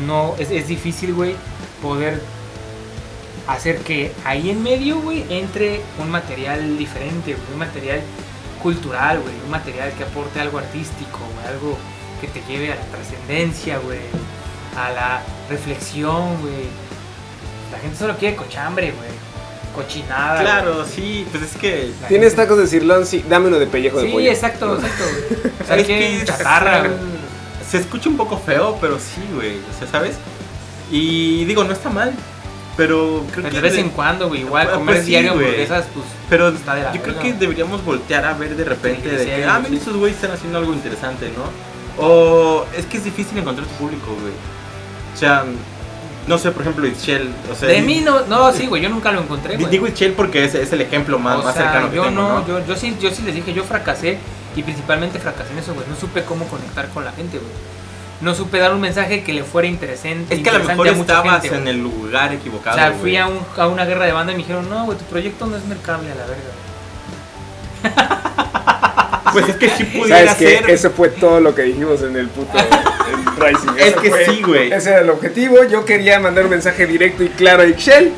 No, es, es difícil, güey, poder hacer que ahí en medio, güey, entre un material diferente, güey, un material cultural, güey, un material que aporte algo artístico, güey, algo que te lleve a la trascendencia, güey, a la reflexión, güey. La gente solo quiere cochambre, güey, cochinada. Claro, sí, pues es que. ¿Tienes gente- tacos de cirlón? Sí, dame uno de pellejo de Sí, pollo. exacto, exacto. güey. (laughs) O sea, que chatarra, güey. Se escucha un poco feo, pero sí, güey. O sea, ¿sabes? Y digo, no está mal. Pero creo Pues que. de vez de- en cuando, güey, igual Pues comer sí, diario güey. hamburguesas, pues Pero Está de la yo creo que deberíamos voltear a ver de repente Sí, de sí, que, sí. ah, mira, estos güeyes están haciendo algo interesante, ¿no? O es que es difícil encontrar tu público, güey. O sea, no sé, por ejemplo, Itchel. O sea, de mí no, no, sí, güey, yo nunca lo encontré. Digo Itchel porque es, es el ejemplo más, O más sea, cercano que yo tengo, no, ¿no? Yo, yo sí, yo sí les dije, yo fracasé y principalmente fracasé en eso, güey. No supe cómo conectar con la gente, güey. No supe dar un mensaje que le fuera interesante. Es que a lo mejor estabas gente, en el lugar equivocado. O sea, fui a, un- a una guerra de banda y me dijeron, no, güey, tu proyecto no es mercable a la verga. (laughs) Pues es que sí pudiera ¿Sabes qué? ser. Eso fue todo lo que dijimos en el puto en Rising. Es Eso que fue- sí, güey. Ese era el objetivo. Yo quería mandar un mensaje directo y claro a Ixchel.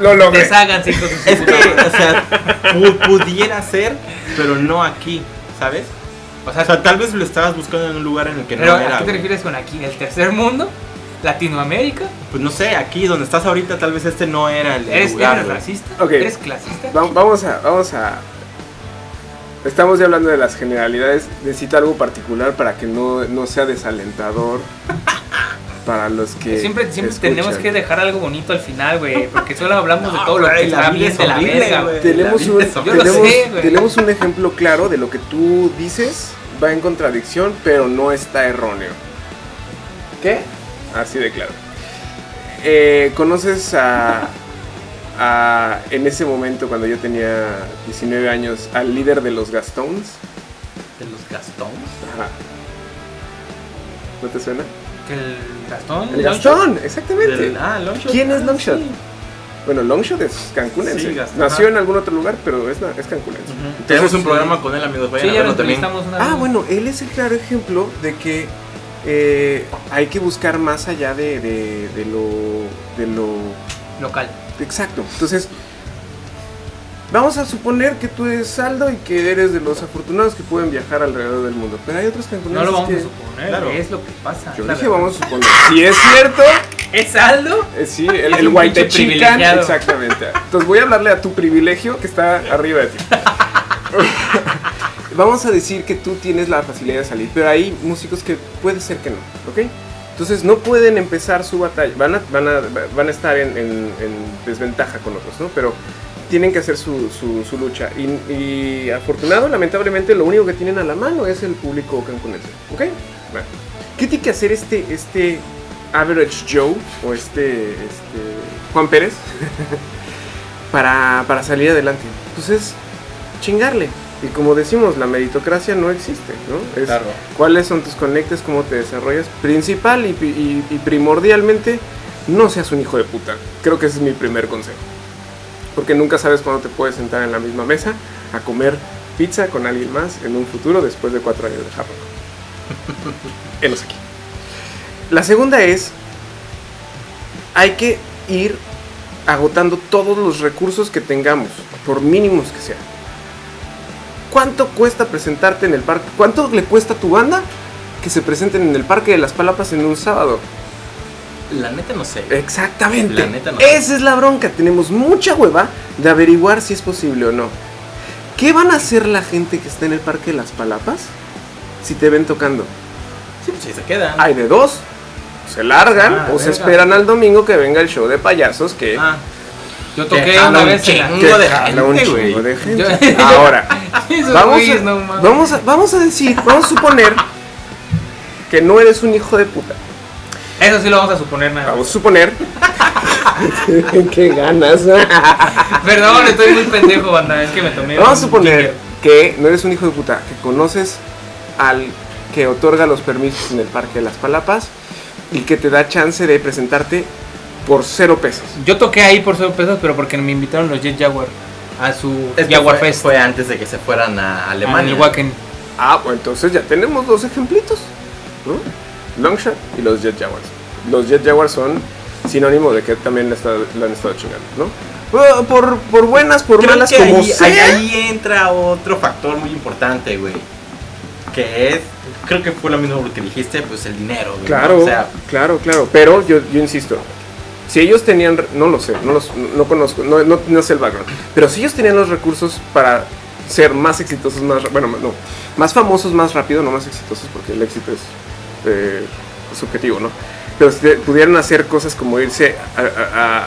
Lo logré. Desháganse, hijos de su Es que, o sea, pu- pudiera ser, pero no aquí, ¿sabes? O sea, o sea, tal vez lo estabas buscando en un lugar en el que Pero, no era. ¿a qué te refieres con aquí? ¿El tercer mundo? ¿Latinoamérica? Pues no sé, aquí donde estás ahorita, tal vez este no era el, el ¿Eres, lugar. eres racista? Ok. ¿Eres clasista? Va- Vamos a, vamos a. Estamos ya hablando de las generalidades. Necesito algo particular para que no, no sea desalentador (laughs) para los que. Siempre, siempre escuchan. tenemos que dejar algo bonito al final, güey. Porque solo hablamos de todo lo que la está vida bien es de la verga, güey. Tenemos un, tenemos, sé, tenemos un ejemplo claro de lo que tú dices va en contradicción, pero no está erróneo. ¿Qué? Así de claro. Eh, ¿Conoces a, a- en ese momento, cuando yo tenía 19 años, al líder de los Gastones? ¿De los Gastones? Ajá. ¿No te suena? Que el Gastón. El. Gastón, exactamente. Del- ah, Longshot. ¿Quién es Ah, Longshot? sí. Bueno, Longshot es cancunense. Sí, Gastón, Nació ajá. en algún otro lugar, pero es, es cancunense. Entonces, Tenemos un sí. programa con él, amigos. Vayan Sí, a ya lo verlo también. una Ah, vez. bueno, él es el claro ejemplo de que eh, hay que buscar más allá de, de- de lo, de lo Local. exacto. Entonces, Vamos a suponer que tú eres saldo y que eres de los afortunados que pueden viajar alrededor del mundo. Pero hay otros cancuneses No lo vamos que... a suponer, Claro. es lo que pasa. Yo dije, verdad. vamos a suponer. Si es cierto, ¿Es saldo? eh, sí, el, el (laughs) white chican, exactamente. Entonces voy a hablarle a tu privilegio que está arriba de ti. (laughs) Vamos a decir que tú tienes la facilidad de salir, pero hay músicos que puede ser que no, ¿ok? Entonces no pueden empezar su batalla, van a, van a, van a estar en, en- en desventaja con otros, ¿no? Pero tienen que hacer su, su- su lucha. Y, y afortunado, lamentablemente, lo único que tienen a la mano es el público cancunense, ¿ok? Bueno, ¿qué tiene que hacer este, este Average Joe o este, este Juan Pérez (laughs) para, para salir adelante? Pues es chingarle. Y como decimos, la meritocracia no existe, ¿no? Es Claro. cuáles son tus conectes, cómo te desarrollas. Principal y, y- y primordialmente, no seas un hijo de puta. Creo que ese es mi primer consejo. Porque nunca sabes cuándo te puedes sentar en la misma mesa a comer pizza con alguien más en un futuro después de cuatro años de Rock. (laughs) Enos aquí. La segunda es, hay que ir agotando todos los recursos que tengamos, por mínimos que sean. ¿Cuánto cuesta presentarte en el parque? ¿Cuánto le cuesta a tu banda que se presenten en el Parque de las Palapas en un sábado? La neta no sé. Exactamente. La neta no sé. Esa es la bronca. Tenemos mucha hueva de averiguar si es posible o no. ¿Qué van a hacer la gente que está en el Parque de las Palapas si te ven tocando? Sí, pues sí se quedan. Hay de dos. Se largan Ah, o se esperan al domingo que venga el show de payasos que, Ah, Yo toqué una un vez en la... chingo. de gente, güey. Ahora, (laughs) vamos güeyes, a, no mames. vamos, a, vamos a decir, vamos a suponer que no eres un hijo de puta. Eso sí lo vamos a suponer nada. más. Vamos a suponer. (laughs) (laughs) Qué ganas. (laughs) Perdón, estoy muy pendejo, banda. Es que me tomé. Vamos a suponer que no eres un hijo de puta, que conoces al que otorga los permisos en el Parque de las Palapas y que te da chance de presentarte por cero pesos. Yo toqué ahí por 0 pesos, pero porque me invitaron los Jet Jaguar a su es que Jaguar fue, Fest. fue antes de que se fueran a en Alemania. el Wacken. Ah, pues entonces ya tenemos dos ejemplitos, ¿no? Longshot y los Jet Jaguars. Los Jet Jaguars son sinónimo de que también le, está- le han estado chingando, ¿no? Por, por, por buenas, por Creo malas, que como ahí, sea. ahí- ahí entra otro factor muy importante, güey. Que es, creo que fue lo mismo que dijiste, pues el dinero, güey. ¿no? Claro, O sea, claro, claro. Pero yo, yo insisto, si ellos tenían, no lo sé, no, los, no conozco, no, no, no sé el background, pero si ellos tenían los recursos para ser más exitosos, más, bueno, no, más famosos, más rápido, no más exitosos, porque el éxito es eh, subjetivo, ¿no? Pero si pudieran hacer cosas como irse a, a-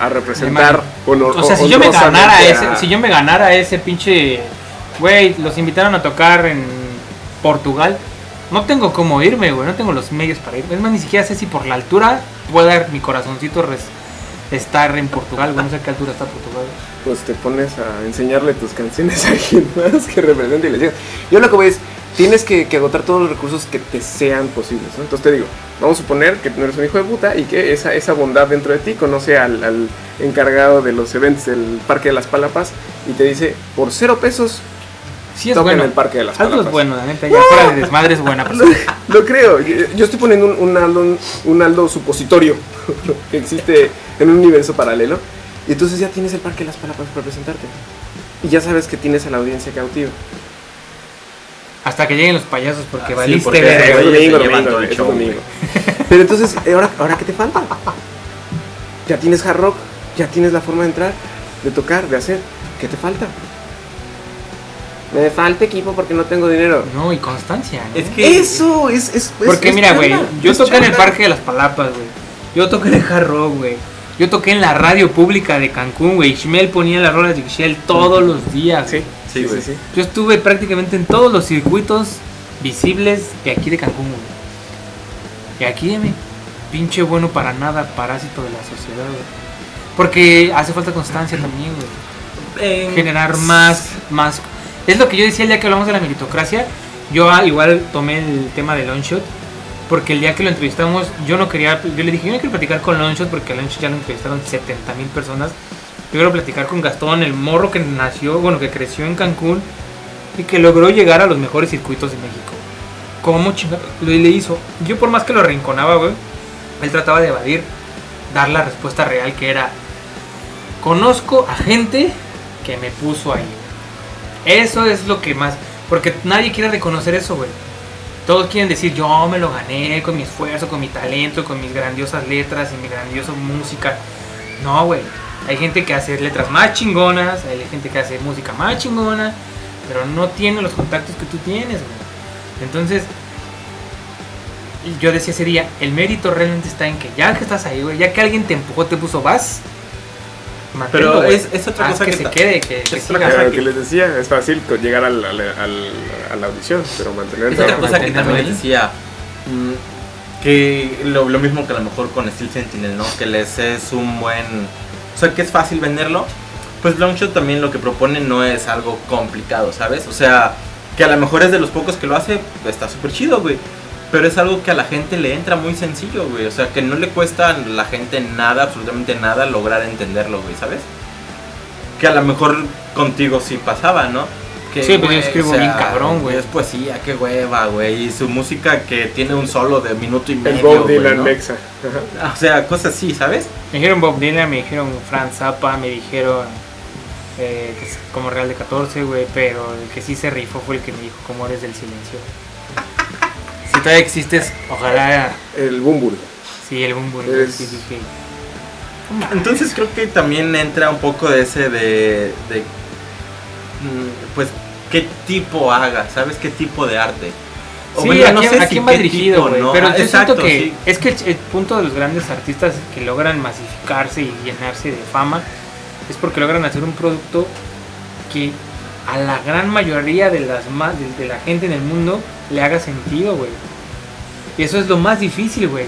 a- a- representar honor- O sea, si yo me ganara ese, si yo me ganara ese pinche, güey, los invitaron a tocar en Portugal, no tengo cómo irme, güey, no tengo los medios para ir. Es más, ni siquiera sé si por la altura pueda mi corazoncito res- estar en Portugal, güey, no sé a qué altura está Portugal. pues te pones a enseñarle tus canciones a alguien más que represente y les digas. Yo lo que voy es, tienes que, que agotar todos los recursos que te sean posibles. ¿no? Entonces te digo, vamos a suponer que no eres un hijo de puta y que esa, esa bondad dentro de ti conoce al, al encargado de los eventos del Parque de las Palapas y te dice, por cero pesos, Sí es toca bueno. en el Parque de las Palapas. es bueno, la neta, ya fuera de desmadre es buena (laughs) Lo, persona. lo creo. Yo, yo estoy poniendo un, un Aldo, un Aldo supositorio (laughs) que existe en un universo paralelo. Y entonces ya tienes el Parque de las Palapas para presentarte. Y ya sabes que tienes a la audiencia cautiva. Hasta que lleguen los payasos porque Ah, sí, valiste porque verga. Es domingo, llevan domingo, todo el es show, domingo. Pero entonces, ¿eh, ¿ahora, ¿ahora qué te falta? Ya tienes hard rock, ya tienes la forma de entrar, de tocar, de hacer. ¿Qué te falta? Me falta equipo porque no tengo dinero. No, y constancia. ¿no? es que... Eso es. es- es- Porque es mira, güey, yo toqué en el. Parque de las Palapas, güey. Yo toqué en el Hard Rock, güey. Yo toqué en la radio pública de Cancún, güey. Ishmael ponía las rolas de Ishmael todos los días. Sí. Sí, Sí, sí, güey. sí. Yo estuve prácticamente en todos los circuitos visibles de aquí de Cancún, güey. Y aquí, dime, pinche bueno para nada, parásito de la sociedad, güey. Porque hace falta constancia también, güey en- generar más, más. Es lo que yo decía el día que hablamos de la meritocracia. Yo ah, igual tomé el tema de Longshot. Porque el día que lo entrevistamos, yo no quería. Yo le dije, yo no quiero platicar con Longshot porque a Longshot ya lo entrevistaron 70 mil personas. Yo quiero platicar con Gastón, el morro que nació, bueno, que creció en Cancún y que logró llegar a los mejores circuitos de México. ¿Cómo chingado? Lo le hizo. Yo, por más que lo arrinconaba, güey, él trataba de evadir, dar la respuesta real que era: Conozco a gente que me puso ahí. Eso es lo que más. Porque nadie quiere reconocer eso, güey. Todos quieren decir, yo me lo gané con mi esfuerzo, con mi talento, con mis grandiosas letras y mi grandiosa música. No, güey. Hay gente que hace letras más chingonas, hay gente que hace música más chingona, pero no tiene los contactos que tú tienes, güey. Entonces, yo decía ese día, el mérito realmente está en que ya que estás ahí, güey, ya que alguien te empujó, te puso, vas. Pero manténlo, güey. es- es otra cosa que, que se quede, que, que es otra cosa lo que- que les decía, es fácil llegar al- al- al- a la audición, pero mantener Es otra Pero cosa que también les decía. mm, que lo, lo mismo que a lo mejor con Steel Sentinel, ¿no? Que les es un buen. O sea, que es fácil venderlo. Pues Longshot también lo que propone no es algo complicado, ¿sabes? O sea, que a lo mejor es de los pocos que lo hace, está súper chido, güey. Pero es algo que a la gente le entra muy sencillo, güey. O sea, que no le cuesta a la gente nada, absolutamente nada, lograr entenderlo, güey, ¿sabes? Que a lo mejor contigo sí pasaba, ¿no? Que, Sí, pero yo güey, escribo bien cabrón, güey. Es poesía, qué hueva, güey. Y su música que tiene un solo de minuto y medio. el Bob Dylan ¿no? Mexa. Ajá. O sea, cosas así, ¿sabes? Me dijeron Bob Dylan, me dijeron Franz Zappa, me dijeron eh, que es como Real de 14, güey, pero el que sí se rifó fue el que me dijo cómo eres del silencio. Si todavía existes, ojalá, El Bumburi. sí, el boom boom, Eres- sí, sí, sí. Entonces creo que también entra un poco de ese de. de pues, qué tipo haga, ¿sabes? ¿Qué tipo de arte? O Sí, bueno, ¿a no quién, sé a si quién va dirigido, tipo? ¿no? Pero Ah, yo exacto, siento que sí. es que el, el punto de los grandes artistas que logran masificarse y llenarse de fama es porque logran hacer un producto que a la gran mayoría de, las ma- de, de la gente en el mundo le haga sentido, güey. Y eso es lo más difícil, güey.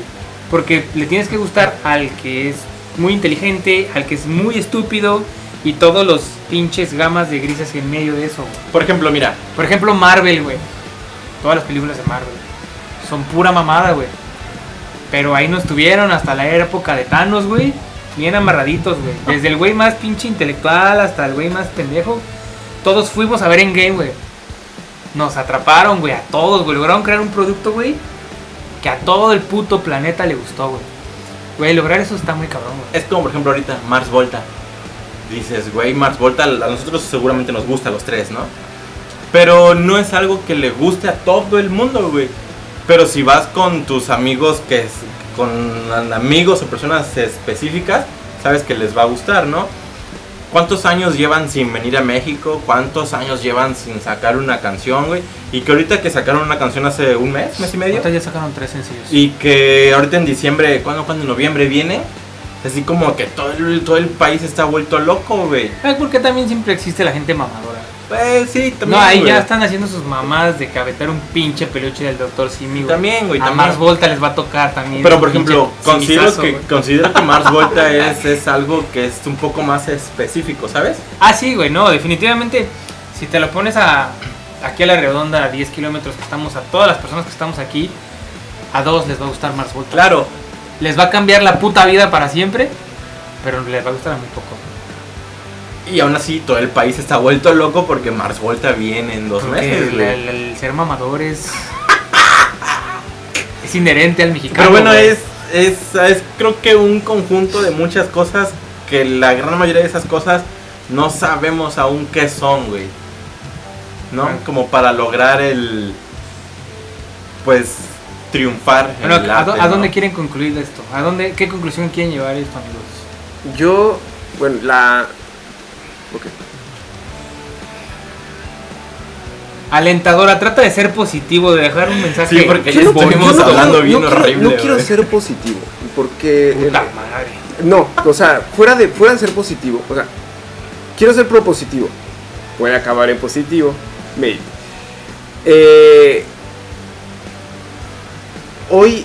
Porque le tienes que gustar al que es muy inteligente, al que es muy estúpido y todos los pinches gamas de grises en medio de eso, güey. Por ejemplo, mira, Por ejemplo, Marvel, güey. Todas las películas de Marvel. Son pura mamada, güey. Pero ahí nos tuvieron hasta la época de Thanos, güey. Bien amarraditos, güey. Desde el güey más pinche intelectual hasta el güey más pendejo. Todos fuimos a ver en game, güey. Nos atraparon, güey, a todos, güey. Lograron crear un producto, güey. Que a todo el puto planeta le gustó, güey. Güey, lograr eso está muy cabrón, güey. es como por ejemplo ahorita Mars Volta. Dices, güey, Mars Volta a nosotros seguramente nos gusta a los tres, ¿no? Pero no es algo que le guste a todo el mundo, güey. Pero si vas con tus amigos, que es, con amigos o personas específicas, sabes que les va a gustar, ¿no? ¿Cuántos años llevan sin venir a México? ¿Cuántos años llevan sin sacar una canción, güey? Y que ahorita que sacaron una canción hace un mes, mes y medio. Ahorita ya sacaron tres sencillos. Y que ahorita en diciembre, ¿cuándo, cuándo en noviembre viene? Así como que todo el, todo el país está vuelto loco, güey. Porque también siempre existe la gente mamadora. Pues sí, también. no, ahí güey. ya están haciendo sus mamadas de cabetar un pinche peluche del Dr. Simi, güey. También, güey, A también. Mars Volta les va a tocar también. Pero por ejemplo, considero simizazo, que, güey. considero que Mars (laughs) Volta es, es algo que es un poco más específico, ¿sabes? Ah, sí, güey, no, definitivamente. Si te lo pones a aquí a la redonda, a 10 kilómetros que estamos, a todas las personas que estamos aquí, a dos les va a gustar Mars Volta. Claro, Les va a cambiar la puta vida para siempre, pero les va a gustar a muy poco. y aún así todo el país está vuelto loco porque Mars Volta viene en dos meses, el, el- el ser mamador es. (laughs) es inherente al mexicano. Pero bueno, güey. es, es, es creo que un conjunto de muchas cosas que la gran mayoría de esas cosas no sabemos aún qué son, güey. ¿No? Como para lograr el... Pues triunfar. en Bueno, el ¿a, arte, a ¿no? dónde quieren concluir esto? ¿A dónde, ¿Qué conclusión quieren llevar esto, amigos? Yo, bueno, la. Ok. Alentadora, trata de ser positivo, de dejar un mensaje. Sí, porque que ya bonito. estuvimos hablando bien no quiero- horrible, No quiero ser positivo, porque. Puta el- madre. no, o sea, fuera de, fuera de ser positivo, o sea, quiero ser propositivo. Puede acabar en positivo, maybe. Eh, hoy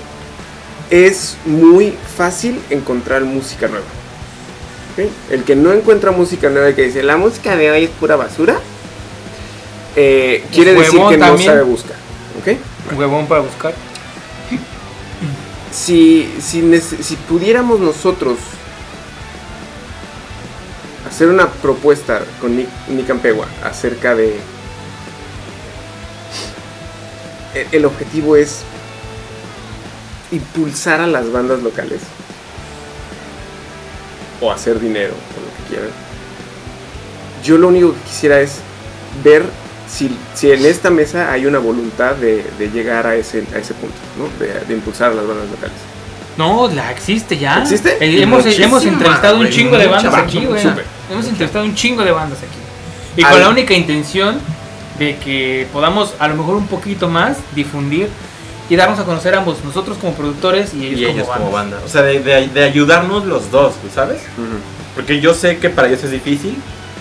es muy fácil encontrar música nueva. El que no encuentra música nueva y que dice, la música de hoy es pura basura, eh, quiere decir que no sabe buscar. ¿ok? Huevón para buscar. si, si, pudiéramos nosotros hacer una propuesta con Nick, Nick Ampegua acerca de... El, el objetivo es impulsar a las bandas locales o hacer dinero o lo que quieran. yo lo único que quisiera es ver si, si en esta mesa hay una voluntad de, de llegar a ese, a ese punto, ¿no? De, de impulsar a las bandas locales. No, la existe ya. ¿Existe? Eh, hemos, Muchísima, hemos entrevistado un chingo de bandas banda, aquí, güey. Hemos entrevistado un chingo de bandas aquí. Y Al- con la única intención de que podamos a lo mejor un poquito más difundir y darnos a conocer ambos, nosotros como productores y ellos, Y ellos como, banda. O sea, de, de- de ayudarnos los dos, güey, ¿sabes? Porque yo sé que para ellos es difícil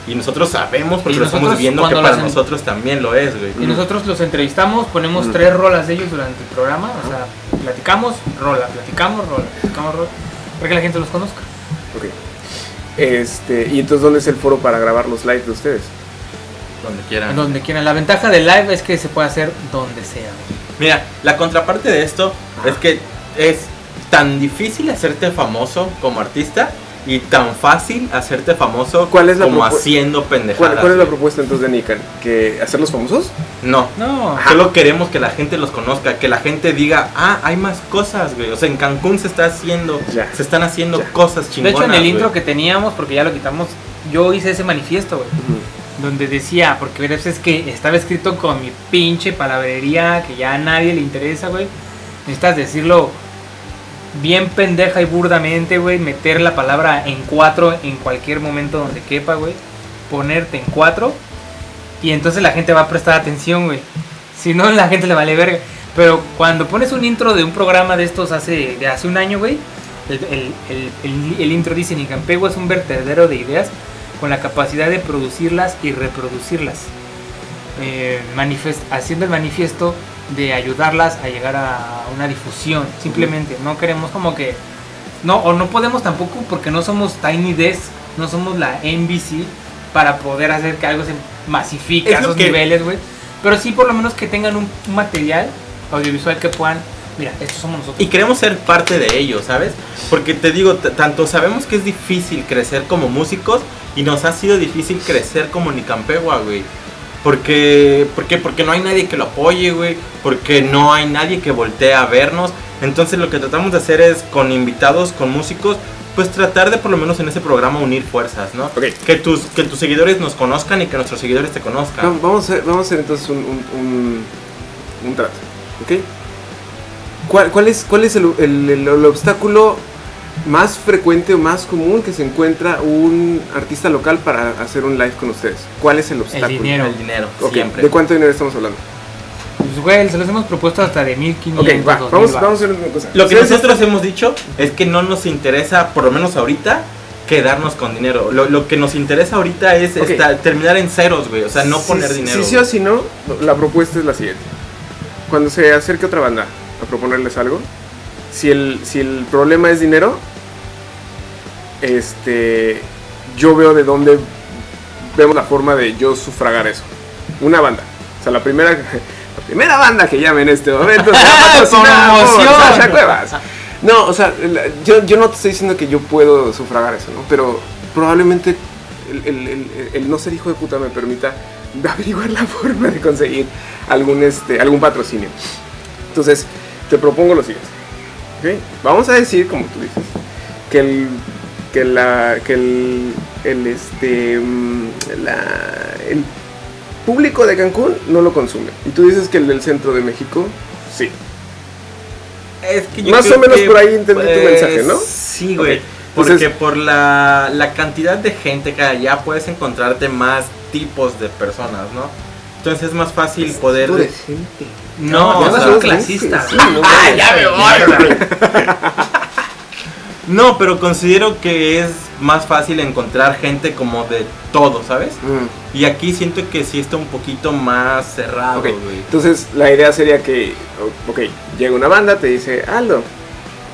y nosotros sabemos porque Y lo estamos nosotros, viendo que para nosotros también lo es, güey. Y nosotros los entrevistamos, ponemos tres rolas de ellos durante el programa, o sea, platicamos, rola, platicamos, rola, platicamos, rola, para que la gente los conozca. Ok. Este, y entonces, ¿dónde es el foro para grabar los lives de ustedes? Donde quieran. En donde quieran. La ventaja del live es que se puede hacer donde sea. Mira, la contraparte de esto es que es tan difícil hacerte famoso como artista y tan fácil hacerte famoso ¿Cuál es la como haciendo pendejadas. ¿Cuál, cuál es la propuesta entonces de Nikan? ¿Que hacerlos famosos? No. No, Solo queremos que la gente los conozca, que la gente diga, ah, hay más cosas, güey. O sea, en Cancún se está haciendo, Ya. se están haciendo Ya. cosas de chingonas. hecho en el güey. intro que teníamos, porque ya lo quitamos, yo hice ese manifiesto, güey. Donde decía, porque verás, es que estaba escrito con mi pinche palabrería que ya a nadie le interesa, güey. Necesitas decirlo bien pendeja y burdamente, güey. Meter la palabra en cuatro en cualquier momento donde quepa, güey. Ponerte en cuatro. Y entonces la gente va a prestar atención, güey. Si no, la gente le vale verga. Pero cuando pones un intro de un programa de estos hace, de hace un año, güey. El- el- el- el intro dice, Nicampego es un vertedero de ideas con la capacidad de producirlas y reproducirlas. Eh, haciendo el manifiesto de ayudarlas a llegar a una difusión. Simplemente, no queremos como que... No, o no podemos tampoco porque no somos Tiny Desk, no somos la NBC para poder hacer que algo se masifique Es a esos que- niveles, güey. Pero sí por lo menos que tengan un material audiovisual que puedan... Mira, estos somos nosotros. Y queremos ser parte de ello, ¿sabes? Porque te digo, tanto sabemos que es difícil crecer como músicos y nos ha sido difícil crecer como Nicampegua, güey. Porque, ¿por qué? Porque no hay nadie que lo apoye, güey. Porque no hay nadie que voltee a vernos. Entonces lo que tratamos de hacer es con invitados, con músicos, pues tratar de por lo menos en ese programa unir fuerzas, ¿no? Ok. Que, tus, que tus seguidores nos conozcan y que nuestros seguidores te conozcan. Vamos- Vamos a hacer, vamos a hacer entonces un, un, un- un trato, ¿ok? ¿Cuál, cuál es, cuál es el, el- el- el obstáculo más frecuente o más común que se encuentra un artista local para hacer un live con ustedes? ¿Cuál es el obstáculo? dinero. El dinero, Ok, siempre. ¿De cuánto dinero estamos hablando? Pues, güey, se los hemos propuesto hasta de 1500. Ok, va, 2000 vamos, vamos a hacer una cosa. Lo que nosotros hemos dicho es que no nos interesa, por lo menos ahorita, quedarnos con dinero. Lo, lo que nos interesa ahorita es Ok. esta- terminar en ceros, güey. O sea, no Si- poner dinero. Si sí o si no, la propuesta es la siguiente. Cuando se acerque otra banda a proponerles algo, si el, si el problema es dinero, este, yo veo de dónde vemos la forma de yo sufragar eso. Una banda. O sea, la primera, (laughs) la primera banda que llame en este momento. (laughs) Sasha Cuevas. No, o sea, yo, yo no te estoy diciendo que yo puedo sufragar eso, ¿no? Pero probablemente el, el- el- el no ser hijo de puta me permita (laughs) averiguar la forma de conseguir algún, este, algún patrocinio. Entonces, te propongo lo siguiente. ¿ok? Vamos a decir, como tú dices, que el, que la, que el, el, este, mm, la- el público de Cancún no lo consume. Y tú dices que el del centro de México, sí. Es que yo Más creo o menos que, por ahí entendí tu pues, mensaje, ¿no? Sí, güey. Porque Entonces- por la, la cantidad de gente que hay allá puedes encontrarte más tipos de personas, ¿no? Entonces es más fácil poder... Tipo de gente. No, ya o vas sea, a clasista. Sí, no ¡Ah, ya me voy! (laughs) No, pero considero que es más fácil encontrar gente como de todo, ¿sabes? Mm. Y aquí siento que sí está un poquito más cerrado, Ok, güey. Entonces la idea sería que, ok, llega una banda, te dice, Aldo,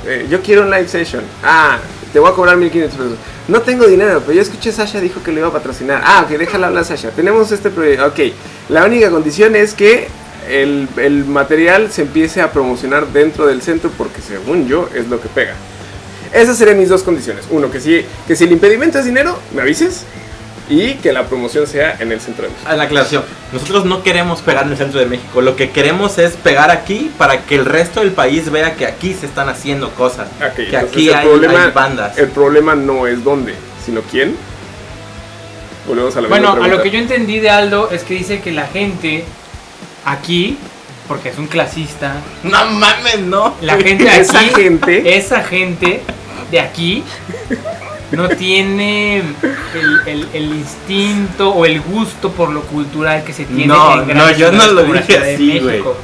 eh, yo quiero un live session. Ah, te voy a cobrar 1500 pesos. No tengo dinero, pero yo escuché Sasha dijo que le iba a patrocinar. Ah, ok, déjala hablar Sasha. Tenemos este proyecto. Ok, la única condición es que el, el material se empiece a promocionar dentro del centro porque según yo es lo que pega. Esas serían mis dos condiciones. Uno, que si, que si el impedimento es dinero, me avises. Y que la promoción sea en el centro de México. A la aclaración, nosotros no queremos pegar en el centro de México, lo que queremos es pegar aquí para que el resto del país vea que aquí se están haciendo cosas, Ok, que aquí hay, problema- hay bandas. El problema no es dónde, sino quién. Volvemos a la Bueno, misma a lo que yo entendí de Aldo es que dice que la gente aquí, porque es un clasista, No mames, no. la gente de (laughs) Esa aquí, gente. esa gente de aquí no tiene el, el- el instinto o el gusto por lo cultural que se tiene No, en no, yo no lo dije de así. México.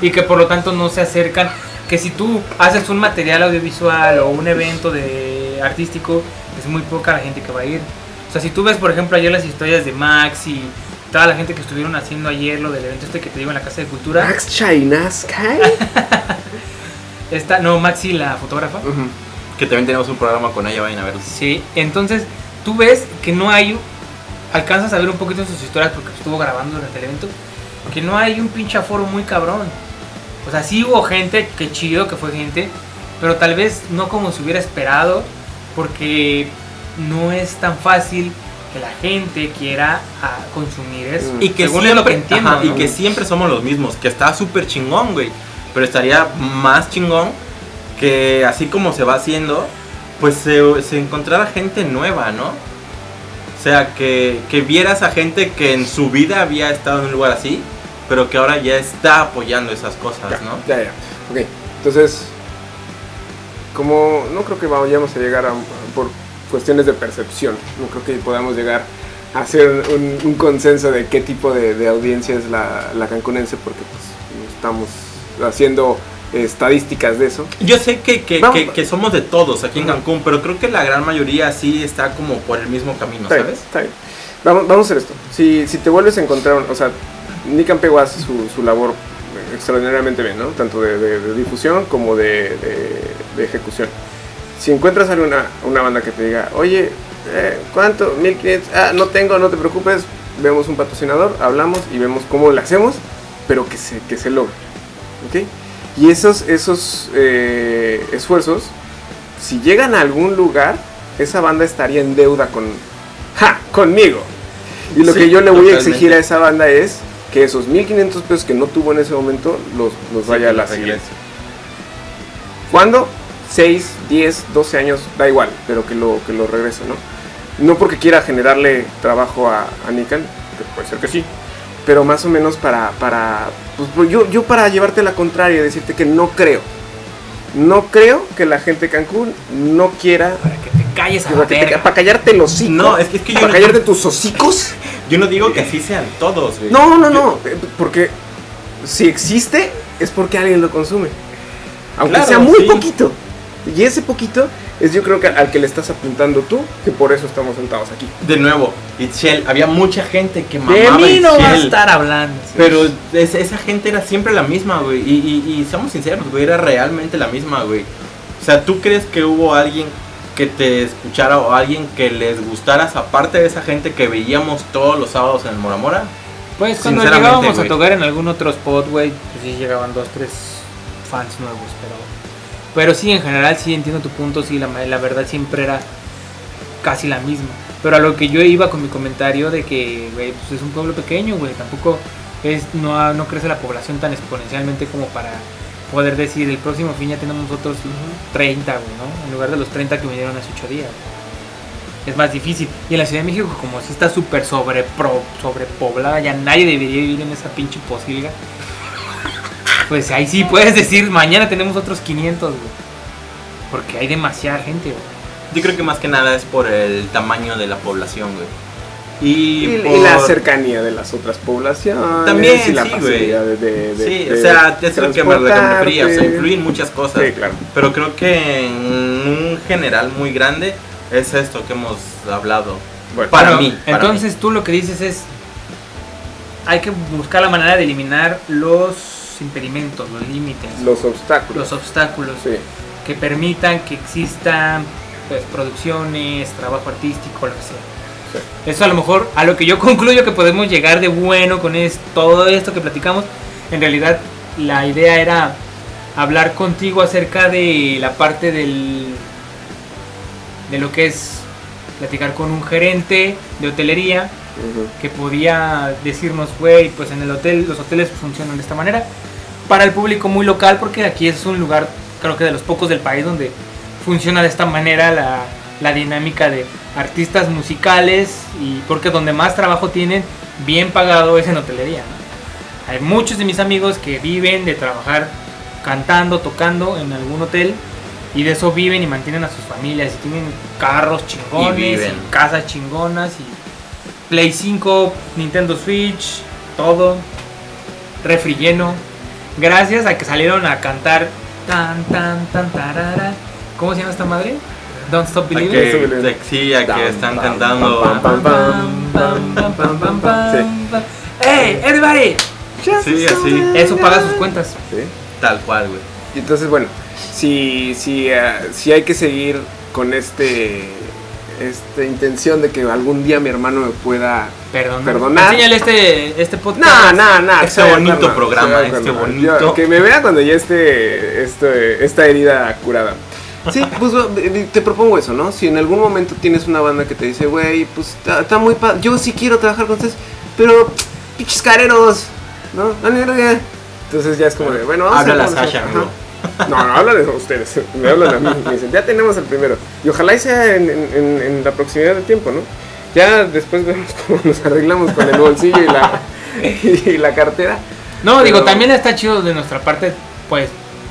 Y que por lo tanto no se acercan, que si tú haces un material audiovisual o un evento de artístico, es muy poca la gente que va a ir. O sea, si tú ves, por ejemplo, ayer las historias de Max y toda la gente que estuvieron haciendo ayer lo del evento este que te digo en la Casa de Cultura, Max China Sky. (laughs) esta, no, Maxi, la fotógrafa. Que también tenemos un programa con ella, vayan a verlo. Sí, entonces tú ves que no hay, alcanzas a ver un poquito sus historias porque estuvo grabando durante el evento, que no hay un pinche aforo muy cabrón. O sea, sí hubo gente, que chido que fue gente, pero tal vez no como se hubiera esperado, porque no es tan fácil que la gente quiera ah, consumir eso. Y que Según es siempre, lo que entiendo, ajá, y ¿no? que siempre somos los mismos, que está súper chingón, güey. Pero estaría más chingón que así como se va haciendo, pues se, se encontrara gente nueva, ¿no? O sea, que, que vieras a gente que en su vida había estado en un lugar así, pero que ahora ya está apoyando esas cosas, ¿no? Ya, ya. Ok, entonces, como no creo que vayamos a llegar a, por cuestiones de percepción, no creo que podamos llegar a hacer un, un consenso de qué tipo de, de audiencia es la, la cancunense, porque pues no estamos haciendo estadísticas de eso. Yo sé que, que, Vamos. que- que somos de todos aquí en. Cancún, pero creo que la gran mayoría sí está como por el mismo camino, Está bien, ¿sabes? está bien. Vamos, vamos a hacer esto. Si, si te vuelves a encontrar, o sea, Nick Campego hace su, su labor extraordinariamente bien, ¿no? Tanto de, de- de difusión como de- de ejecución. Si encuentras alguna una banda que te diga, oye, eh, ¿cuánto? 1500, ah, no tengo, no te preocupes, vemos un patrocinador, hablamos y vemos cómo lo hacemos, pero que se, que se logre, ¿ok? Y esos, esos eh, esfuerzos, si llegan a algún lugar, esa banda estaría en deuda con, ¡ja! conmigo. Y lo Sí, que yo le voy a exigir a esa banda es que esos 1500 pesos que no tuvo en ese momento los, los vaya a la siguiente. ¿Cuándo? 6, 10, 12 años, da igual, pero que lo, que lo regrese, ¿no? No porque quiera generarle trabajo a, a Nikan, que puede ser que sí, pero más o menos para, para pues, pues, yo, yo para llevarte la contraria y decirte que no creo. No creo que la gente de Cancún no quiera Para que te calles a la te- verga. para callarte los hocicos. No, es que- es que yo para no- callarte tus hocicos. (laughs) Yo no digo que así sean todos, güey. No, no, no. eh, Porque si existe, es porque alguien lo consume. Aunque Claro, sea muy sí. poquito. Y ese poquito es yo creo que al que le estás apuntando tú, que por eso estamos sentados aquí. De nuevo, Itzel, había mucha gente que mamaba De mí no va a estar hablando. Pero es- esa gente era siempre la misma, güey. Y, y, y seamos sinceros, güey, era realmente la misma, güey. O sea, ¿tú crees que hubo alguien que te escuchara o alguien que les gustaras aparte de esa gente que veíamos todos los sábados en el Mora Mora? Pues cuando llegábamos a tocar en algún otro spot, güey, pues sí llegaban dos, tres fans nuevos, pero... Pero sí, en general sí entiendo tu punto, sí, la, la verdad siempre era casi la misma. Pero a lo que yo iba con mi comentario de que, güey, pues es un pueblo pequeño, güey, tampoco es, no, no crece la población tan exponencialmente como para poder decir, el próximo fin ya tenemos otros 30, güey, ¿no? En lugar de los 30 que vinieron hace 8 días. Es más difícil. Y en la Ciudad de México, como si está súper sobre, sobrepoblada, ya nadie debería vivir en esa pinche posilga. Pues ahí sí puedes decir, mañana tenemos otros 500, güey. Porque hay demasiada gente, güey. Yo creo que más que nada es por el tamaño de la población, güey. Y, Y, la cercanía de las otras poblaciones. También, y la sí, facilidad de, de- de- Sí, de o sea, es lo que me, refería, o sea, influyen muchas cosas. Sí, claro. Pero creo que en un general muy grande es esto que hemos hablado. Bueno, Para Bueno, mí, para entonces tú lo que dices es, hay que buscar la manera de eliminar los impedimentos, los límites, los obstáculos. los obstáculos Sí. que permitan que existan pues, producciones, trabajo artístico, lo que sea. Sí. Eso a lo mejor, a lo que yo concluyo que podemos llegar de bueno con es, todo esto que platicamos, en realidad la idea era hablar contigo acerca de la parte del de lo que es platicar con un gerente de hotelería que podía decirnos, güey, pues en el hotel, los hoteles funcionan de esta manera. Para el público muy local, porque aquí es un lugar, creo que de los pocos del país donde funciona de esta manera la, la dinámica de artistas musicales y porque donde más trabajo tienen bien pagado es en hotelería. ¿no? Hay muchos de mis amigos que viven de trabajar cantando, tocando en algún hotel y de eso viven y mantienen a sus familias y tienen carros chingones, Y casas chingonas y Play 5, Nintendo Switch, todo, refri lleno. Gracias a que salieron a cantar tan tan tan tarara. ¿Cómo se llama esta madre? Don't Stop Believing. que, sí, a que están cantando. Hey, everybody. Sí, así, Eso paga sus cuentas. ¿sí? tal cual, güey. Y entonces, bueno, si, si, eh, si hay que seguir con este esta intención de que algún día mi hermano me pueda... Perdón. Perdonar. Enséñale este, este podcast. No, no, no. Este bonito programa, este calmar. bonito. Yo- que me vea cuando ya esté este, esta herida curada. Sí, (laughs) pues eh, te propongo eso, ¿no? Si en algún momento tienes una banda que te dice, güey, pues está muy padre, yo sí quiero trabajar con ustedes, pero pinches careros, ¿no? Entonces ya es como de, bueno, vamos Habla a la Sasha. Ajá. (laughs) No, no, hablan a ustedes, me hablan a mí, me dicen, ya tenemos el primero. Y ojalá y sea en, en- en- en la proximidad del tiempo, ¿no? Ya después vemos (laughs) cómo nos arreglamos con el bolsillo y la, (laughs) y la cartera. No, digo, también está chido de nuestra parte, pues,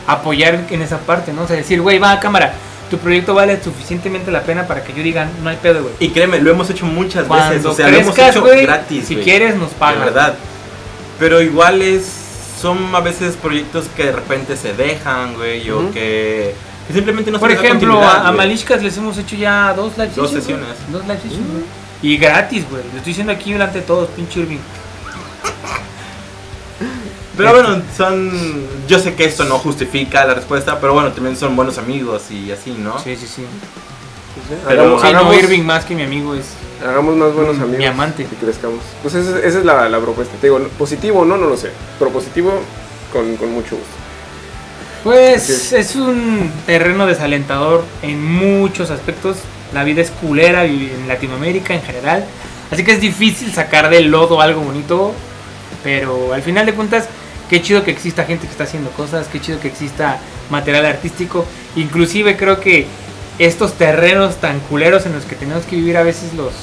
apoyar en esa parte, ¿no? O sea, decir, güey, va a cámara, tu proyecto vale suficientemente la pena para que yo diga, no hay pedo, güey. Y créeme, lo hemos hecho muchas veces. Cuando O sea, lo hemos crezcas, hecho güey, gratis. si quieres, nos pagas. De verdad. Pero igual es. Son a veces proyectos que de repente se dejan, güey. O que, que simplemente no Por se ejemplo, a, a. Malishkas les hemos hecho ya dos live Dos sesiones. Dos live sessions. Y gratis, güey. Lo estoy diciendo aquí delante de todos, pinche Irving. Pero bueno, son. Yo sé que esto no justifica la respuesta, pero bueno, también son buenos amigos y así, ¿no? Sí, sí, sí. Pero- Hagamos- Sí, no, Irving más que mi amigo es. Hagamos más buenos Mm, amigos. mi amante. Y crezcamos. Pues esa, esa es la, la propuesta. Te digo, positivo o no, no lo sé. Pero positivo con, con mucho gusto. Pues es un terreno desalentador en muchos aspectos. La vida es culera en Latinoamérica en general. Así que es difícil sacar del lodo algo bonito. Pero al final de cuentas, qué chido que exista gente que está haciendo cosas. Qué chido que exista material artístico. Inclusive creo que estos terrenos tan culeros en los que tenemos que vivir a veces los,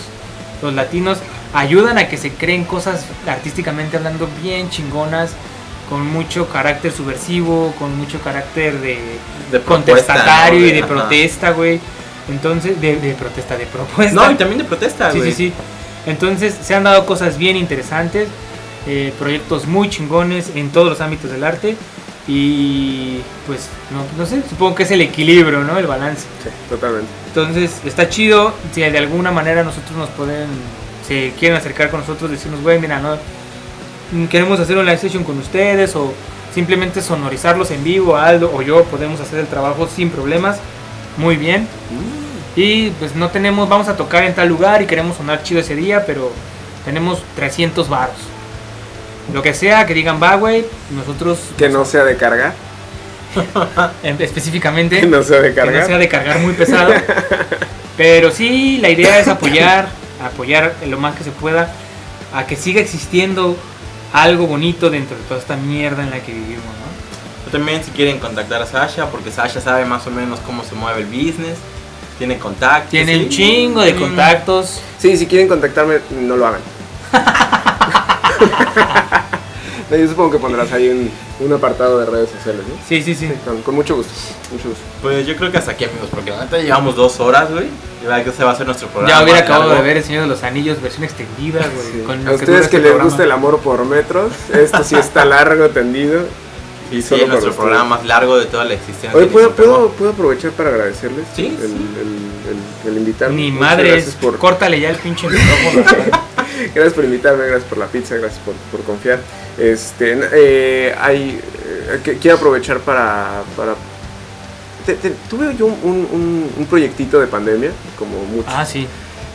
los latinos ayudan a que se creen cosas artísticamente hablando bien chingonas. Con mucho carácter subversivo, con mucho carácter de, contestatario ¿no? y de Ajá. protesta, güey. Entonces, de, de protesta, de propuesta. No, y también de protesta, sí, güey. sí, sí. Entonces, se han dado cosas bien interesantes, eh, proyectos muy chingones en todos los ámbitos del arte. Y pues, no, no sé, supongo que es el equilibrio, ¿no? El balance. Sí, totalmente. Entonces, está chido. Si de alguna manera nosotros nos pueden, se quieren acercar con nosotros, decirnos, güey, mira, no, mm, queremos hacer una live session con ustedes o simplemente sonorizarlos en vivo, Aldo o yo podemos hacer el trabajo sin problemas. Muy bien. Y pues no tenemos, vamos a tocar en tal lugar y queremos sonar chido ese día, pero tenemos 300 varos. Lo que sea, que digan va, güey, nosotros Que no sea de carga. (laughs) em, específicamente Que no sea de que no sea de cargar muy pesado. (laughs) Pero sí, la idea es apoyar, apoyar lo más que se pueda a que siga existiendo algo bonito dentro de toda esta mierda en la que vivimos, ¿no? También si quieren contactar a Sasha, porque Sasha sabe más o menos cómo se mueve el business, tiene contactos. Tiene un chingo de Mm. contactos. Sí, si quieren contactarme, no lo hagan. (laughs) No, Yo supongo que pondrás ahí un, un apartado de redes sociales, ¿no? Sí, sí, sí. Sí, con, con mucho gusto. Mucho gusto. Pues yo creo que hasta aquí, amigos, porque ahorita llevamos dos horas, güey. Y va que ese va a ser nuestro programa. Ya hubiera acabado de largo. ver El Señor de los Anillos, versión extendida, güey. Sí. con A lo que ustedes este que les gusta el amor por metros, esto sí está largo, tendido. Y sí, Solo nuestro programa ustedes. más largo de toda la existencia. Oye, de ¿puedo, puedo, ¿puedo aprovechar para agradecerles Sí, el, el, el, el invitarme? Ni madres, Gracias por, córtale ya el pinche micrófono. Gracias por invitarme, gracias por la pizza, gracias por, por confiar. Este, eh, hay, eh, que- quiero aprovechar para... para te- te- tuve yo un, un- proyectito de pandemia, como muchos, ah, sí.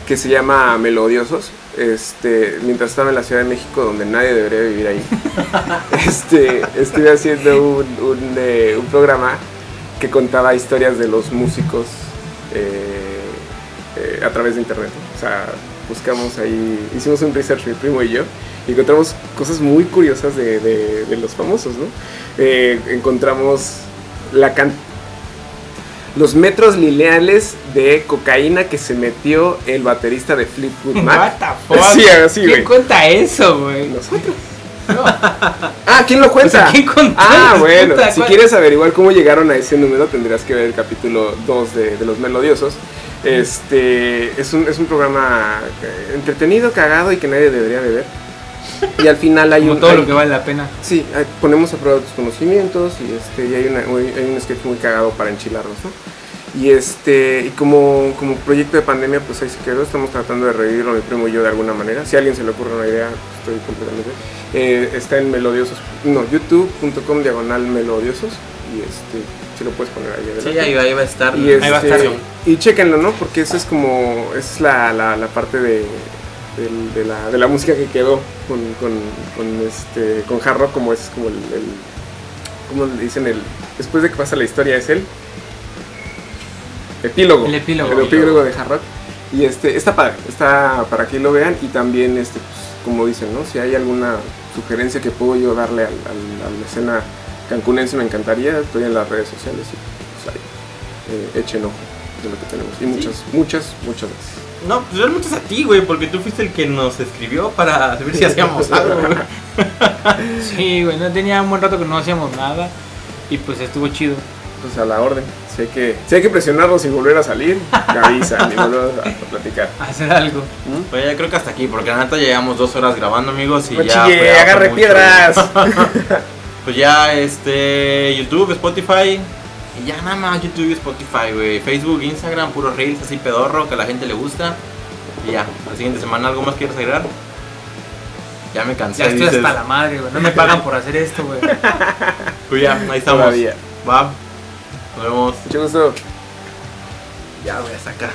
que se llama Melodiosos. Este, mientras estaba en la Ciudad de México, donde nadie debería vivir ahí, (laughs) este, estuve haciendo un, un, eh, un programa que contaba historias de los músicos eh, eh, a través de internet. O sea, buscamos ahí, hicimos un research mi primo y yo, y encontramos cosas muy curiosas de, de- de los famosos, ¿no? Eh, encontramos la can- los metros lineales de cocaína que se metió el baterista de Fleetwood (laughs) What Mac. the fuck? Sí, así, ¿Quién cuenta eso, güey? Nosotros. No. (laughs) Ah, ¿quién lo cuenta? O sea, ¿quién contó? Ah, bueno, Puta, si ¿cuál? quieres averiguar cómo llegaron a ese número, tendrás que ver el capítulo 2 de, de Los Melodiosos. Este es un, es un programa eh, entretenido, cagado y que nadie debería de ver. Y al final hay Como un. todo hay- lo que vale la pena. Sí, hay- ponemos a prueba tus conocimientos y este y hay, una, hay un sketch muy cagado para enchilarnos, ¿no? Y este y como, como proyecto de pandemia, pues ahí se quedó. Estamos tratando de revivirlo mi primo y yo de alguna manera. Si a alguien se le ocurre una idea, estoy completamente. Eh, está en melodiosos, no, youtube.com diagonal melodiosos y este si lo puedes poner ahí adelante. Sí, ahí, ahí va a estar. Y, Ahí va a este, estar. y chéquenlo, ¿no? Porque esa es como, esa es la, la, la parte de, de, la, de la música que quedó con, con, con este, con Hard Rock, como es como el, el ¿cómo le dicen? El, después de que pasa la historia es el epílogo. El epílogo. El epílogo de Hard Rock. Y este, está padre, está para que lo vean y también, este, pues, como dicen, ¿no? Si hay alguna sugerencia que puedo yo darle al- al- a la escena cancunense me encantaría, estoy en las redes sociales y pues ahí, eh, echen ojo de lo que tenemos. Y muchas, muchas, muchas gracias. No, pues realmente es a ti, güey, porque tú fuiste el que nos escribió para ver si hacíamos (laughs) algo, güey. Sí, güey, no tenía un buen rato que no hacíamos nada. Y pues estuvo chido. Pues a la orden. Si hay que, si hay que presionarlos y volver a salir, me avisan y volvemos a, a platicar. Hacer algo. Pues ya creo que hasta aquí, porque la neta llevamos dos horas grabando, amigos, y No ya. agarre mucho. piedras. (laughs) Pues ya, este, YouTube, Spotify, y ya nada más YouTube y Spotify, güey. Facebook, Instagram, puro reels así pedorro, que a la gente le gusta. Y ya, la siguiente semana, ¿algo más quieres agregar? Ya me cansé, Ya estoy dices. hasta la madre, güey. No me pagan por hacer esto, güey. (laughs) Pues ya, ahí estamos. Todavía. Va, nos vemos. Mucho gusto. Ya, voy a sacar.